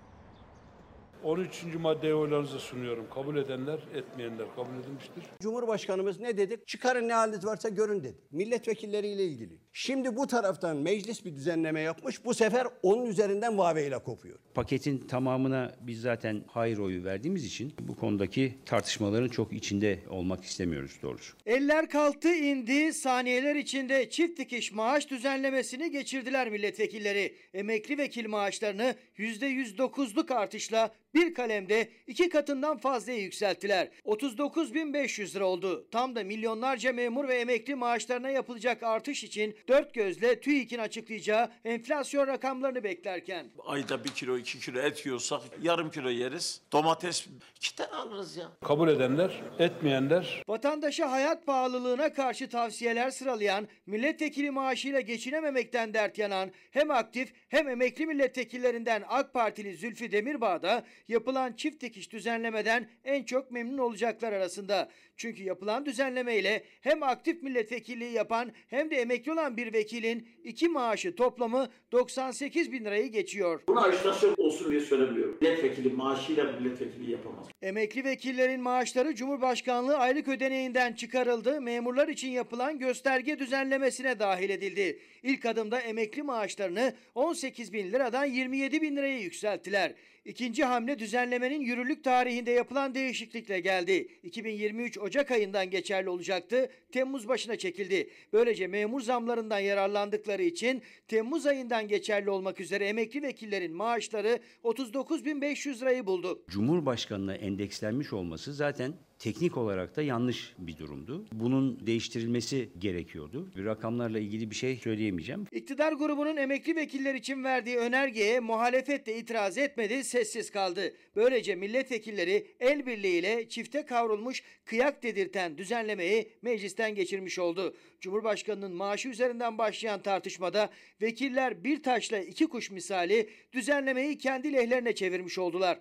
13. maddeyi oylarınıza sunuyorum. Kabul edenler, etmeyenler kabul edilmiştir. Cumhurbaşkanımız ne dedi? Çıkarın ne haliniz varsa görün dedi. Milletvekilleriyle ilgili. Şimdi bu taraftan meclis bir düzenleme yapmış. Bu sefer onun üzerinden vaveyle kopuyor. Paketin tamamına biz zaten hayır oyu verdiğimiz için bu konudaki tartışmaların çok içinde olmak istemiyoruz doğrusu. Eller kalktı indi saniyeler içinde çift dikiş maaş düzenlemesini geçirdiler milletvekilleri. Emekli vekil maaşlarını %109'luk artışla bir kalemde iki katından fazla yükselttiler. 39.500 lira oldu. Tam da milyonlarca memur ve emekli maaşlarına yapılacak artış için dört gözle TÜİK'in açıklayacağı enflasyon rakamlarını beklerken. Ayda bir kilo iki kilo et yiyorsak yarım kilo yeriz. Domates iki tane alırız ya. Kabul edenler, etmeyenler Vatandaşa hayat pahalılığına karşı tavsiyeler sıralayan, milletvekili maaşıyla geçinememekten dert yanan hem aktif hem emekli milletvekillerinden AK Partili Zülfü Demirbağ da yapılan çift dikiş düzenlemeden en çok memnun olacaklar arasında. Çünkü yapılan düzenleme ile hem aktif milletvekilliği yapan hem de emekli olan bir vekilin iki maaşı toplamı 98 bin lirayı geçiyor. Bunu ajitasyon olsun diye söylemiyorum. Milletvekili maaşıyla milletvekili yapamaz. Emekli vekillerin maaşları Cumhurbaşkanlığı aylık ödeneğinden çıkarıldı. Memurlar için yapılan gösterge düzenlemesine dahil edildi. İlk adımda emekli maaşlarını 18 bin liradan 27 bin liraya yükselttiler. İkinci hamle düzenlemenin yürürlük tarihinde yapılan değişiklikle geldi. 2023 Ocak ayından geçerli olacaktı. Temmuz başına çekildi. Böylece memur zamlarından yararlandıkları için Temmuz ayından geçerli olmak üzere emekli vekillerin maaşları 39.500 lirayı buldu. Cumhurbaşkanına endekslenmiş olması zaten teknik olarak da yanlış bir durumdu. Bunun değiştirilmesi gerekiyordu. Bir rakamlarla ilgili bir şey söyleyemeyeceğim. İktidar grubunun emekli vekiller için verdiği önergeye muhalefet de itiraz etmedi, sessiz kaldı. Böylece milletvekilleri el birliğiyle çifte kavrulmuş kıyak dedirten düzenlemeyi meclisten geçirmiş oldu. Cumhurbaşkanının maaşı üzerinden başlayan tartışmada vekiller bir taşla iki kuş misali düzenlemeyi kendi lehlerine çevirmiş oldular.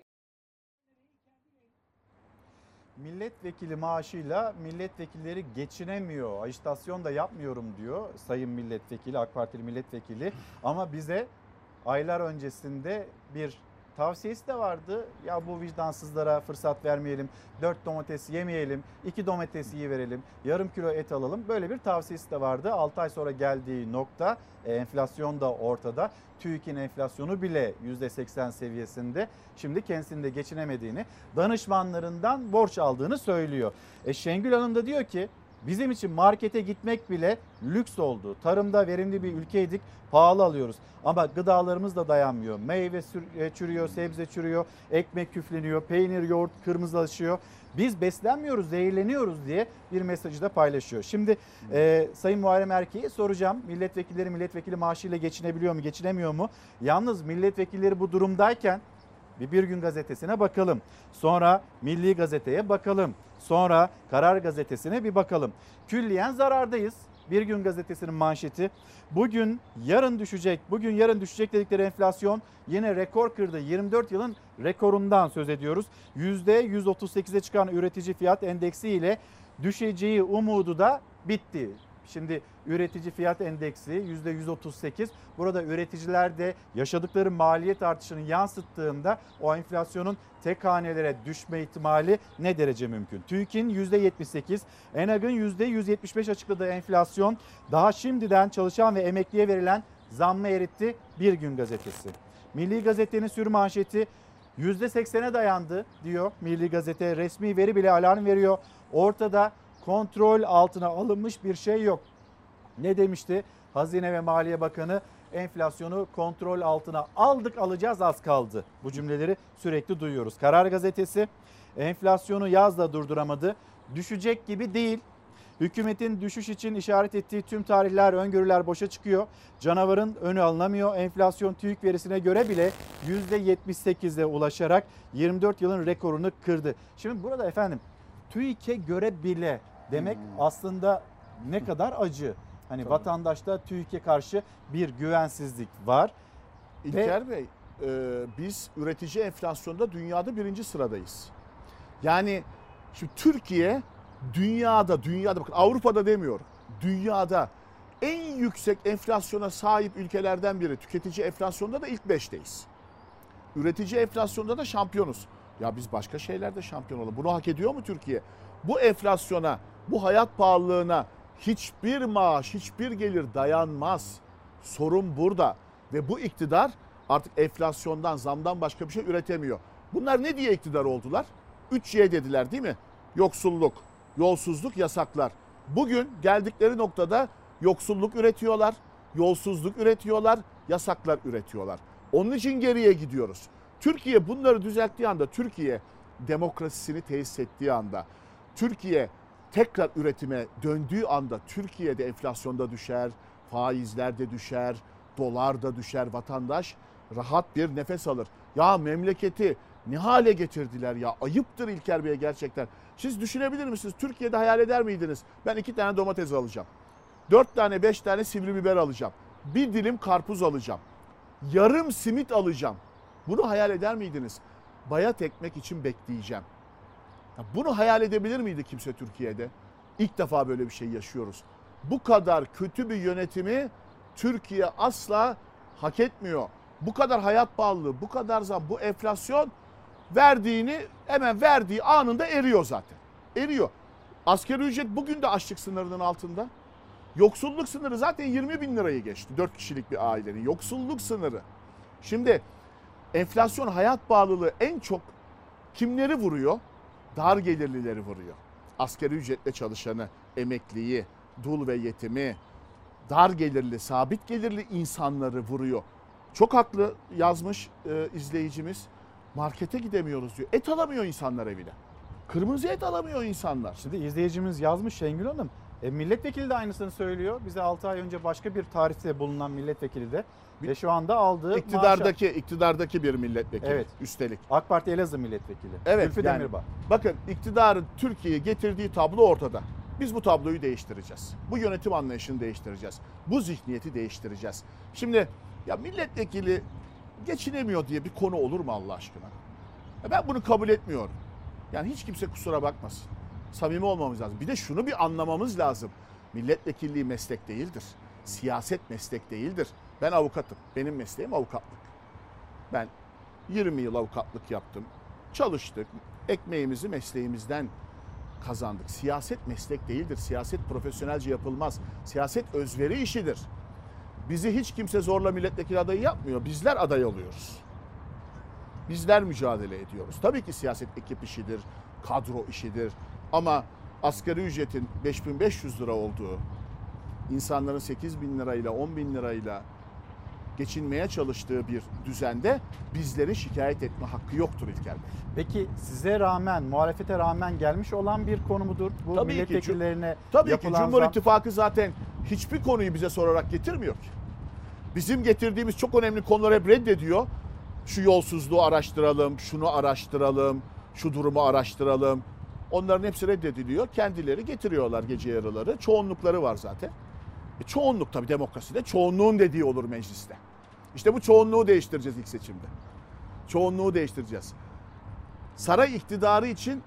Milletvekili maaşıyla milletvekilleri geçinemiyor. Ajitasyon da yapmıyorum diyor Sayın Milletvekili, AK Partili milletvekili. Ama bize aylar öncesinde bir tavsiyesi de vardı. Ya bu vicdansızlara fırsat vermeyelim. Dört domates yemeyelim. iki domates iyi verelim. Yarım kilo et alalım. Böyle bir tavsiyesi de vardı. 6 ay sonra geldiği nokta e, enflasyon da ortada. TÜİK'in enflasyonu bile %80 seviyesinde. Şimdi kendisinin de geçinemediğini, danışmanlarından borç aldığını söylüyor. E Şengül Hanım da diyor ki Bizim için markete gitmek bile lüks oldu. Tarımda verimli bir ülkeydik, pahalı alıyoruz. Ama gıdalarımız da dayanmıyor. Meyve e, çürüyor, sebze çürüyor, ekmek küfleniyor, peynir, yoğurt kırmızılaşıyor. Biz beslenmiyoruz, zehirleniyoruz diye bir mesajı da paylaşıyor. Şimdi e, Sayın Muharrem Erkeği soracağım. Milletvekilleri milletvekili maaşıyla geçinebiliyor mu, geçinemiyor mu? Yalnız milletvekilleri bu durumdayken bir Bir Gün Gazetesi'ne bakalım. Sonra Milli Gazete'ye bakalım. Sonra Karar Gazetesi'ne bir bakalım. Külliyen zarardayız. Bir Gün Gazetesi'nin manşeti. Bugün yarın düşecek, bugün yarın düşecek dedikleri enflasyon yine rekor kırdı. 24 yılın rekorundan söz ediyoruz. %138'e çıkan üretici fiyat endeksi ile düşeceği umudu da bitti. Şimdi üretici fiyat endeksi %138. Burada üreticiler de yaşadıkları maliyet artışını yansıttığında o enflasyonun tek hanelere düşme ihtimali ne derece mümkün? TÜİK'in %78, ENAG'ın %175 açıkladığı enflasyon daha şimdiden çalışan ve emekliye verilen zammı eritti Bir Gün Gazetesi. Milli Gazete'nin sür manşeti %80'e dayandı diyor Milli Gazete. Resmi veri bile alarm veriyor. Ortada kontrol altına alınmış bir şey yok. Ne demişti Hazine ve Maliye Bakanı? Enflasyonu kontrol altına aldık alacağız az kaldı. Bu cümleleri sürekli duyuyoruz. Karar Gazetesi enflasyonu yazla durduramadı. Düşecek gibi değil. Hükümetin düşüş için işaret ettiği tüm tarihler, öngörüler boşa çıkıyor. Canavarın önü alınamıyor. Enflasyon TÜİK verisine göre bile %78'e ulaşarak 24 yılın rekorunu kırdı. Şimdi burada efendim TÜİK'e göre bile demek hmm. aslında ne kadar acı. Hani Tabii. vatandaşta TÜİK'e karşı bir güvensizlik var. İlker Ve... Bey e, biz üretici enflasyonda dünyada birinci sıradayız. Yani şimdi Türkiye dünyada, dünyada bakın Avrupa'da demiyor. Dünyada en yüksek enflasyona sahip ülkelerden biri. Tüketici enflasyonda da ilk beşteyiz. Üretici enflasyonda da şampiyonuz. Ya biz başka şeylerde şampiyon olalım. Bunu hak ediyor mu Türkiye? Bu enflasyona, bu hayat pahalılığına hiçbir maaş, hiçbir gelir dayanmaz. Sorun burada. Ve bu iktidar artık enflasyondan, zamdan başka bir şey üretemiyor. Bunlar ne diye iktidar oldular? 3Y dediler değil mi? Yoksulluk, yolsuzluk, yasaklar. Bugün geldikleri noktada yoksulluk üretiyorlar, yolsuzluk üretiyorlar, yasaklar üretiyorlar. Onun için geriye gidiyoruz. Türkiye bunları düzelttiği anda, Türkiye demokrasisini tesis ettiği anda, Türkiye tekrar üretime döndüğü anda Türkiye'de enflasyonda düşer, faizler de düşer, dolar da düşer, vatandaş rahat bir nefes alır. Ya memleketi ne hale getirdiler ya ayıptır İlker Bey'e gerçekten. Siz düşünebilir misiniz? Türkiye'de hayal eder miydiniz? Ben iki tane domates alacağım. Dört tane beş tane sivri biber alacağım. Bir dilim karpuz alacağım. Yarım simit alacağım. Bunu hayal eder miydiniz? Bayat ekmek için bekleyeceğim. Ya bunu hayal edebilir miydi kimse Türkiye'de? İlk defa böyle bir şey yaşıyoruz. Bu kadar kötü bir yönetimi Türkiye asla hak etmiyor. Bu kadar hayat pahalılığı, bu kadar zam, bu enflasyon verdiğini hemen verdiği anında eriyor zaten. Eriyor. Asgari ücret bugün de açlık sınırının altında. Yoksulluk sınırı zaten 20 bin lirayı geçti. 4 kişilik bir ailenin yoksulluk sınırı. Şimdi enflasyon hayat pahalılığı en çok kimleri vuruyor? Dar gelirlileri vuruyor. Asgari ücretle çalışanı, emekliyi, dul ve yetimi, dar gelirli, sabit gelirli insanları vuruyor. Çok haklı yazmış e, izleyicimiz. Markete gidemiyoruz diyor. Et alamıyor insanlar evine. Kırmızı et alamıyor insanlar. Şimdi izleyicimiz yazmış Şengül Hanım. E, milletvekili de aynısını söylüyor. Bize 6 ay önce başka bir tarihte bulunan milletvekili de ve şu anda aldığı İktidardaki maaşa- iktidardaki bir milletvekili Evet. üstelik. AK Parti Elazığ milletvekili. Evet Zülfü yani, Demirbağ. bakın iktidarın Türkiye'ye getirdiği tablo ortada. Biz bu tabloyu değiştireceğiz. Bu yönetim anlayışını değiştireceğiz. Bu zihniyeti değiştireceğiz. Şimdi ya milletvekili geçinemiyor diye bir konu olur mu Allah aşkına? Ya ben bunu kabul etmiyorum. Yani hiç kimse kusura bakmasın. Samimi olmamız lazım. Bir de şunu bir anlamamız lazım. Milletvekilliği meslek değildir. Siyaset meslek değildir. Ben avukatım. Benim mesleğim avukatlık. Ben 20 yıl avukatlık yaptım. Çalıştık. Ekmeğimizi mesleğimizden kazandık. Siyaset meslek değildir. Siyaset profesyonelce yapılmaz. Siyaset özveri işidir. Bizi hiç kimse zorla milletvekili adayı yapmıyor. Bizler aday oluyoruz. Bizler mücadele ediyoruz. Tabii ki siyaset ekip işidir, kadro işidir. Ama asgari ücretin 5500 lira olduğu, insanların 8 bin lirayla 10 bin lirayla geçinmeye çalıştığı bir düzende bizlerin şikayet etme hakkı yoktur İlker Bey. Peki size rağmen, muhalefete rağmen gelmiş olan bir konu mudur? Bu Tabii ki, milletvekillerine Tabii ki Cumhur İttifakı zaten hiçbir konuyu bize sorarak getirmiyor ki. Bizim getirdiğimiz çok önemli konuları hep reddediyor. Şu yolsuzluğu araştıralım, şunu araştıralım, şu durumu araştıralım. Onların hepsi reddediliyor. Kendileri getiriyorlar gece yarıları. Çoğunlukları var zaten. E çoğunluk tabii demokraside çoğunluğun dediği olur mecliste. İşte bu çoğunluğu değiştireceğiz ilk seçimde. Çoğunluğu değiştireceğiz. Saray iktidarı için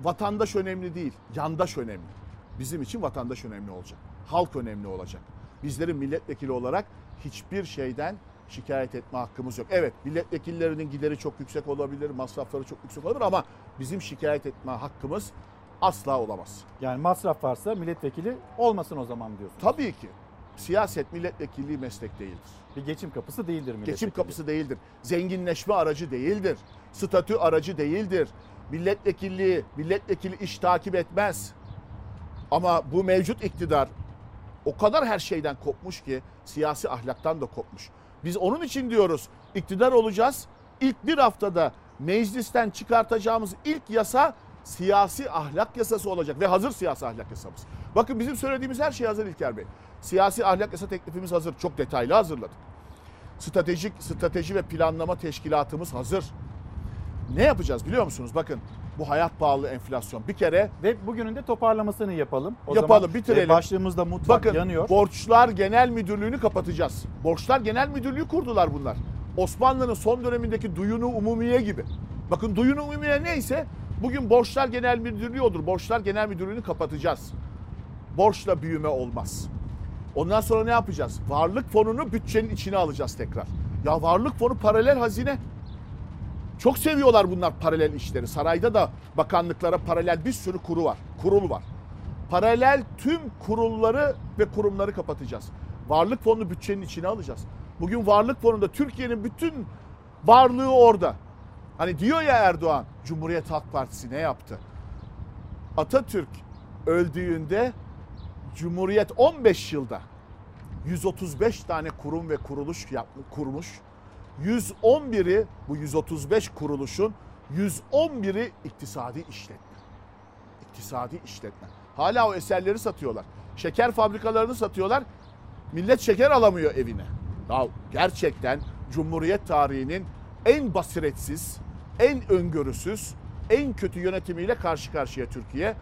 vatandaş önemli değil, yandaş önemli. Bizim için vatandaş önemli olacak. Halk önemli olacak. Bizlerin milletvekili olarak hiçbir şeyden şikayet etme hakkımız yok. Evet milletvekillerinin gideri çok yüksek olabilir, masrafları çok yüksek olabilir ama bizim şikayet etme hakkımız asla olamaz. Yani masraf varsa milletvekili olmasın o zaman diyorsunuz. Tabii ki. Siyaset milletvekilliği meslek değildir. Bir geçim kapısı değildir milletvekili. Geçim kapısı değildir. Zenginleşme aracı değildir. Statü aracı değildir. Milletvekilliği, milletvekili iş takip etmez. Ama bu mevcut iktidar o kadar her şeyden kopmuş ki siyasi ahlaktan da kopmuş. Biz onun için diyoruz iktidar olacağız. İlk bir haftada meclisten çıkartacağımız ilk yasa siyasi ahlak yasası olacak ve hazır siyasi ahlak yasamız. Bakın bizim söylediğimiz her şey hazır İlker Bey. Siyasi ahlak yasa teklifimiz hazır. Çok detaylı hazırladık. Stratejik strateji ve planlama teşkilatımız hazır. Ne yapacağız biliyor musunuz? Bakın bu hayat pahalı enflasyon. Bir kere Ve bugünün de toparlamasını yapalım. O Yapalım, zaman, bitirelim. e, başlığımızda mutfak Bakın yanıyor. Borçlar Genel Müdürlüğü'nü kapatacağız. Borçlar Genel Müdürlüğü kurdular bunlar. Osmanlı'nın son dönemindeki duyunu umumiye gibi. Bakın duyunu umumiye neyse bugün Borçlar Genel Müdürlüğü odur. Borçlar Genel Müdürlüğü'nü kapatacağız. Borçla büyüme olmaz. Ondan sonra ne yapacağız? Varlık fonunu bütçenin içine alacağız tekrar. Ya varlık fonu paralel hazine. Çok seviyorlar bunlar paralel işleri. Sarayda da bakanlıklara paralel bir sürü kuru var. Kurul var. Paralel tüm kurulları ve kurumları kapatacağız. Varlık fonunu bütçenin içine alacağız. Bugün varlık fonunda Türkiye'nin bütün varlığı orada. Hani diyor ya Erdoğan, Cumhuriyet Halk Partisi ne yaptı? Atatürk öldüğünde Cumhuriyet 15 yılda 135 tane kurum ve kuruluş yapmış, kurmuş. 111'i bu 135 kuruluşun 111'i iktisadi işletme. İktisadi işletme. Hala o eserleri satıyorlar. Şeker fabrikalarını satıyorlar. Millet şeker alamıyor evine. Ya gerçekten Cumhuriyet tarihinin en basiretsiz, en öngörüsüz, en kötü yönetimiyle karşı karşıya Türkiye.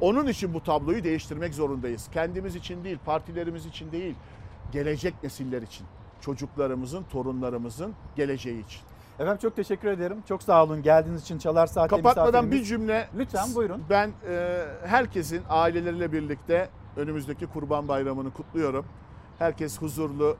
Onun için bu tabloyu değiştirmek zorundayız. Kendimiz için değil, partilerimiz için değil, gelecek nesiller için. Çocuklarımızın, torunlarımızın geleceği için. Efendim çok teşekkür ederim. Çok sağ olun geldiğiniz için Çalar Saat'te Kapatmadan bir cümle. Lütfen buyurun. Ben e, herkesin aileleriyle birlikte önümüzdeki Kurban Bayramı'nı kutluyorum. Herkes huzurlu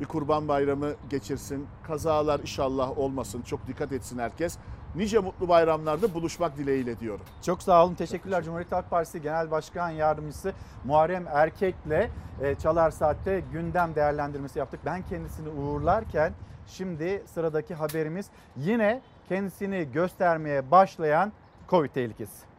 bir Kurban Bayramı geçirsin. Kazalar inşallah olmasın. Çok dikkat etsin herkes. Nice mutlu bayramlarda buluşmak dileğiyle diyorum. Çok sağ olun. Teşekkürler. Cumhuriyet Halk Partisi Genel Başkan Yardımcısı Muharrem Erkek'le e, Çalar Saat'te gündem değerlendirmesi yaptık. Ben kendisini uğurlarken şimdi sıradaki haberimiz yine kendisini göstermeye başlayan Covid tehlikesi.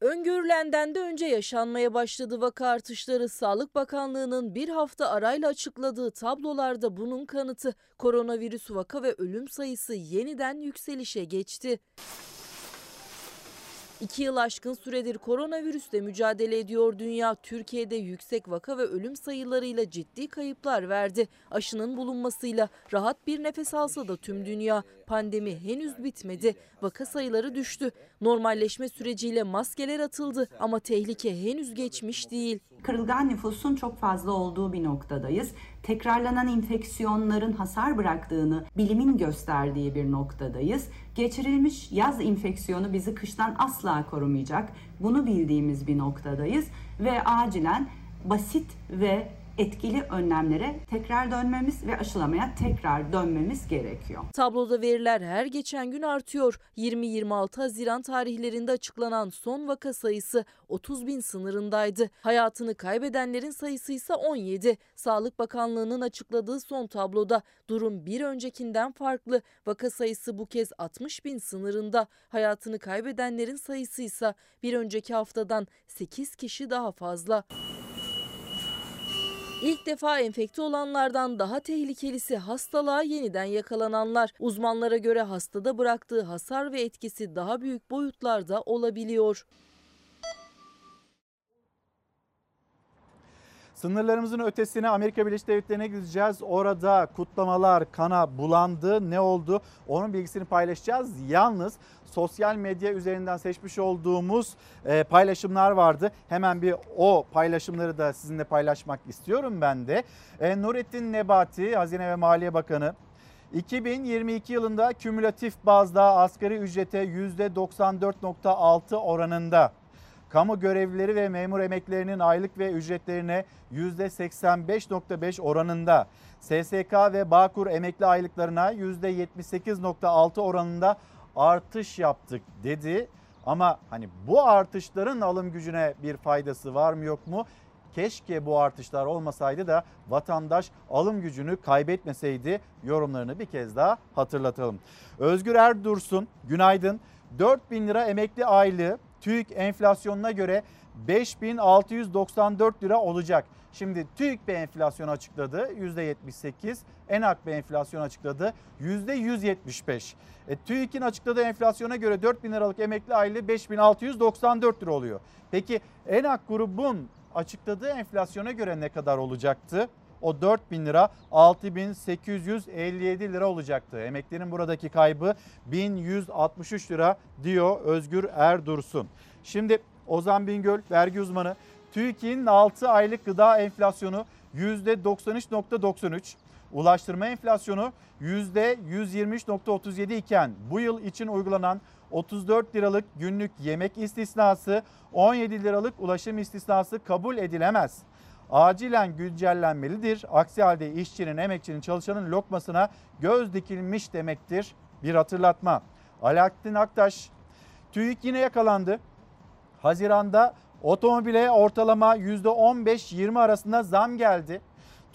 Öngörülenden de önce yaşanmaya başladı vaka artışları. Sağlık Bakanlığı'nın bir hafta arayla açıkladığı tablolarda bunun kanıtı. Koronavirüs vaka ve ölüm sayısı yeniden yükselişe geçti. İki yıl aşkın süredir koronavirüsle mücadele ediyor dünya. Türkiye'de yüksek vaka ve ölüm sayılarıyla ciddi kayıplar verdi. Aşının bulunmasıyla rahat bir nefes alsa da tüm dünya pandemi henüz bitmedi. Vaka sayıları düştü. Normalleşme süreciyle maskeler atıldı ama tehlike henüz geçmiş değil. Kırılgan nüfusun çok fazla olduğu bir noktadayız. Tekrarlanan infeksiyonların hasar bıraktığını bilimin gösterdiği bir noktadayız. Geçirilmiş yaz infeksiyonu bizi kıştan asla korumayacak. Bunu bildiğimiz bir noktadayız ve acilen basit ve etkili önlemlere tekrar dönmemiz ve aşılamaya tekrar dönmemiz gerekiyor. Tabloda veriler her geçen gün artıyor. 20-26 Haziran tarihlerinde açıklanan son vaka sayısı 30 bin sınırındaydı. Hayatını kaybedenlerin sayısı ise 17. Sağlık Bakanlığı'nın açıkladığı son tabloda durum bir öncekinden farklı. Vaka sayısı bu kez 60 bin sınırında. Hayatını kaybedenlerin sayısı ise bir önceki haftadan 8 kişi daha fazla. İlk defa enfekte olanlardan daha tehlikelisi hastalığa yeniden yakalananlar. Uzmanlara göre hastada bıraktığı hasar ve etkisi daha büyük boyutlarda olabiliyor. Sınırlarımızın ötesine Amerika Birleşik Devletleri'ne gideceğiz. Orada kutlamalar kana bulandı. Ne oldu? Onun bilgisini paylaşacağız. Yalnız sosyal medya üzerinden seçmiş olduğumuz e, paylaşımlar vardı. Hemen bir o paylaşımları da sizinle paylaşmak istiyorum ben de. E, Nurettin Nebati, Hazine ve Maliye Bakanı 2022 yılında kümülatif bazda asgari ücrete %94.6 oranında kamu görevlileri ve memur emeklerinin aylık ve ücretlerine %85.5 oranında, SSK ve Bağkur emekli aylıklarına %78.6 oranında artış yaptık dedi. Ama hani bu artışların alım gücüne bir faydası var mı yok mu? Keşke bu artışlar olmasaydı da vatandaş alım gücünü kaybetmeseydi yorumlarını bir kez daha hatırlatalım. Özgür Erdursun günaydın. 4 bin lira emekli aylığı TÜİK enflasyonuna göre 5694 lira olacak. Şimdi TÜİK bir enflasyon açıkladı %78, ENAK bir enflasyon açıkladı %175. E, TÜİK'in açıkladığı enflasyona göre 4 bin liralık emekli aylığı 5694 lira oluyor. Peki ENAK grubun açıkladığı enflasyona göre ne kadar olacaktı? O 4 bin lira 6857 lira olacaktı. Emeklinin buradaki kaybı 1163 lira diyor Özgür Erdursun. Şimdi Ozan Bingöl vergi uzmanı TÜİK'in 6 aylık gıda enflasyonu %93.93. Ulaştırma enflasyonu %123.37 iken bu yıl için uygulanan 34 liralık günlük yemek istisnası, 17 liralık ulaşım istisnası kabul edilemez. Acilen güncellenmelidir. Aksi halde işçinin, emekçinin, çalışanın lokmasına göz dikilmiş demektir. Bir hatırlatma. Alaaddin Aktaş, TÜİK yine yakalandı. Haziranda otomobile ortalama %15-20 arasında zam geldi.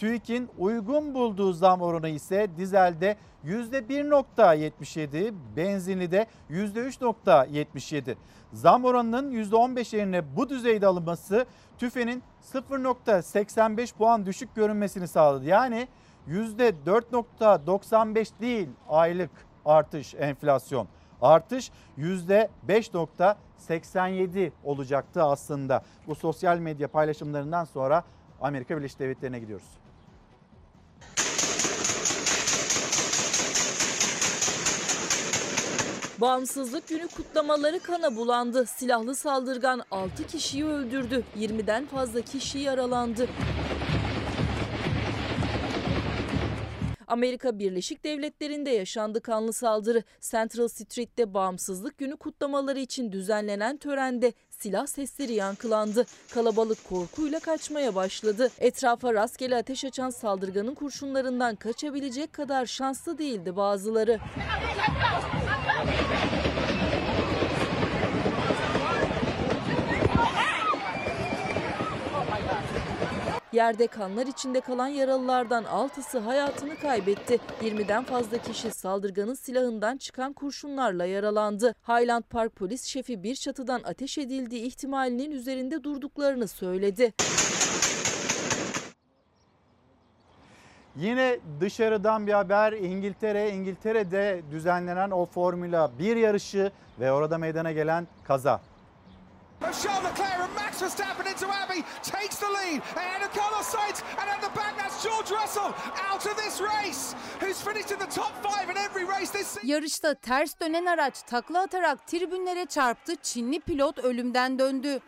TÜİK'in uygun bulduğu zam oranı ise dizelde %1.77, benzinlide %3.77. Zam oranının %15 yerine bu düzeyde alınması TÜFE'nin 0.85 puan düşük görünmesini sağladı. Yani %4.95 değil aylık artış enflasyon. Artış %5.87 olacaktı aslında. Bu sosyal medya paylaşımlarından sonra Amerika Birleşik Devletleri'ne gidiyoruz. Bağımsızlık günü kutlamaları kana bulandı. Silahlı saldırgan 6 kişiyi öldürdü. 20'den fazla kişi yaralandı. Amerika Birleşik Devletleri'nde yaşandı kanlı saldırı. Central Street'te Bağımsızlık Günü kutlamaları için düzenlenen törende silah sesleri yankılandı. Kalabalık korkuyla kaçmaya başladı. Etrafa rastgele ateş açan saldırganın kurşunlarından kaçabilecek kadar şanslı değildi bazıları. Yerde kanlar içinde kalan yaralılardan 6'sı hayatını kaybetti. 20'den fazla kişi saldırganın silahından çıkan kurşunlarla yaralandı. Highland Park polis şefi bir çatıdan ateş edildiği ihtimalinin üzerinde durduklarını söyledi. Yine dışarıdan bir haber İngiltere, İngiltere'de düzenlenen o Formula 1 yarışı ve orada meydana gelen kaza. Charles Leclerc and Max Verstappen into Abbey takes the lead ahead of Carlos Sainz and at the back that's George Russell out of this race who's finished in the top five in every race this season. Yarışta ters dönen araç takla atarak tribünlere çarptı. Çinli pilot ölümden döndü.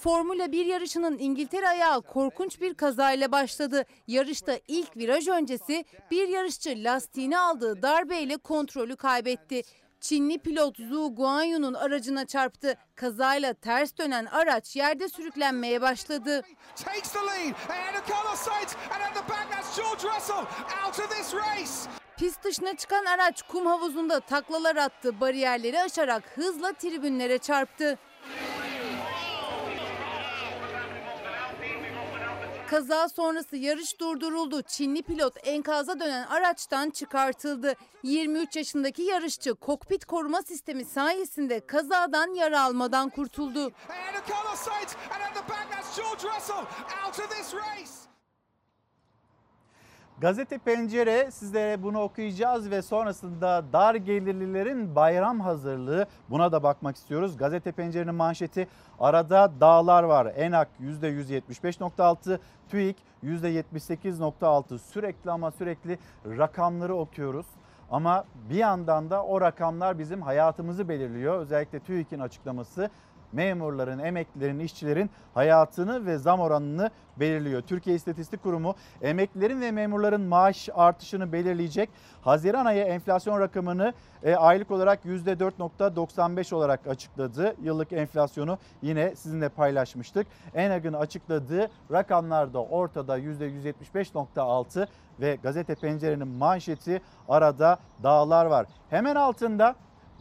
Formula 1 yarışının İngiltere ayağı korkunç bir kazayla başladı. Yarışta ilk viraj öncesi bir yarışçı lastiğini aldığı darbeyle kontrolü kaybetti. Çinli pilot Zhu Guanyu'nun aracına çarptı. Kazayla ters dönen araç yerde sürüklenmeye başladı. Pist dışına çıkan araç kum havuzunda taklalar attı. Bariyerleri aşarak hızla tribünlere çarptı. Kaza sonrası yarış durduruldu. Çinli pilot enkaza dönen araçtan çıkartıldı. 23 yaşındaki yarışçı kokpit koruma sistemi sayesinde kazadan yara almadan kurtuldu. Ahead of Carlos Sainz and at the back that's George Russell out of this race. Gazete Pencere sizlere bunu okuyacağız ve sonrasında dar gelirlilerin bayram hazırlığı buna da bakmak istiyoruz. Gazete Pencere'nin manşeti arada dağlar var. Enak %175.6, TÜİK %78.6 sürekli ama sürekli rakamları okuyoruz. Ama bir yandan da o rakamlar bizim hayatımızı belirliyor. Özellikle TÜİK'in açıklaması memurların, emeklilerin, işçilerin hayatını ve zam oranını belirliyor. Türkiye İstatistik Kurumu emeklilerin ve memurların maaş artışını belirleyecek. Haziran ayı enflasyon rakamını e, aylık olarak %4.95 olarak açıkladı. Yıllık enflasyonu yine sizinle paylaşmıştık. ENAG'ın açıkladığı rakamlar da ortada %175.6 ve gazete pencerenin manşeti arada dağlar var. Hemen altında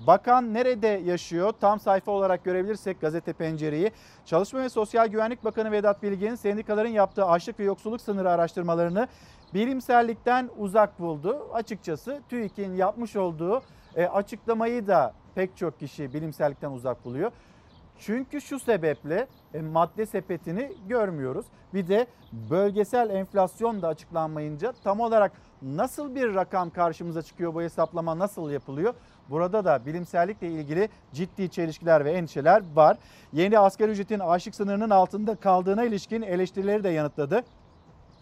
Bakan nerede yaşıyor? Tam sayfa olarak görebilirsek gazete pencereyi. Çalışma ve Sosyal Güvenlik Bakanı Vedat Bilgin sendikaların yaptığı açlık ve yoksulluk sınırı araştırmalarını bilimsellikten uzak buldu. Açıkçası TÜİK'in yapmış olduğu e, açıklamayı da pek çok kişi bilimsellikten uzak buluyor. Çünkü şu sebeple e, madde sepetini görmüyoruz. Bir de bölgesel enflasyon da açıklanmayınca tam olarak nasıl bir rakam karşımıza çıkıyor bu hesaplama nasıl yapılıyor? Burada da bilimsellikle ilgili ciddi çelişkiler ve endişeler var. Yeni asgari ücretin aşık sınırının altında kaldığına ilişkin eleştirileri de yanıtladı.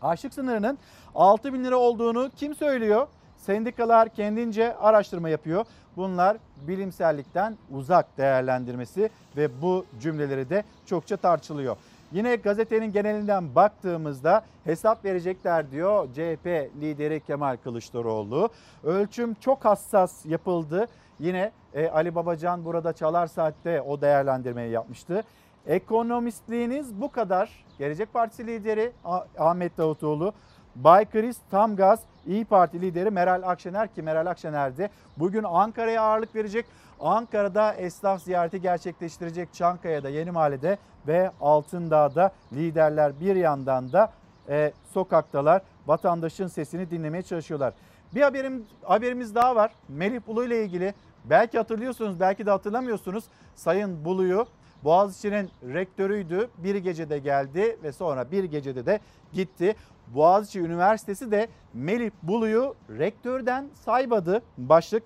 Aşık sınırının 6 bin lira olduğunu kim söylüyor? Sendikalar kendince araştırma yapıyor. Bunlar bilimsellikten uzak değerlendirmesi ve bu cümleleri de çokça tartışılıyor. Yine gazetenin genelinden baktığımızda hesap verecekler diyor CHP lideri Kemal Kılıçdaroğlu. Ölçüm çok hassas yapıldı. Yine e, Ali Babacan burada Çalar Saat'te o değerlendirmeyi yapmıştı. Ekonomistliğiniz bu kadar. Gelecek Partisi lideri Ah- Ahmet Davutoğlu, Baykırız Tam Gaz İyi Parti lideri Meral Akşener ki Meral Akşener de bugün Ankara'ya ağırlık verecek. Ankara'da esnaf ziyareti gerçekleştirecek Çankaya'da, Yeni Mahalle'de ve Altındağ'da liderler bir yandan da e, sokaktalar. Vatandaşın sesini dinlemeye çalışıyorlar. Bir haberim, haberimiz daha var. Melih Bulu ile ilgili. Belki hatırlıyorsunuz, belki de hatırlamıyorsunuz. Sayın Bulu'yu Boğaziçi'nin rektörüydü. Bir gecede geldi ve sonra bir gecede de gitti. Boğaziçi Üniversitesi de Melih Bulu'yu rektörden saymadı. Başlık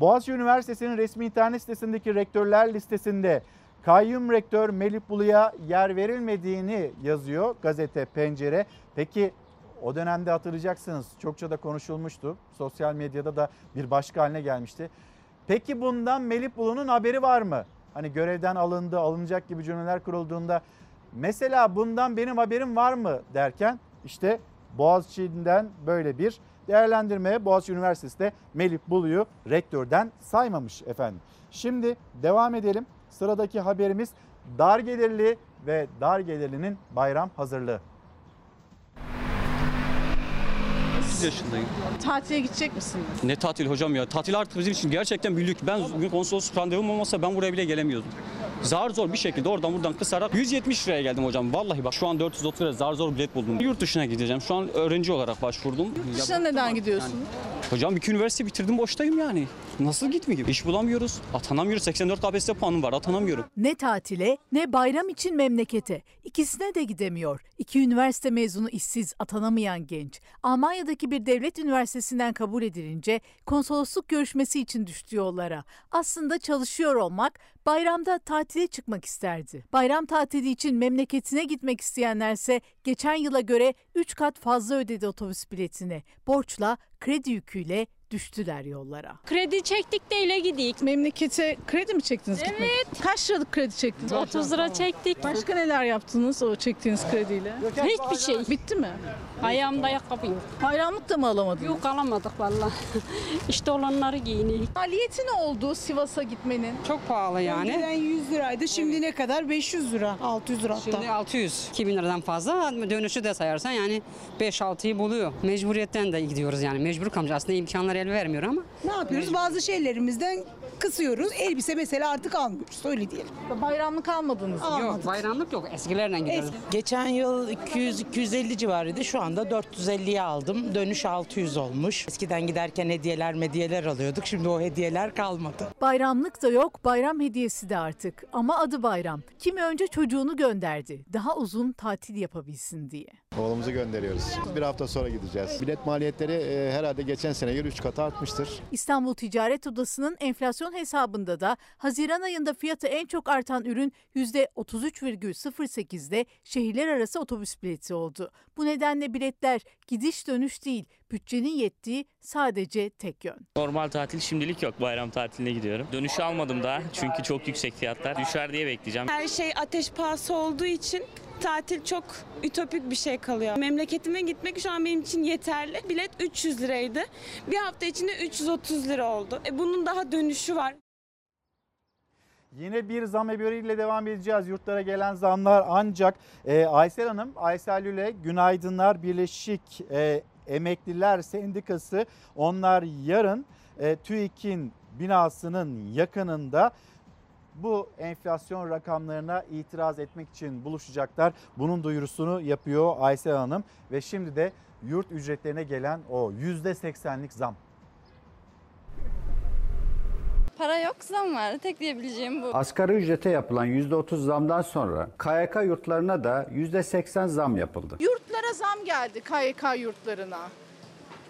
Boğaziçi Üniversitesi'nin resmi internet sitesindeki rektörler listesinde kayyum rektör Melih Bulu'ya yer verilmediğini yazıyor gazete Pencere. Peki o dönemde hatırlayacaksınız çokça da konuşulmuştu. Sosyal medyada da bir başka haline gelmişti. Peki bundan Melih Bulu'nun haberi var mı? Hani görevden alındı, alınacak gibi cümleler kurulduğunda mesela bundan benim haberim var mı derken işte Boğaziçi'nden böyle bir değerlendirmeye Boğaziçi Üniversitesi de Melih Bulu'yu rektörden saymamış efendim. Şimdi devam edelim. Sıradaki haberimiz dar gelirli ve dar gelirlinin bayram hazırlığı. 30 yaşındayım. Tatile gidecek misin? Ne tatil hocam ya? Tatil artık bizim için gerçekten büyük. Ben bugün konsolosluk randevum olmasa ben buraya bile gelemiyordum. Zar zor bir şekilde oradan buradan kısarak 170 liraya geldim hocam. Vallahi bak şu an 430 liraya zar zor bilet buldum. Yurt dışına gideceğim. Şu an öğrenci olarak başvurdum. Yurt dışına neden gidiyorsun? Hocam iki üniversite bitirdim boştayım yani. Nasıl gitmeyeyim? İş bulamıyoruz. Atanamıyoruz. 84 KPSS puanım var. Atanamıyorum. Ne tatile ne bayram için memlekete. İkisine de gidemiyor. İki üniversite mezunu işsiz atanamayan genç. Almanya'daki bir devlet üniversitesinden kabul edilince konsolosluk görüşmesi için düştü yollara. Aslında çalışıyor olmak bayramda tatile çıkmak isterdi. Bayram tatili için memleketine gitmek isteyenlerse geçen yıla göre 3 kat fazla ödedi otobüs biletini. Borçla, kredi yüküyle düştüler yollara. Kredi çektik de ile gidik. Memlekete kredi mi çektiniz? Evet. Kaç liralık kredi çektiniz? 30 lira çektik. Başka neler yaptınız o çektiğiniz krediyle? Hiçbir şey. Bitti mi? Ayağımda ayakkabı yok. Bayramlık da mı alamadınız? Yok alamadık vallahi. işte olanları giyinik. Maliyeti ne oldu Sivas'a gitmenin? Çok pahalı yani. Önceden 100 liraydı. Şimdi ne kadar? 500 lira. 600 lira hatta. Şimdi 600, 2000 liradan fazla dönüşü de sayarsan yani 5-6'yı buluyor. Mecburiyetten de gidiyoruz yani. Mecbur kalmış. Aslında imkanlar el vermiyor ama. Ne yapıyoruz? Bazı şeylerimizden kısıyoruz. Elbise mesela artık almıyoruz. Öyle diyelim. Bayramlık almadınız. Yok bayramlık yok. Eskilerden gidiyoruz. Geçen yıl 200-250 civarıydı. Şu anda 450'ye aldım. Dönüş 600 olmuş. Eskiden giderken hediyeler mediyeler alıyorduk. Şimdi o hediyeler kalmadı. Bayramlık da yok, bayram hediyesi de artık. Ama adı bayram. Kimi önce çocuğunu gönderdi. Daha uzun tatil yapabilsin diye. Oğlumuzu gönderiyoruz. Bir hafta sonra gideceğiz. Bilet maliyetleri e, herhalde geçen sene göre 3 katı artmıştır. İstanbul Ticaret Odası'nın enflasyon hesabında da Haziran ayında fiyatı en çok artan ürün %33,08'de şehirler arası otobüs bileti oldu. Bu nedenle biletler gidiş dönüş değil, bütçenin yettiği sadece tek yön. Normal tatil şimdilik yok. Bayram tatiline gidiyorum. Dönüşü almadım daha çünkü çok yüksek fiyatlar. Düşer diye bekleyeceğim. Her şey ateş pahası olduğu için tatil çok ütopik bir şey kalıyor. Memleketime gitmek şu an benim için yeterli. Bilet 300 liraydı. Bir hafta içinde 330 lira oldu. E bunun daha dönüşü var. Yine bir zam haberiyle devam edeceğiz. Yurtlara gelen zamlar ancak e, Aysel Hanım, Aysel Lüle Günaydınlar Birleşik e, Emekliler Sendikası onlar yarın e, TÜİK'in binasının yakınında bu enflasyon rakamlarına itiraz etmek için buluşacaklar. Bunun duyurusunu yapıyor Aysel Hanım ve şimdi de yurt ücretlerine gelen o %80'lik zam. Para yok zam var. Tek diyebileceğim bu. Asgari ücrete yapılan %30 zamdan sonra KYK yurtlarına da %80 zam yapıldı. Yurtlara zam geldi KYK yurtlarına.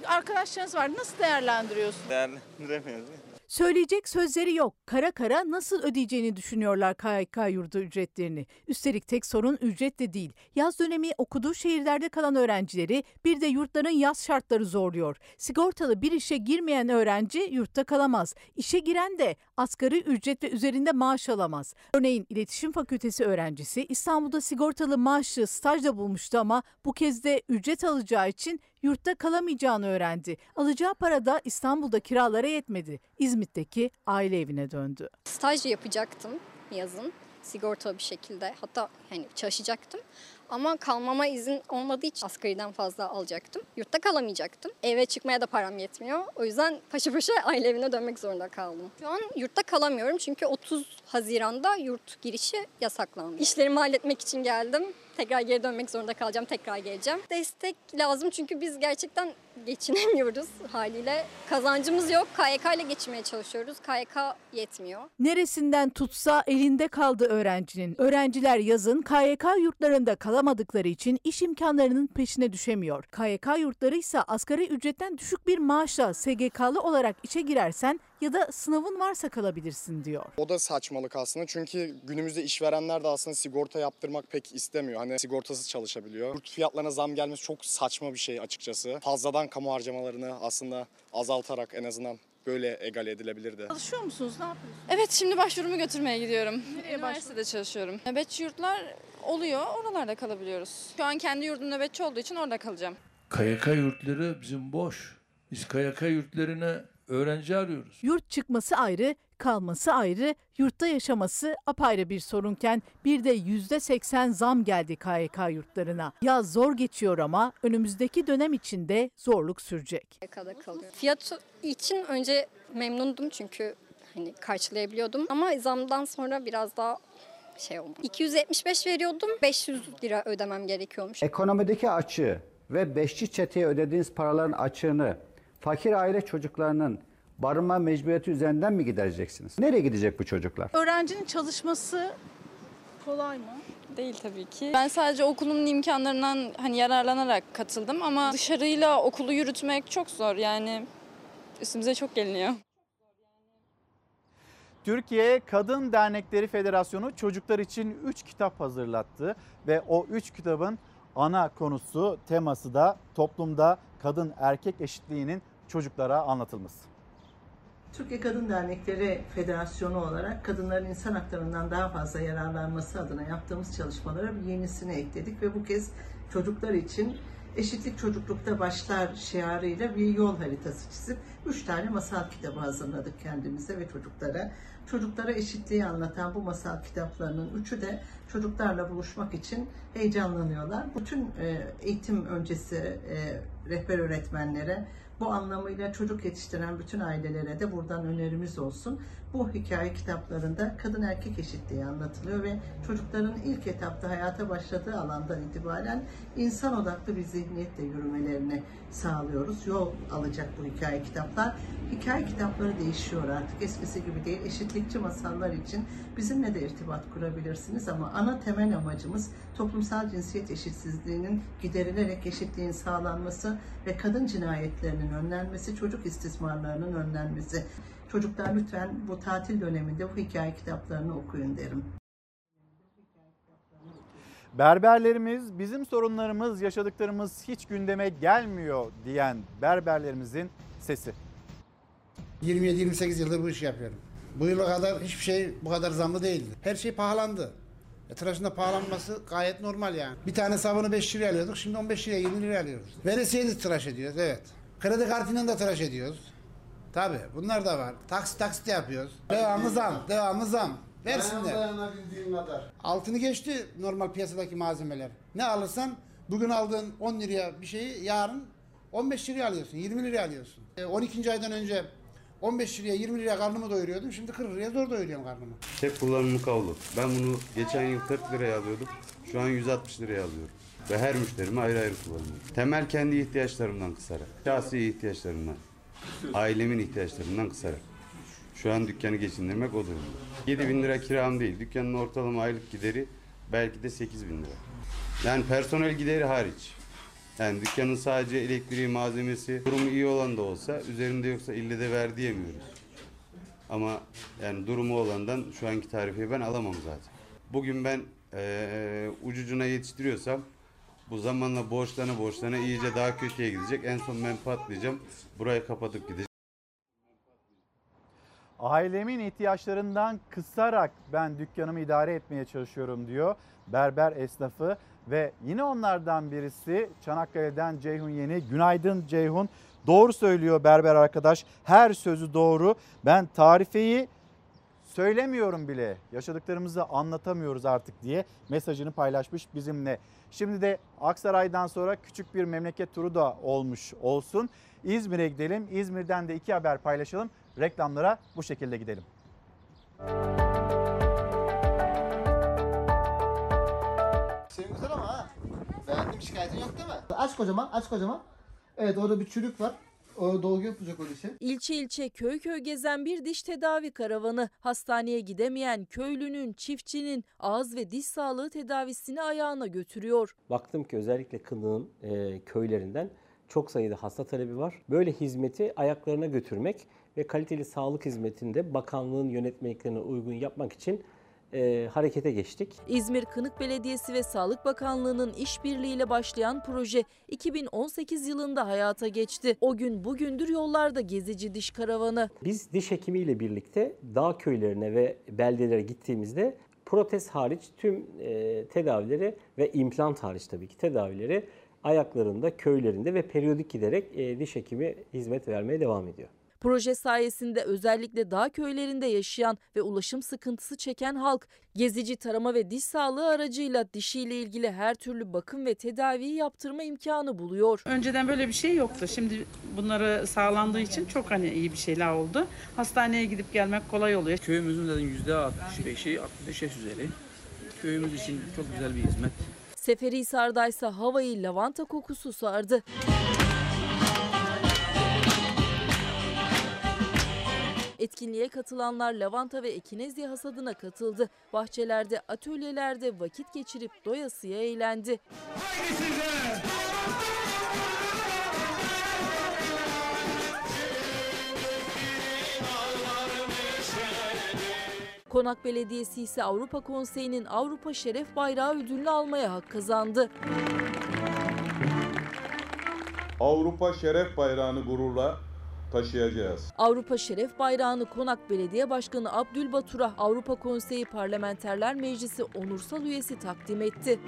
Arkadaşlarınız var. Nasıl değerlendiriyorsunuz? Değerlendiremiyoruz. Söyleyecek sözleri yok. Kara kara nasıl ödeyeceğini düşünüyorlar KYK yurdu ücretlerini. Üstelik tek sorun ücret de değil. Yaz dönemi okuduğu şehirlerde kalan öğrencileri bir de yurtların yaz şartları zorluyor. Sigortalı bir işe girmeyen öğrenci yurtta kalamaz. İşe giren de asgari ücret ve üzerinde maaş alamaz. Örneğin İletişim Fakültesi öğrencisi İstanbul'da sigortalı maaşlı stajda bulmuştu ama bu kez de ücret alacağı için yurtta kalamayacağını öğrendi. Alacağı para da İstanbul'da kiralara yetmedi. İzmit'teki aile evine döndü. Staj yapacaktım yazın sigortalı bir şekilde. Hatta hani çalışacaktım. Ama kalmama izin olmadığı için asgariden fazla alacaktım. Yurtta kalamayacaktım. Eve çıkmaya da param yetmiyor. O yüzden paşa paşa aile evine dönmek zorunda kaldım. Şu an yurtta kalamıyorum çünkü 30 Haziran'da yurt girişi yasaklandı. İşlerimi halletmek için geldim. Tekrar geri dönmek zorunda kalacağım. Tekrar geleceğim. Destek lazım çünkü biz gerçekten geçinemiyoruz haliyle. Kazancımız yok. KYK ile geçinmeye çalışıyoruz. KYK yetmiyor. Neresinden tutsa elinde kaldı öğrencinin. Öğrenciler yazın KYK yurtlarında kalamadıkları için iş imkanlarının peşine düşemiyor. KYK yurtları ise asgari ücretten düşük bir maaşla SGK'lı olarak işe girersen ya da sınavın varsa kalabilirsin diyor. O da saçmalık aslında çünkü günümüzde işverenler de aslında sigorta yaptırmak pek istemiyor. Hani sigortasız çalışabiliyor. Yurt fiyatlarına zam gelmesi çok saçma bir şey açıkçası. Fazladan kamu harcamalarını aslında azaltarak en azından böyle egale edilebilirdi. Çalışıyor musunuz? Ne yapıyorsunuz? Evet şimdi başvurumu götürmeye gidiyorum. Nereye Üniversitede çalışıyorum. Nöbetçi yurtlar oluyor. Oralarda kalabiliyoruz. Şu an kendi yurdum nöbetçi olduğu için orada kalacağım. KYK yurtları bizim boş. Biz KYK yurtlarına öğrenci arıyoruz. Yurt çıkması ayrı, kalması ayrı, yurtta yaşaması apayrı bir sorunken bir de yüzde seksen zam geldi KYK yurtlarına. Yaz zor geçiyor ama önümüzdeki dönem içinde zorluk sürecek. Kalıyor. Fiyat için önce memnundum çünkü hani karşılayabiliyordum. Ama zamdan sonra biraz daha şey oldu. 275 veriyordum. 500 lira ödemem gerekiyormuş. Ekonomideki açığı ve beşçi çeteye ödediğiniz paraların açığını fakir aile çocuklarının barınma mecburiyeti üzerinden mi gidereceksiniz? Nereye gidecek bu çocuklar? Öğrencinin çalışması kolay mı? Değil tabii ki. Ben sadece okulumun imkanlarından hani yararlanarak katıldım ama dışarıyla okulu yürütmek çok zor yani üstümüze çok geliniyor. Türkiye Kadın Dernekleri Federasyonu çocuklar için 3 kitap hazırlattı ve o 3 kitabın ana konusu, teması da toplumda kadın erkek eşitliğinin çocuklara anlatılması. Türkiye Kadın Dernekleri Federasyonu olarak kadınların insan haklarından daha fazla yararlanması adına yaptığımız çalışmalara bir yenisini ekledik ve bu kez çocuklar için eşitlik çocuklukta başlar şiarıyla bir yol haritası çizip üç tane masal kitabı hazırladık kendimize ve çocuklara. Çocuklara eşitliği anlatan bu masal kitaplarının üçü de çocuklarla buluşmak için heyecanlanıyorlar. Bütün e, eğitim öncesi e, rehber öğretmenlere, bu anlamıyla çocuk yetiştiren bütün ailelere de buradan önerimiz olsun. Bu hikaye kitaplarında kadın erkek eşitliği anlatılıyor ve çocukların ilk etapta hayata başladığı alandan itibaren insan odaklı bir zihniyetle yürümelerini sağlıyoruz. Yol alacak bu hikaye kitaplar. Hikaye kitapları değişiyor artık. Eskisi gibi değil. Eşitlikçi masallar için bizimle de irtibat kurabilirsiniz ama ana temel amacımız toplumsal cinsiyet eşitsizliğinin giderilerek eşitliğin sağlanması ve kadın cinayetlerinin önlenmesi, çocuk istismarlarının önlenmesi. Çocuklar lütfen bu tatil döneminde bu hikaye kitaplarını okuyun derim. Berberlerimiz bizim sorunlarımız, yaşadıklarımız hiç gündeme gelmiyor diyen berberlerimizin sesi. 27-28 yıldır bu işi yapıyorum. Bu yıla kadar hiçbir şey bu kadar zamlı değildi. Her şey pahalandı. E, tıraşın da pahalanması gayet normal yani. Bir tane sabunu 5 liraya alıyorduk, şimdi 15 liraya 20 liraya alıyoruz. Veresiye de tıraş ediyoruz, evet. Kredi kartıyla da tıraş ediyoruz. Tabi bunlar da var. Taksit taksit yapıyoruz. Devamlı zam, devamlı zam. Versinler. Dayanabildiğin kadar. Altını geçti normal piyasadaki malzemeler. Ne alırsan bugün aldığın 10 liraya bir şeyi yarın 15 liraya alıyorsun, 20 liraya alıyorsun. E, 12. aydan önce 15 liraya 20 liraya karnımı doyuruyordum. Şimdi 40 liraya zor doyuruyorum karnımı. Tek kullanımlık havlu. Ben bunu geçen yıl 40 liraya alıyordum. Şu an 160 liraya alıyorum. Ve her müşterime ayrı ayrı kullanıyorum. Temel kendi ihtiyaçlarımdan kısarak. Şahsi ihtiyaçlarımdan. Ailemin ihtiyaçlarından kısarak. Şu an dükkanı geçindirmek o durumda. 7 bin lira kiram değil. Dükkanın ortalama aylık gideri belki de 8 bin lira. Yani personel gideri hariç. Yani dükkanın sadece elektriği, malzemesi, durumu iyi olan da olsa üzerinde yoksa ille de ver diyemiyoruz. Ama yani durumu olandan şu anki tarifeyi ben alamam zaten. Bugün ben eee ucucuna yetiştiriyorsam bu zamanla borçlana borçlana iyice daha kötüye gidecek. En son ben patlayacağım. Burayı kapatıp gideceğim. Ailemin ihtiyaçlarından kısarak ben dükkanımı idare etmeye çalışıyorum diyor berber esnafı ve yine onlardan birisi Çanakkale'den Ceyhun Yeni. Günaydın Ceyhun. Doğru söylüyor berber arkadaş. Her sözü doğru. Ben tarifeyi söylemiyorum bile. Yaşadıklarımızı anlatamıyoruz artık diye mesajını paylaşmış bizimle. Şimdi de Aksaray'dan sonra küçük bir memleket turu da olmuş olsun. İzmir'e gidelim. İzmir'den de iki haber paylaşalım. Reklamlara bu şekilde gidelim. Senin güzel ama ha. Beğendim şikayetin yok değil mi? Aç kocaman, aç kocaman. Evet orada bir çürük var. O dolgu yapacak o dişe. İlçe ilçe köy köy gezen bir diş tedavi karavanı hastaneye gidemeyen köylünün, çiftçinin ağız ve diş sağlığı tedavisini ayağına götürüyor. Baktım ki özellikle Kınık'ın e, köylerinden çok sayıda hasta talebi var. Böyle hizmeti ayaklarına götürmek ve kaliteli sağlık hizmetinde bakanlığın yönetmeliklerine uygun yapmak için e, harekete geçtik. İzmir Kınık Belediyesi ve Sağlık Bakanlığı'nın işbirliğiyle başlayan proje 2018 yılında hayata geçti. O gün bugündür yollarda gezici diş karavanı. Biz diş hekimiyle birlikte dağ köylerine ve beldelere gittiğimizde protez hariç tüm e, tedavileri ve implant hariç tabii ki tedavileri ayaklarında, köylerinde ve periyodik giderek e, diş hekimi hizmet vermeye devam ediyor. Proje sayesinde özellikle dağ köylerinde yaşayan ve ulaşım sıkıntısı çeken halk gezici tarama ve diş sağlığı aracıyla dişiyle ilgili her türlü bakım ve tedaviyi yaptırma imkanı buluyor. Önceden böyle bir şey yoktu. Şimdi bunları sağlandığı için çok hani iyi bir şeyler oldu. Hastaneye gidip gelmek kolay oluyor. Köyümüzün zaten %65'i 65 yaş üzeri. Köyümüz için çok güzel bir hizmet. Seferihisar'daysa havayı lavanta kokusu sardı. Etkinliğe katılanlar lavanta ve ekinezya hasadına katıldı. Bahçelerde, atölyelerde vakit geçirip doyasıya eğlendi. Konak Belediyesi ise Avrupa Konseyi'nin Avrupa Şeref Bayrağı ödülünü almaya hak kazandı. Avrupa Şeref Bayrağı'nı gururla taşıyacağız. Avrupa Şeref Bayrağı'nı Konak Belediye Başkanı Abdülbatur'a Avrupa Konseyi Parlamenterler Meclisi onursal üyesi takdim etti.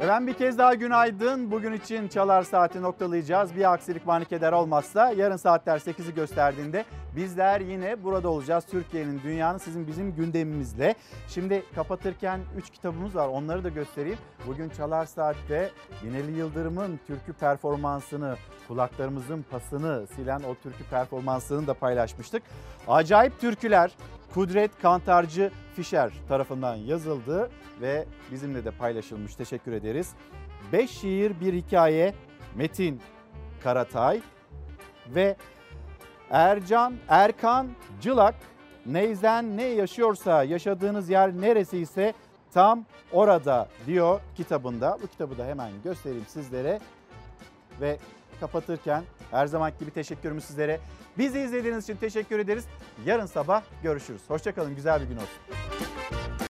Efendim bir kez daha günaydın. Bugün için Çalar Saati noktalayacağız. Bir aksilik manik eder olmazsa yarın saatler 8'i gösterdiğinde bizler yine burada olacağız. Türkiye'nin, dünyanın sizin bizim gündemimizle. Şimdi kapatırken 3 kitabımız var onları da göstereyim. Bugün Çalar Saat'te Binali Yıldırım'ın türkü performansını, kulaklarımızın pasını silen o türkü performansını da paylaşmıştık. Acayip Türküler Kudret Kantarcı Fişer tarafından yazıldı ve bizimle de paylaşılmış. Teşekkür ederiz. Beş şiir bir hikaye Metin Karatay ve Ercan Erkan Cılak Neyzen ne yaşıyorsa yaşadığınız yer neresi ise tam orada diyor kitabında. Bu kitabı da hemen göstereyim sizlere ve kapatırken her zaman gibi teşekkürümü sizlere. Bizi izlediğiniz için teşekkür ederiz. Yarın sabah görüşürüz. Hoşçakalın güzel bir gün olsun.